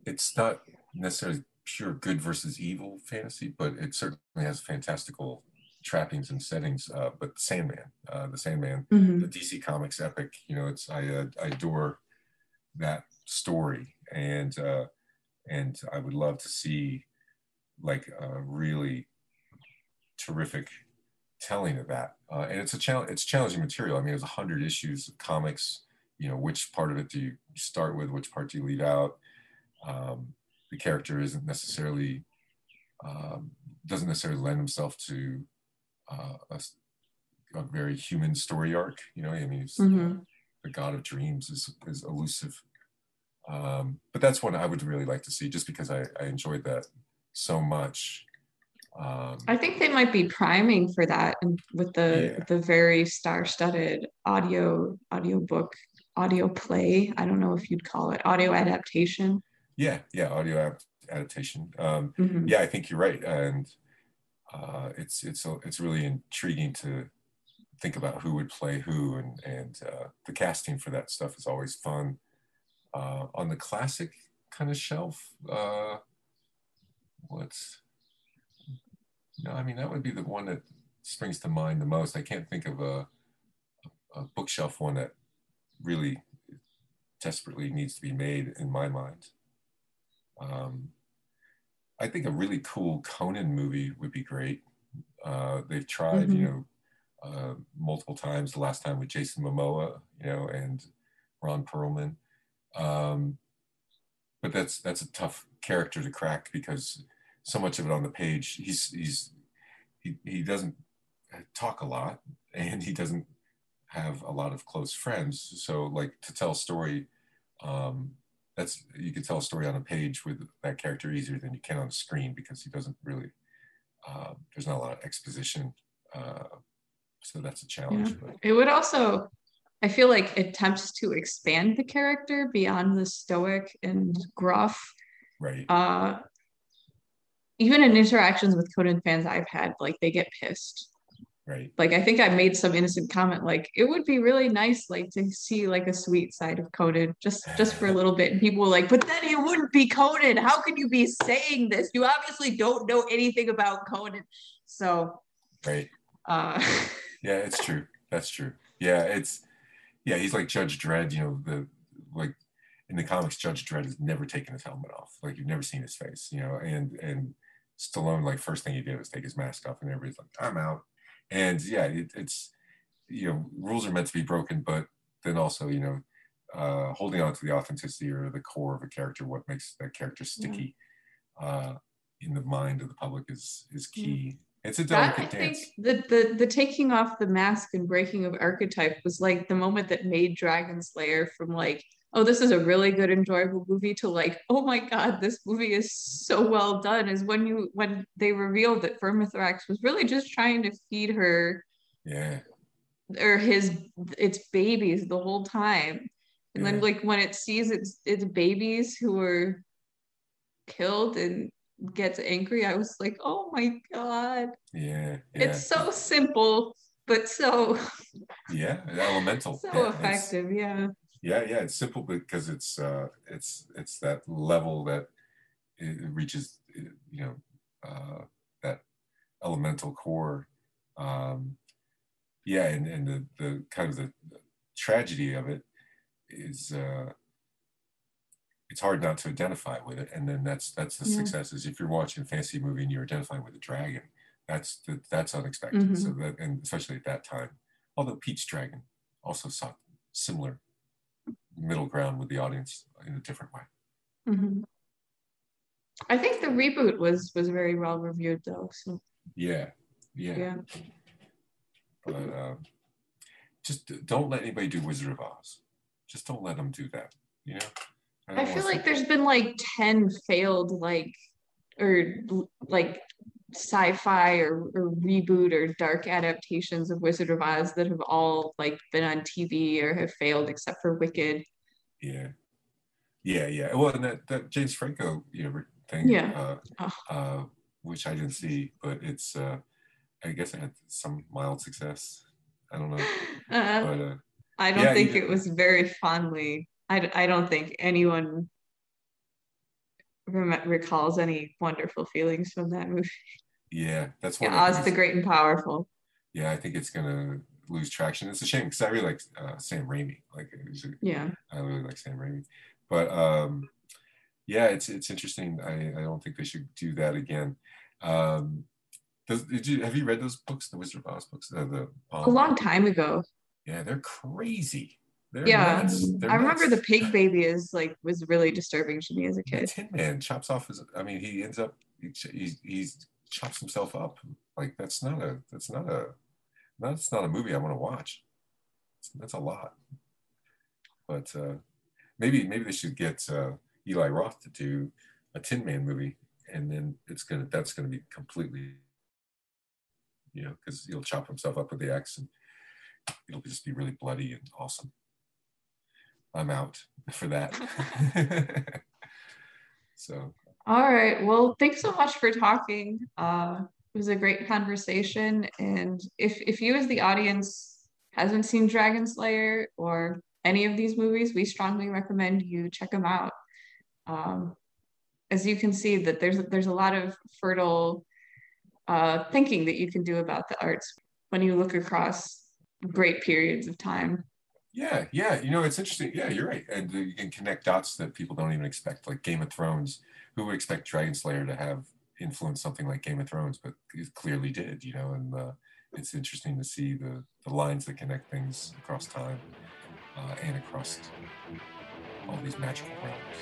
it's not necessarily pure good versus evil fantasy, but it certainly has fantastical trappings and settings. Uh, but Sandman, uh, the Sandman, mm-hmm. the DC Comics epic. You know, it's I, uh, I adore that story, and uh, and I would love to see like a really terrific telling of that. Uh, and it's a challenge. It's challenging material. I mean, there's a hundred issues of comics you know which part of it do you start with which part do you leave out um, the character isn't necessarily um, doesn't necessarily lend himself to uh, a, a, very human story arc you know i mean mm-hmm. the god of dreams is, is elusive Um, but that's one I would really like to see, just because I, I enjoyed that so much. Um, I think they might be priming for that and with the Yeah. the very star-studded audio audio book audio play. I don't know if you'd call it audio adaptation. yeah, yeah, audio adaptation. Um, Mhm. yeah, I think you're right, and uh, it's it's it's really intriguing to think about who would play who, and and uh, the casting for that stuff is always fun. Uh, on the classic kind of shelf, uh, what's no, I mean that would be the one that springs to mind the most. I can't think of a, a bookshelf one that really desperately needs to be made in my mind. Um, I think a really cool Conan movie would be great. Uh, they've tried, you know, uh, multiple times. The last time with Jason Momoa, you know, and Ron Perlman. Um, but that's that's a tough character to crack because so much of it on the page, he's he's he he doesn't talk a lot and he doesn't have a lot of close friends. So like to tell a story, um, that's you can tell a story on a page with that character easier than you can on a screen because he doesn't really. Uh, there's not a lot of exposition, uh, so that's a challenge. Yeah. But It would also, I feel like, attempts to expand the character beyond the stoic and gruff. right, Uh, even in interactions with Conan fans I've had, like they get pissed. Right, Like I think I made some innocent comment, like it would be really nice, like to see like a sweet side of Conan just just for a little bit. And people were like, but then he wouldn't be Conan. How can you be saying this? You obviously don't know anything about Conan. So right. uh Yeah, it's true. That's true. Yeah, it's yeah. He's like Judge Dredd. You know, the like in the comics, Judge Dredd has never taken his helmet off. Like you've never seen his face. You know, and and Stallone, like first thing he did was take his mask off, and everybody's like, "I'm out." And yeah, it, it's you know, rules are meant to be broken, but then also you know, uh, holding on to the authenticity or the core of a character, what makes that character sticky uh, in the mind of the public is is key. It's a that I delicate think the, the the taking off the mask and breaking of archetype was like the moment that made Dragon Slayer from like, oh, this is a really good, enjoyable movie to like, oh my god, this movie is so well done, is when you when they revealed that Vermithrax was really just trying to feed her Yeah, or his its babies the whole time. And then like when it sees its its babies who were killed and gets angry, I was like, oh my god. yeah, yeah. It's so simple, but so yeah elemental so yeah, effective. Yeah. yeah yeah it's simple because it's uh it's it's that level that it reaches you know uh that elemental core um yeah and and the the kind of the tragedy of it is uh it's hard not to identify with it and then that's that's the Yeah. success is if you're watching a fantasy movie and you're identifying with a dragon that's the, that's unexpected so that and especially at that time although Pete's Dragon also sought similar middle ground with the audience in a different way Mhm. I think the reboot was was very well reviewed though. So yeah yeah, yeah. but um, just don't let anybody do wizard of oz just don't let them do that you know don't I feel like there's been like 10 failed like or like sci-fi or, or reboot or dark adaptations of Wizard of Oz that have all like been on TV or have failed except for Wicked. Yeah, yeah, yeah. Well, and that that James Franco, you know, thing, Yeah. uh, Oh. uh, which I didn't see, but it's, uh, I guess it had some mild success. I don't know, Uh, but uh, I don't yeah, think you- it was very fondly. I, I don't think anyone rem- recalls any wonderful feelings from that movie. yeah, that's one. Yeah, Oz the Great and Powerful. yeah, I think it's gonna lose traction. It's a shame because I really like uh, Sam Raimi. Like, a- Yeah. I really like Sam Raimi, but um, yeah, it's it's interesting. I, I don't think they should do that again. Um, does, did you have you read those books, the Wizard of Oz books? Uh, the A long time ago. Yeah, they're crazy. They're Yeah. nuts. They're I remember the pig baby is like was really disturbing to me as a The kid. Tin Man chops off his. I mean, he ends up. He, he, he chops himself up. Like that's not a. That's not a. That's not a movie I want to watch. That's a lot. But uh, maybe maybe they should get uh, Eli Roth to do a Tin Man movie, and then it's gonna that's gonna be completely, you know, because he'll chop himself up with the axe and it'll just be really bloody and awesome. I'm out for that. so. All right. Well, thanks so much for talking. Uh, it was a great conversation. And if if you as the audience hasn't seen Dragon Slayer or any of these movies, we strongly recommend you check them out. Um, as you can see, that there's there's a lot of fertile uh, thinking that you can do about the arts when you look across great periods of time. Yeah, yeah. You know, it's interesting. Yeah, you're right. And you can connect dots that people don't even expect, like Game of Thrones. Who would expect Dragon Slayer to have influenced something like Game of Thrones? But it clearly did, you know, and uh, it's interesting to see the, the lines that connect things across time uh, and across all these magical realms.